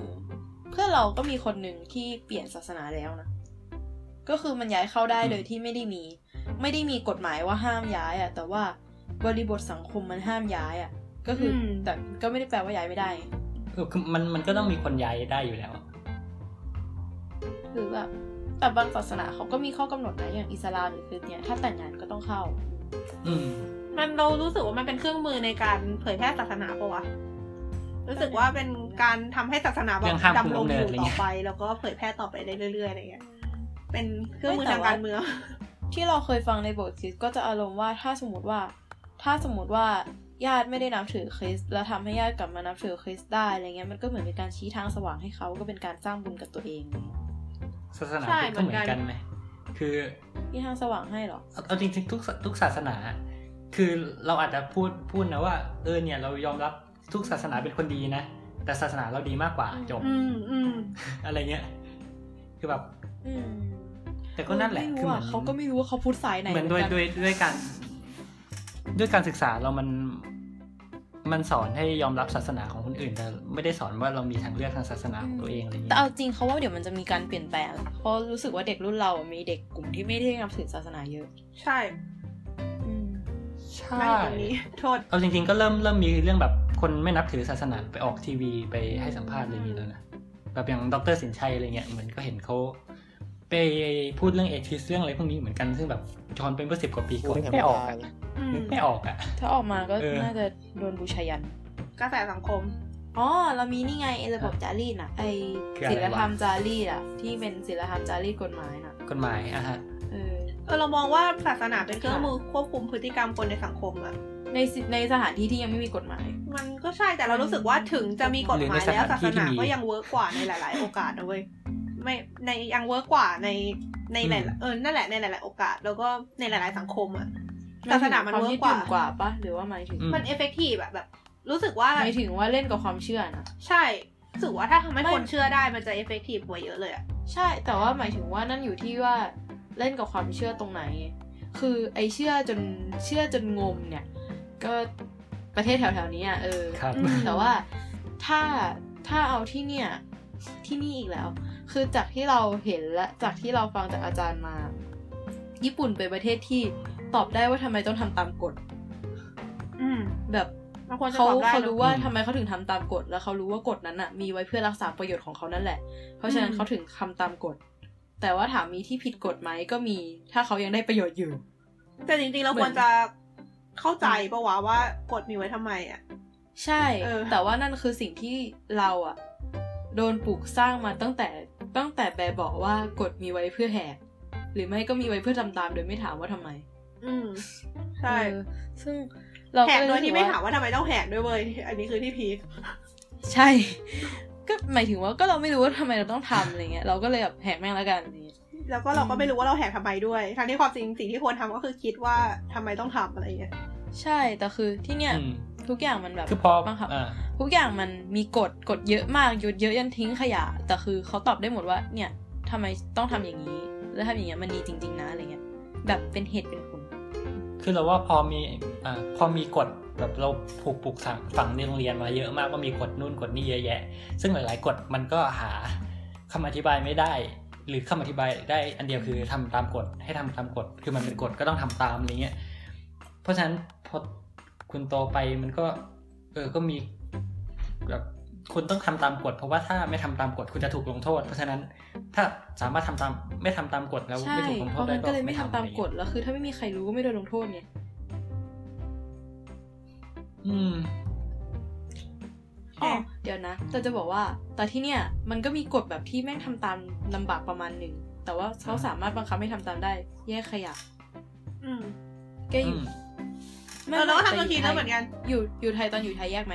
เพื่อนเราก็มีคนหนึ่งที่เปลี่ยนศาสนาแล้วนะก็คือมันย้ายเข้าได้อืมโดยที่ไม่ได้มี ไม่ได้มีกฎหมายว่าห้ามย้ายอะแต่ว่าบริบทสังคมมันห้ามย้ายอะก็คืออมแต่ก็ไม่ได้แปลว่าย้ายไม่ได้เออคือมันมันก็ต้องมีคนย้ายได้อยู่แล้ว หรือแบบ แต่บางศาสนาเขาก็มีข้อกำหนดนะอย่างอิสลามหรือคริสเตียนถ้าแต่งงานก็ต้องเข้า อืมมันเรารู้สึกว่ามันเป็นเครื่องมือในการเผยแพร่ศาสนาปะวะรู้สึกว่าเป็นการทำให้ศาสนาแบยับงห้ามดำรงอยู่คุมกำเนิดอะไรต่อเงี้ยไป แล้วก็เผยแพร่ต่อไปได้เรื่อยๆอะไรเงี้ยเป็นเครื่องมือไม่แต่ทางว่าการเมืองที่เราเคยฟังในบทคริสต์ก็จะอารมณ์ว่าถ้าสมมติว่า ถ้าสมมติว่าญาติไม่ได้นับถือคริสต์แล้วทำให้ญาติกลับมานับถือคริสต์ได้อะไรเงี้ยมันก็เหมือนเป็นการชี้ทางสว่างให้เขาก็เป็นการสร้างบุญกับตัวเอง ศาสนาใช่พุทธก็เหมือเหมือนนกักันนไหมคือชี้ทางสว่างให้เหรอเอาเอาจริงๆทุกทุกศาสนา คือเราอาจจะพูดพูดนะว่าเออเนี่ยเรายอมรับทุกศาสนาเป็นคนดีนะ แต่ศาสนาเราดีมากกว่าจบอืมอืมอะไรเงี้ย คือแบบอืมแต่ก็นั่นแหละไม่คือรู้เหมือะอนเขาก็ไม่รู้ว่าเขาพุทธสายไหนเหมือนด้วยกัด้วยด้วยการ ด้วยการศึกษาเรามัน มันสอนให้ยอมรับศาสนาของคนอื่น แต่ไม่ได้สอนว่าเรามีทางเลือกทางศาสนาของตัวเองอะไรแต่เงี้ยเอาจริงเขาว่าเดี๋ยวมันจะมีการเปลี่ยนแปลงเพราะรู้สึกว่าเด็กรุ่นเราอะมีเด็กกลุ่มที่ไม่ได้นับถือศาสนาเยอะ ใช่อืมใช่ไม่ตรงนี้โทษเอาจริง ๆ ก็เริ่มเริ่มมีเรื่องแบบคนไม่นับถือศาสนาไปออกทีวีไปให้สัมภาษณ์อะไรอย่างนี้แล้วนะแบบอย่างดรสินชัยอะไรเงี้ยเหมือนก็เห็นเขา ไปพูดเรื่องเอทิสเรื่องอะไรพวกนี้เหมือนกันซึ่งแบบจอนเป็นเมื่อสิบกว่าปีก่อนพูดนึกให้ไม่ออกได้อะอืมนึกไม่ออกอะถ้าออกมาก็เออน่าจะโดนบูชายันกระแสสังคมอ๋อเรามีนี่ไงไอ้ระบบจารีตน่ะไอคืออะไรวะศิลธรรมจารีตอะที่เป็นศิลธรรมจารีตกฎหมายน่ะกฎหมายอะฮะเออเออเรามองว่าศาสนาเป็นเครื่องมือควบคุมพฤติกรรมคนในสังคมอะในสิในสถานที่ที่ยังไม่มีกฎหมาย มันก็ใช่แต่เรารู้สึกว่าถึงจะมีกฎหมายแล้วศาสนาก็ยัง work กว่าในหลาย ๆ โอกาสนะเว้ย ไม่ในยัง work กว่าในในหลายๆเออนั่นแหละในหลาย ๆ โอกาส แล้วก็ในหลาย ๆ สังคมอะศาสนามัน work กว่ายุ่นกว่าปะหรือว่าหมายถึงอืมมัน effective แบบแบบ รู้สึกว่าหมายถึงว่าเล่นกับความเชื่อนะใช่รู้สึกว่าถ้าทำให้ไม่คนเชื่อได้มันจะ effective กว่าเยอะเลยอะใช่แต่ว่าหมายถึงว่านั่นอยู่ที่ว่าเล่นกับความเชื่อตรงไหน คือไอเชื่อจนเชื่อจนงมเนี่ย ก็ประเทศแถวๆนี้อะเออครับอืมแต่ว่าถ้าถ้าเอาที่เนี่ยที่นี่อีกแล้ว คือจากที่เราเห็นและจากที่เราฟังจากอาจารย์มา ญี่ปุ่นเป็นประเทศที่ตอบได้ว่าทำไมต้องทำตามกฎอืมแบบมันควรจะเขาตอบได้เขาเนอะรู้ว่าอืมทำไมเขาถึงทำตามกฎ แล้วเขารู้ว่ากฎนั้นอะมีไว้เพื่อรักษาประโยชน์ของเขานั่นแหละ เพราะฉะนั้นอืมเขาถึงทำตามกฎ แต่ว่าถามมีที่ผิดกฎไหมก็มี ถ้าเขายังได้ประโยชน์อยู่ แต่จริงๆเราควรจะเข้าใจปะวะว่ากฎมีไว้ทำไมอะใช่เออแต่ว่านั่นคือสิ่งที่เราอะโดนปลูกสร้างมาตั้งแต่ ตั้งแต่แบบบอกว่ากฎมีไว้เพื่อแหก หรือไม่ก็มีไว้เพื่อทำตามโดยไม่ถามว่าทำไม อืม ใช่ เออซึ่งเราแหก็กเลยโดยที่ไม่รู้สึถามว่าทำไมต้องแหกด้วยเว้ย อันนี้คือที่พีคใช่ ก็หมายถึงว่าก็เราไม่รู้ว่าทำไมเราต้องทำอะไรเงี้ยเราก็เลยแบบแหกแม่งแล้วกันอะไรเงี้ยแล้วก็เราก็ไม่รู้ว่าเราแหกทำไมด้วยทั้งที่ความจริงสิ่งที่ควรทำก็คือคิดว่าทำไมต้องทำอะไรอย่างเงี้ย ใช่แต่คือที่เนี่ย อืม ทุกอย่างมันแบบคือพอบังคับอ่าทุกอย่างมันมีกฎกฎเยอะมากหยุดเยอะยันทิ้งขยะ แต่คือเขาตอบได้หมดว่า เนี่ยทำไมต้องทำอย่างนี้ แล้วทำอย่างเงี้ยมันดีจริง ๆ นะอะไรเงี้ยแบบเป็นเหตุเป็นผลคือเราว่าพอมีอ่าพอมีกฎแบบเราผูกปลูกฝังฝังในโรงเรียนมาเยอะมากว่ามีกฎนู่นกฎนี่เยอะแยะ ซึ่งหลาย ๆ กฎมันก็หาคำอธิบายไม่ได้ หรือคำอธิบายได้อันเดียวคือทำตามกฎให้ทำตามกฎคือมันเป็นกฎก็ต้องทำตามอะไรเงี้ยเพราะฉะนั้นพอ คุณโตไปมันก็ เออก็มีแบบคุณต้องทำตามกฎเพราะว่าถ้าไม่ทำตามกฎคุณจะถูกลงโทษ เพราะฉะนั้นถ้าสามารถทำตามไม่ทำตามกฎแล้วใช่ไม่ถูกลงเพโทษราะได้งั้นก็เลยไม่ทำตามอะไรกเงี้ฎยแล้วคือถ้าไม่มีใครรู้ก็ไม่โดนลงโทษไงอืมอ๋อเดี๋ยวนะแต่จะบอกว่า แต่ที่เนี่ย มันก็มีกฎแบบที่แม่งทำตามลำบากประมาณหนึ่งแต่ว่าเขาสามารถบังคับให้ทำตามได้ แยกขยะอืมแกอยู่อืม เออเราก็ทำตัวทีแล้วเหมือนกัน อยู่อยู่ไทยตอนอยู่ไทยแยกไหม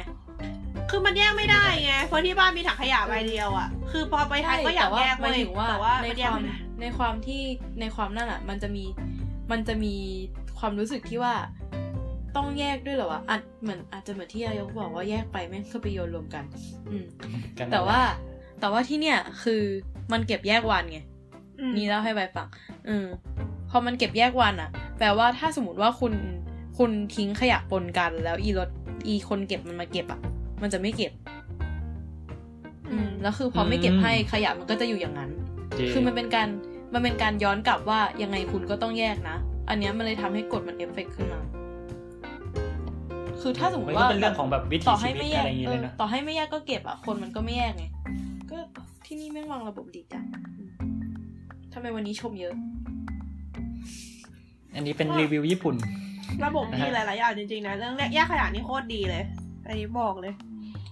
คือมันแยกไม่ได้ไง เพราะที่บ้านมีถังขยะใบเดียวอะ คือพอไปไทยก็อยากแยกหเว้มายยถึงว่าแต่ว่าในมันคแยกวามไม่ได้ในความที่ในความนั่นอะ มันจะมีมันจะมีความรู้สึกที่ว่าต้องแยกด้วยเหรอวะอาจเหมือนอาจจะเหมือนที่อายกบอกว่าแยกไปแม่งก็ไปโยนรวมกัน อืมกันแต่ว่าแต่ว่าที่เนี่ย คือมันเก็บแยกวันไงอืมนี่เล่าให้ใบฟังอืมพอมันเก็บแยกวันอะแปลว่าถ้าสมมติว่าคุณ คุณทิ้งขยะปนกัน แล้วอีรถอีคนเก็บมันมาเก็บอะมันจะไม่เก็บ อืมแล้วคือพอไม่เก็บให้ขยะมันก็จะอยู่อย่างนั้นเย่คือมันเป็นการมันเป็นการย้อนกลับว่ายังไงคุณก็ต้องแยกนะ อันเนี้ยมันเลยทำให้กฎมันเอฟเฟกต์ขึ้นมา คือถ้าสมมติว่ามันก็เป็นเรื่องของแบบวิถีชีให้วิตอะไรอย่างเงี้ยเลยนะต่อให้ไม่แยกเออต่อให้ไม่แยกก็เก็บอะคนมันก็ไม่แยกไง ก็ที่นี่แม่งวางระบบดีจังอืมทำไมวันนี้ชมเยอะ อันนี้เป็นรีวิวญี่ปุ่น ระบบนะดีฮะหลายๆอย่างจริงๆนะเรื่องแยกขยะนี่โคตรดีเลยอันนี้บอกเลย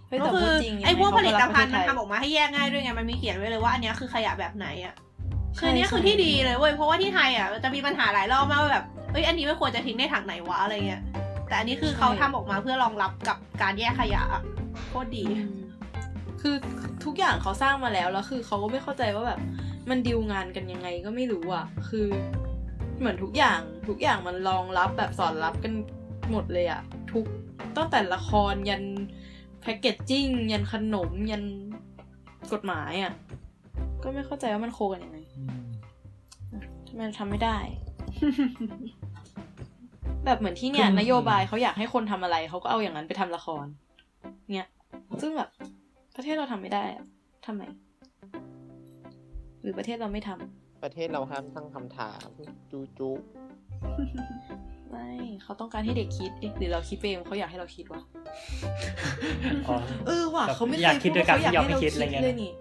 เฮ้ยก็แต่คืพูอดจริงไอ้พวกผลิตภัณฑ์มันเขาก็รักประเทศไทยทำออกมาให้แยกง่ายด้วยไงมันมีเขียนไว้เลยว่าอันเนี้ยคือขยะแบบไหนอะใช่คืออันเนี้ยใช่คือที่ดีเลยเว้ยเพราะว่าที่ไทยอะจะมีปัญหาหลายรอบมากว่าแบบเอ้ยอันนี้ไม่ควรจะทิ้งในถังไหนวะอะไรเงี้ยแต่อันนี้คือเขาทำออกมาเพื่อรองรับกับการแยกขยะอะโคตรดีอืมคือทุกอย่างเขาสร้างมาแล้วแล้วคือเขาก็ไม่เข้าใจว่าแบบมันดิวงานกันยังไงก็ไม่รู้อะ คือ เหมือนทุกอย่าง ทุกอย่างมันรองรับแบบสอนรับกันหมดเลยอะทุกตั้งแต่ละครยันแพคเกจจิ้งยันขนมยันกฎหมายอะก็ไม่เข้าใจว่ามันโคกันยังไงอืมทำไมทำไม่ได้ แบบเหมือนที่เนี่ยคือนโยบายเขาอยากให้คนทำอะไรเขาก็เอาอย่างนั้นไปทำละคร เนี่ย ซึ่งแบบประเทศเราทำไม่ได้อะทำไม หรือประเทศเราไม่ทำ ประเทศเราห้ามตั้งคำถาม จูจูไม่เขาต้องการให้เด็กคิดเอ๊ะหรือเราคิดไปเองเขาอยากให้เราคิดวะอ๋อเออว่ะแบบเขาไม่เคอยากยคิพูดดด้วยว่ากันเขาอยากไม่ยอมให้เราให้คิคิดดอะไรเงี้ยเลยนี่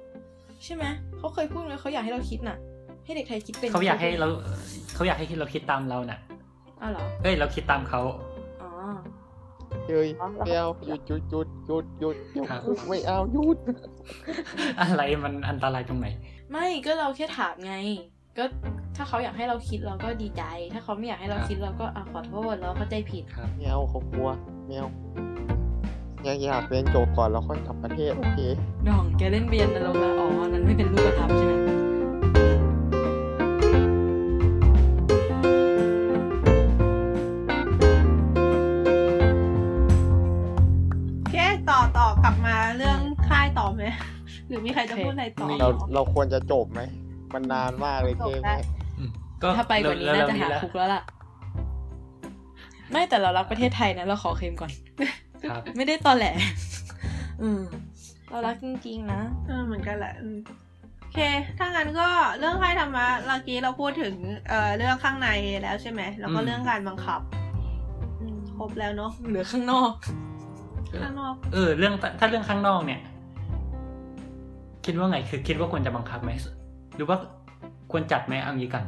ใช่ไหมเขาเคยพูดเลยเขาอยากให้เราคิดน่ะ ให้เด็กไทยคิดเป็นเขาอยากให้เราเขาอยากให้เราคิดตามเราน่ะอ้าวเหรอเอ้ยเราคิดตามเขาอ๋อเฮ้ยไม่เอาหยุดหยุดหยุดหยุดหยุดหยุดครับไม่เอาหยุดอะไรมันอันตรายตรงไหนไม่ก็เราแค่ถามไง ก็ถ้าเขาอยากให้เราคิดเราก็ดีใจ ถ้าเขาไม่อยากให้เราคิดเราก็อะขอโทษเราเข้าใจผิดครับไม่เอาเขากลัวไม่เอายังอยากเรียนจบก่อนแล้วค่อยกลับประเทศโอเคดองแกเล่นเบียนนรกแล้วอ๋ออันนั้นไม่เป็นรูปธรรมใช่ไหมโอเคต่อต่อกลับมาเรื่องค่ายต่อไหมหรือมีใครจะพูดอะไรต่อเราเราควรจะจบไหม มันนานมากเลยจบเกมได้เนี่ยอืมก็ถ้าไปกว่านี้น่าจะหาเร็วๆคุกแล้วล่ะ ไม่แต่เรารักประเทศไทยนะ เราขอเคลมก่อนครับไม่ได้ตอแหลอืมเรารักจริงๆนะเออเหมือนกันแหละอืมโอเค ถ้างั้นก็เรื่องค่ายธรรมะเมื่อกี้เราพูดถึงเอ่อเรื่องข้างในแล้วใช่ไหมแล้วก็อืมเรื่องการบังคับอืมครบแล้วเนาะเหลือข้างนอก ข้างนอก เออ เรื่องถ้าเรื่องข้างนอกเนี่ย คิดว่าไงคือคิดว่าควรจะบังคับไหม หรือว่าควรจัดไหมเอางี้กัน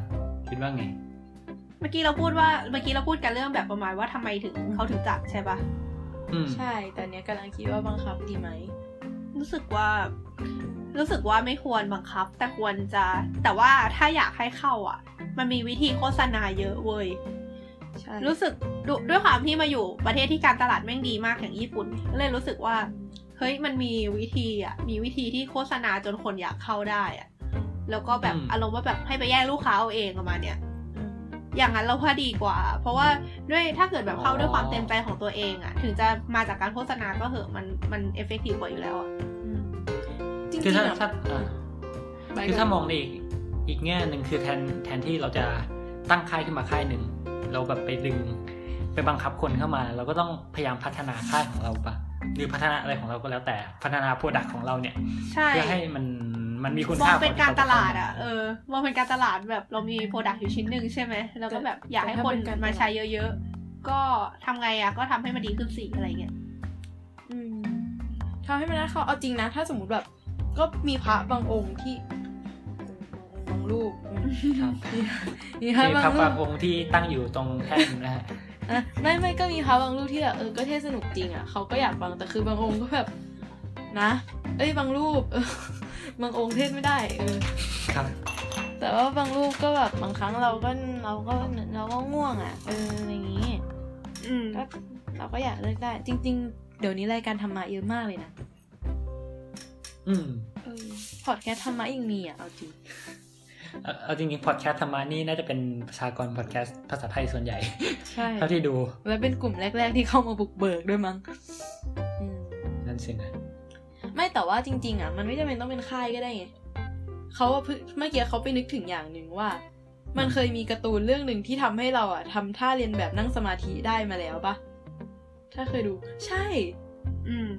คิดว่าไง เมื่อกี้เราพูดว่าเมื่อกี้เราพูดกันเรื่องแบบประมาณว่าทำไมถึงเขาถึงจัดใช่ปะอืมใช่แต่เนี้ยกำลังคิดว่าบังคับดีไหมรู้สึกว่า รู้สึกว่าไม่ควรบังคับ แต่ควรจะ แต่ว่าถ้าอยากให้เข้าอะ มันมีวิธีโฆษณาเยอะเว้ยใช่รู้สึกดด้วยความที่มาอยู่ประเทศที่การตลาดแม่งดีมากอย่างญี่ปุ่นก็เลยรู้สึกว่า เฮ้ยมันมีวิธีอะ มีวิธีที่โฆษณาจนคนอยากเข้าได้อะ แล้วก็แบบอืมอารมณ์ว่าแบบให้ไปแย่งลูกค้าเอาเองประมาณเนี้ยอืมอย่างนั้นเราว่าดีกว่า เพราะว่าด้วยถ้าเกิดแบบเข้าด้วยความเต็มใจของตัวเองอะถึงจะมาจากการโฆษณาก็เหอะมันมันเอฟเฟกตีฟกว่าอยู่แล้วอะอืมจริงคือๆถ้าอะถ้าอ่าไปก่อนคือถ้ามองในอีกอีกแง่หนึ่งคือแทนแทนที่เราจะตั้งค่ายขึ้นมาค่ายหนึ่งเราแบบไปดึงไปบังคับคนเข้ามา เราก็ต้องพยายามพัฒนาค่ายของเราปะหรือพัฒนาอะไรของเราก็แล้วแต่พัฒนา product ของเราเนี่ยใช่เพื่อให้มัน มันมีคุณค่ามองเป็นการตลาดอะเอเออมองเป็นการตลาดแบบเรามี product อยู่ชิ้นหนึ่งใช่ไหมแล้วก็แบบอยากให้คนมาใช้เยอะๆ ก็ทำไงอะก็ทำให้มันดีขึ้นสิอะไรเงี้ยอืมทำให้มันน่าเข้าเอาจริงนะ ถ้าสมมติแบบ ก็มีพระบางองค์ที่บางรูปอืมครับมีพระมีบางพระรูบางปองค์ที่ตั้งอยู่ตรงแท่นนะฮะอะไม่ไม่ก็มีพระบางรูปที่แบบเออก็เทศสนุกจริงอะเขาก็อยากฟังแต่คือบางองค์ก็แบบนะ เอ้ยบางรูปเออ บางองค์เทศไม่ได้เออครับแต่ว่าบางรูปก็แบบบางครั้งเราก็เราก็เราก็ง่วงอะเอออะไรอย่างงี้อืมก็เราก็อยากเลิกได้ จริง ๆ เดี๋ยวนี้รายการธรรมะเยอะมากเลยนะอืมเออพอดแคสต์ธรรมะยังมีอะเอาจริงเอาเอาจริงๆพอดแคสต์ธรรมานี่น่าจะเป็นประชากรพอดแคสต์ภาษาไทยส่วนใหญ่ใช่เท่าที่ดู และเป็นกลุ่มแรก ๆ ที่เข้ามาบุกเบิกด้วยมั้งอืมนั่นสินะ ไม่แต่ว่าจริง ๆ อะ มันไม่จำเป็นต้องเป็นค่ายก็ได้ไงเขาว่าเพิ่งเมื่อกี้เขาไปนึกถึงอย่างหนึ่งว่า มันเคยมีการ์ตูนเรื่องหนึ่งที่ทำให้เราอะทำท่าเรียนแบบนั่งสมาธิได้มาแล้วปะถ้าเคยดู ใช่ อืม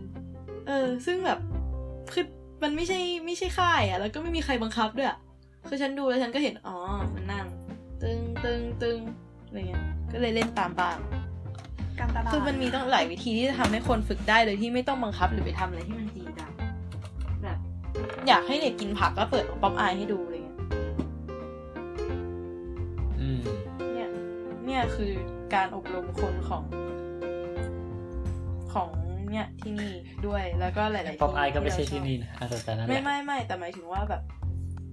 เออ ซึ่งแบบคือมันไม่ใช่ไม่ใช่ค่ายอะ แล้วก็ไม่มีใครบังคับด้วยอะคือฉันดูแล้วฉันก็เห็นอ๋อมันนั่ง ตึงตึงตึงอะไรเงี้ยก็เลยเล่นตามบ้างการตลาดคือมันมีต้องหลายวิธีที่จะทำให้คนฝึกได้โดยที่ไม่ต้องบังคับหรือไปทำอะไรที่มันจริงจังแบบ อยากให้เด็กกินผักก็เปิดป๊อปอายให้ดูอะไรเงี้ยอืมเนี่ย เนี่ยคือการอบรมคนของ ของเนี่ยที่นี่ด้วยแล้วก็หลายๆที่ป๊อปไอก็ไม่ใช่เราที่อบนี่นะอะแต่แต่นั่นแหไม่ละไม่ไม่แต่หมายถึงว่าแบบ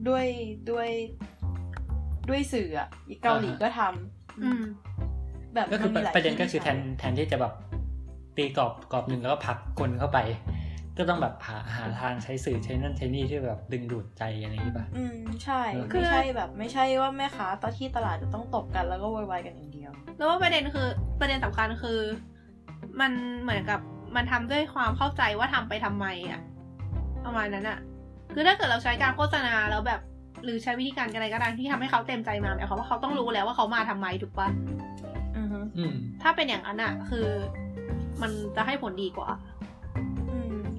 ด้วยด้วยด้วยสื่ออะเกาหลีก็ทำอืมแบบก็คือมันมีหลายประเด็นก็ที่คือแทนแทนที่จะแบบตีกรอบกรอบหนึ่งแล้วก็ผลักคนเข้าไป ก็ต้องแบบหาหาทางใช้สื่อใช้นั่นใช้นี่ที่แบบดึงดูดใจอะไรอย่างนี้ป่ะ อืมใช่เออไม่ใช่แบบ ไม่ใช่ว่าแม่ค้าตอนที่ตลาดจะต้องตบกันแล้วก็โวยวายกันอย่างเดียว แล้วว่าประเด็นคือประเด็นสำคัญคือ มันเหมือนกับมันทำด้วยความเข้าใจว่าทำไปทำไมอะประมาณนั้นอะคือถ้าเกิดเราใช้การโฆษณาแล้วแบบหรือใช้วิธีการอะไรก็ได้ที่ทำให้เขาเต็มใจมาหมายความว่าเขาต้องรู้แล้วว่าเขามาทำไมถูกปะอือฮึอืมถ้าเป็นอย่างนั้นอะคือ มันจะให้ผลดีกว่าอืม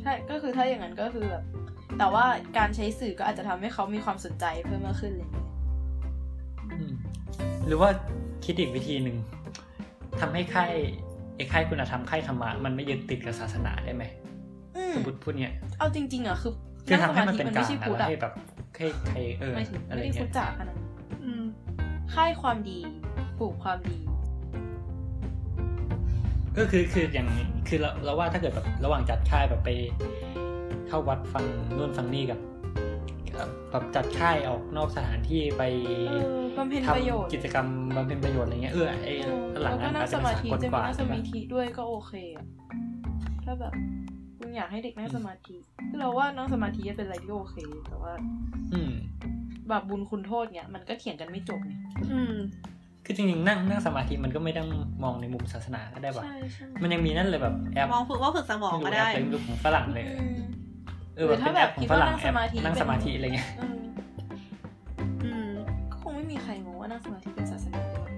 ใช่ก็คือถ้าอย่างนั้นก็คือแบบ แต่ว่าการใช้สื่อก็อาจจะทำให้เขามีความสนใจเพิ่มมากขึ้นเลยอืมหรือว่าคิดอีกวิธีหนึ่งทำให้ค่ายไอ้ค่ายคุณธรรมค่ายธรรมะมันไม่ยึดติดกับศาสนาได้ไหมอืมสมมติพูดเนี่ยเอาจริงๆอะคือคือทำให้มันเป็นงสกลาไม่งใช่อะพุทธแล้วอะให้แบบให้ใครเออไม่ถึงอะไรไม่ได้พุเงี้ทธยจ๋าขนาดนั้นอืมค่ายความดีปลูกความดี ก็คือคืออย่างคือเราเราว่าถ้าเกิดแบบระหว่างจัดค่ายแบบไปเข้าวัดฟังนู่นฟังนี่กับกับแบบจัดค่ายออกนอกสถานที่ไปเออบำเพ็ญทำประโยชน์กิจกรรมบำเพ็ญประโยชน์อะไรเงี้ยเออไอ้เออหลัแล้งวก็นั้นนั่อาจงจะสเป็นมาสาธิกลจะกมีว่านั่งสใช่ปะมาธิด้วยก็โอเคอะถ้าแบบคุณอยากให้เด็กนั่งสมาธิคือเราว่านั่งสมาธิเป็นอะไรที่โอเค แต่ว่า อืมแบบบุญคุณโทษเนี่ยมันก็เถียงกันไม่จบไงอืม คือจริงๆนั่งนั่งสมาธิมันก็ไม่ต้องมองในมุมศาสนาก็ได้ปะใช่ใช่มันยังมีนั่นเลยแบบแอปมองฝึกว่าฝึกสมองไม่ก็รู้แอปได้อะไรไม่รู้ของฝรั่งเลยอืมเออแบบเป็นแอปของฝรั่งหรือถ้าแบบคิดว่านั่งสมาธิแอปนั่งสมาธิอะไรเงี้ยเอออืมก็คงไม่มีใครงงว่านั่งสมาธิเป็นศาสนาหรือเปล่า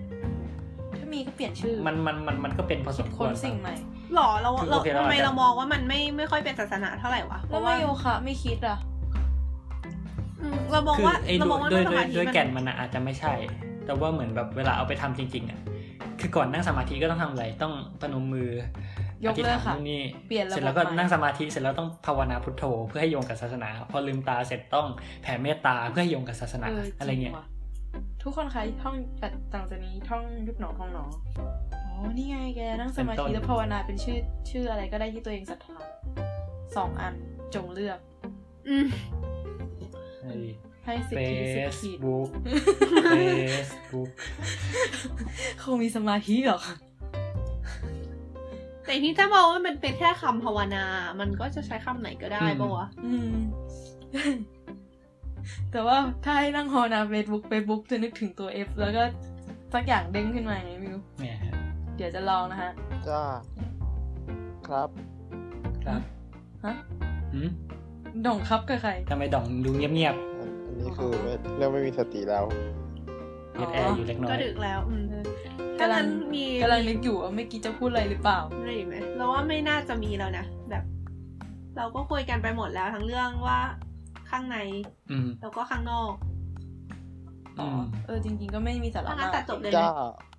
ถ้ามีก็เปลี่ยนชื่อ มันมันมันมันก็เป็นพอสมคควรนสิ่งใหม่หรอเราคือเราโอเคเราทำไมอาจจะเรามองว่ามันไม่ไม่ค่อยเป็นศาสนาเท่าไหร่วะเพแล้วราะมาว่าโยคะไม่คิดอะอืมเรามองคือว่าไอ้เราด้มวองยว่าด้วยนั่งสด้วยมาธิด้วยมันแก่นมันอะอาจจะไม่ใช่ แต่ว่าเหมือนแบบเวลาเอาไปทำจริง ๆอะคือก่อนนั่งสมาธิก็ต้องทำอะไรต้องพนมมือยกเลิกค่ะอธิษฐานนู่นนี่เปลี่ยนระบบเสร็จแล้วก็ใหม่นั่งสมาธิเสร็จแล้วต้องภาวนาพุทโธเพื่อให้โยงกับศาสนา พอลืมตาเสร็จต้องแผ่เมตตาเพื่อให้โยงกับศาสนาเอออะไรจริเงี้ยว่ะทุกคนคะท่องแต่ต่างจากนี้ท่องยุบหนอท่องหนออ๋อนี่ไงแกนั่งสมาธิแล้วภาวนาเป็นชื่อชื่ออะไรก็ได้ที่ตัวเองศรัทธาสองอันจงเลือก อืม ให้สิทเฟธิสิทซธิบุ๊กเฟซบุ๊กคงมีสมาธิหรอกแต่ที่ถ้ามองว่ามันเป็นแค่คำภาวนา มันก็จะใช้คำไหนก็ได้ปะวะอืม แต่ว่าถ้าให้นั่งภาวนาเฟซบุ๊กเฟซบุ๊กจะนึกถึงตัว F แล้วก็สักอย่างเด้งขึ้นมาไงไม่รู้เนี่ยเดี๋ยวจะลองนะฮะ จ้า ครับครับฮะหืม ด่องครับกับใคร ทำไมดองดูเงียบอั นอันนี้คือไม่เริ่มไม่มีสติแล้วๆเอแอร์อยู่เล็กน้อก็ยดึกแล้ว อืมถ้ากำลังั้งนมีกำลังนึกอยู่ว่าเมื่อกี้จะพูดอะไรหรือเปล่าอะไรอีกไหมเราว่าไม่น่าจะมีแล้วนะแบบ เราก็คุยกันไปหมดแล้วทั้งเรื่องว่าข้างในอืมแล้วก็ข้างนอกอืมเออจริง ๆ ก็ไม่มีสาระมากถ้างั้นตัดจบเลยไหมจ้า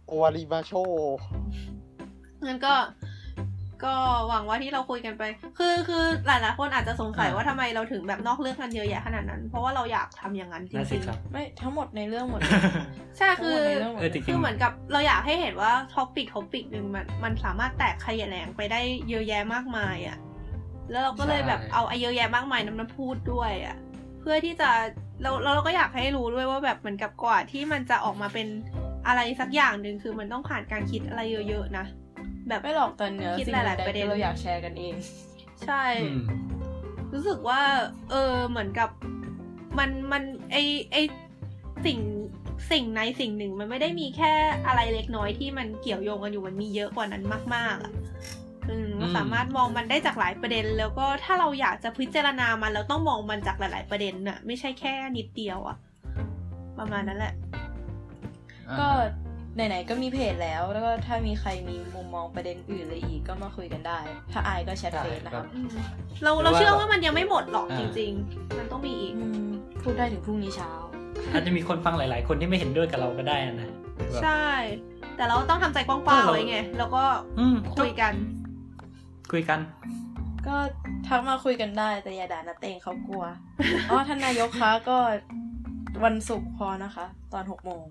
終わりましょうงั้นก็ ก็หวังว่าที่เราคุยกันไป คือคือหลายๆคนอาจจะสงสัยอ่าว่าทำไมเราถึงแบบนอกเรื่องกันเยอะแยะขนาดนั้น เพราะว่าเราอยากทำอย่างนั้นจริงนั่นสิครับไม่ทั้งหมดในเรื่องหมดๆใช่ทั้งคือในเรื่องหมดเออจริงคือเหมือนกับเราอยากให้เห็นว่า topic topic หนึ่งมันมันสามารถแตกขยแหลงไปได้เยอะแยะมากมายอะ่ะแล้วเราก็เลยแบบใช่เอาไอ้เยอะแยะมากมายนั้นมาพูดด้วยอะ่ะเพื่อที่จะเราเราเราก็อยากให้รู้ด้วยว่าแบบเหมือนกับกว่าที่มันจะออกมาเป็นอะไรสักอย่างหนึ่งคือมันต้องผ่านการคิดอะไรเยอะๆนะ แบบไม่หรอกแต่เนื้อคิดสิ่งหลายๆใดประเด็นๆเราอยากแชร์กันเอง ใช่อืมรู้สึกว่า เออเหมือนกับมันมันไอไอสิ่งสิ่งในสิ่งหนึ่งมันไม่ได้มีแค่อะไรเล็กน้อยที่มันเกี่ยวโยงกันอยู่มันมีเยอะกว่านั้นมาก ๆอะอืมเราอืมสามารถมองมันได้จากหลายประเด็น แล้วก็ถ้าเราอยากจะพิจารณามันเราต้องมองมันจากหลาย ๆ ประเด็นน่ะ ไม่ใช่แค่นิดเดียวอะ ประมาณนั้นแหละ ก็ ไหนๆก็มีเพจแล้ว แล้วก็ถ้ามีใครมีมุมมองประเด็นอื่นเลยอีกก็มาคุยกันได้ ถ้าอายก็แชทเฟซนะครับอืมเราเราเชื่อว่ามันยังไม่หมดหรอกจริง ๆ มันต้องมีอีกอืมพูดได้ถึงพรุ่งนี้เช้า อาจจะมีคนฟังหลาย ๆ คนที่ไม่เห็นด้วยกับเราก็ได้นะแบบใช่ แต่เราต้องทำใจกว้างๆไว้ไงแล้วก็อืมคุยกัน คุยกัน ก็ทักมาคุยกันได้แต่อย่าด่านะเตงเขากลัวอ๋อท่านนายกคะก็ วันศุกร์พอนะคะ ตอนหกโมง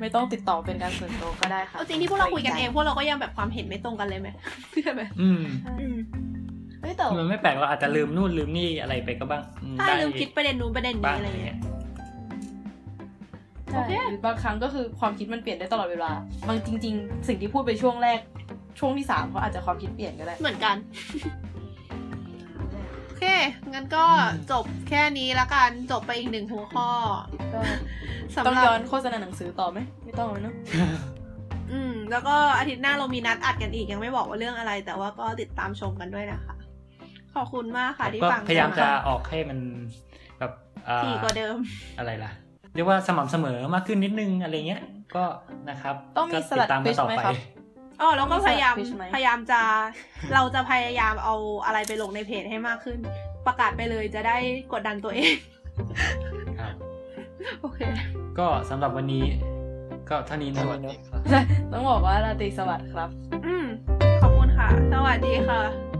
ไม่ต้องติดต่อเป็นการส่วนตัวก็ได้ค่ะเอาจริงที่พวกเราคุยกันเองพวกเราก็ยังแบบความเห็นไม่ตรงกันเลยไหมใช่ไหมอืมอืมเฮ้ยแต่มันไม่แปลกเราอาจจะลืมนู่นลืมนี่อะไรไปก็บ้างอืมถ้าได้ลืมคิดประเด็นนู้นประเด็นบ้านี้งอะไรอะไรเงี้เงี้ยยใช่หรือบางครั้งก็คือความคิดมันเปลี่ยนได้ตลอดเวลา บางจริง ๆ สิ่งที่พูดไปช่วงแรก ช่วงที่สามเขาอาจจะความคิดเปลี่ยนก็ได้ เหมือนกันโอ เค งั้นก็จบแค่นี้ละกัน จบไปอีกหนึ่งหัวข้อก็สำต้องหรับย้อนโฆษณาหนังสือต่อไหม ไม่ต้องแล้วเนอะอืม แล้วก็อาทิตย์หน้าเรามีนัดอัดกันอีกยังไม่บอกว่าเรื่องอะไร แต่ว่าก็ติดตามชมกันด้วยนะคะ ขอบคุณมากค่ะที่ก็ฟังพยายามจะกันออกให้มันแบบอ่าถี่กว่าเดิม อะไรล่ะ เรียกว่าสม่ำเสมอมากขึ้นนิดนึงอะไรเงี้ย ก็นะครับ ต้องมีก็สลัดติตามฟิกันชต่อไหมไปครับ อ๋อแล้วก็พยายามมีสลัด fish ไหมพยายามจะ เราจะพยายามเอาอะไรไปลงในเพจให้มากขึ้น ประกาศไปเลยจะได้กดดันตัวเองครับโอเค ก็สำหรับวันนี้ ก็เท่านี้สนะวัสเนดีอะครับต้องบอกว่าราตรีสวัสดิ์ครับ อืมขอบคุณค่ะ สวัสดีค่ะ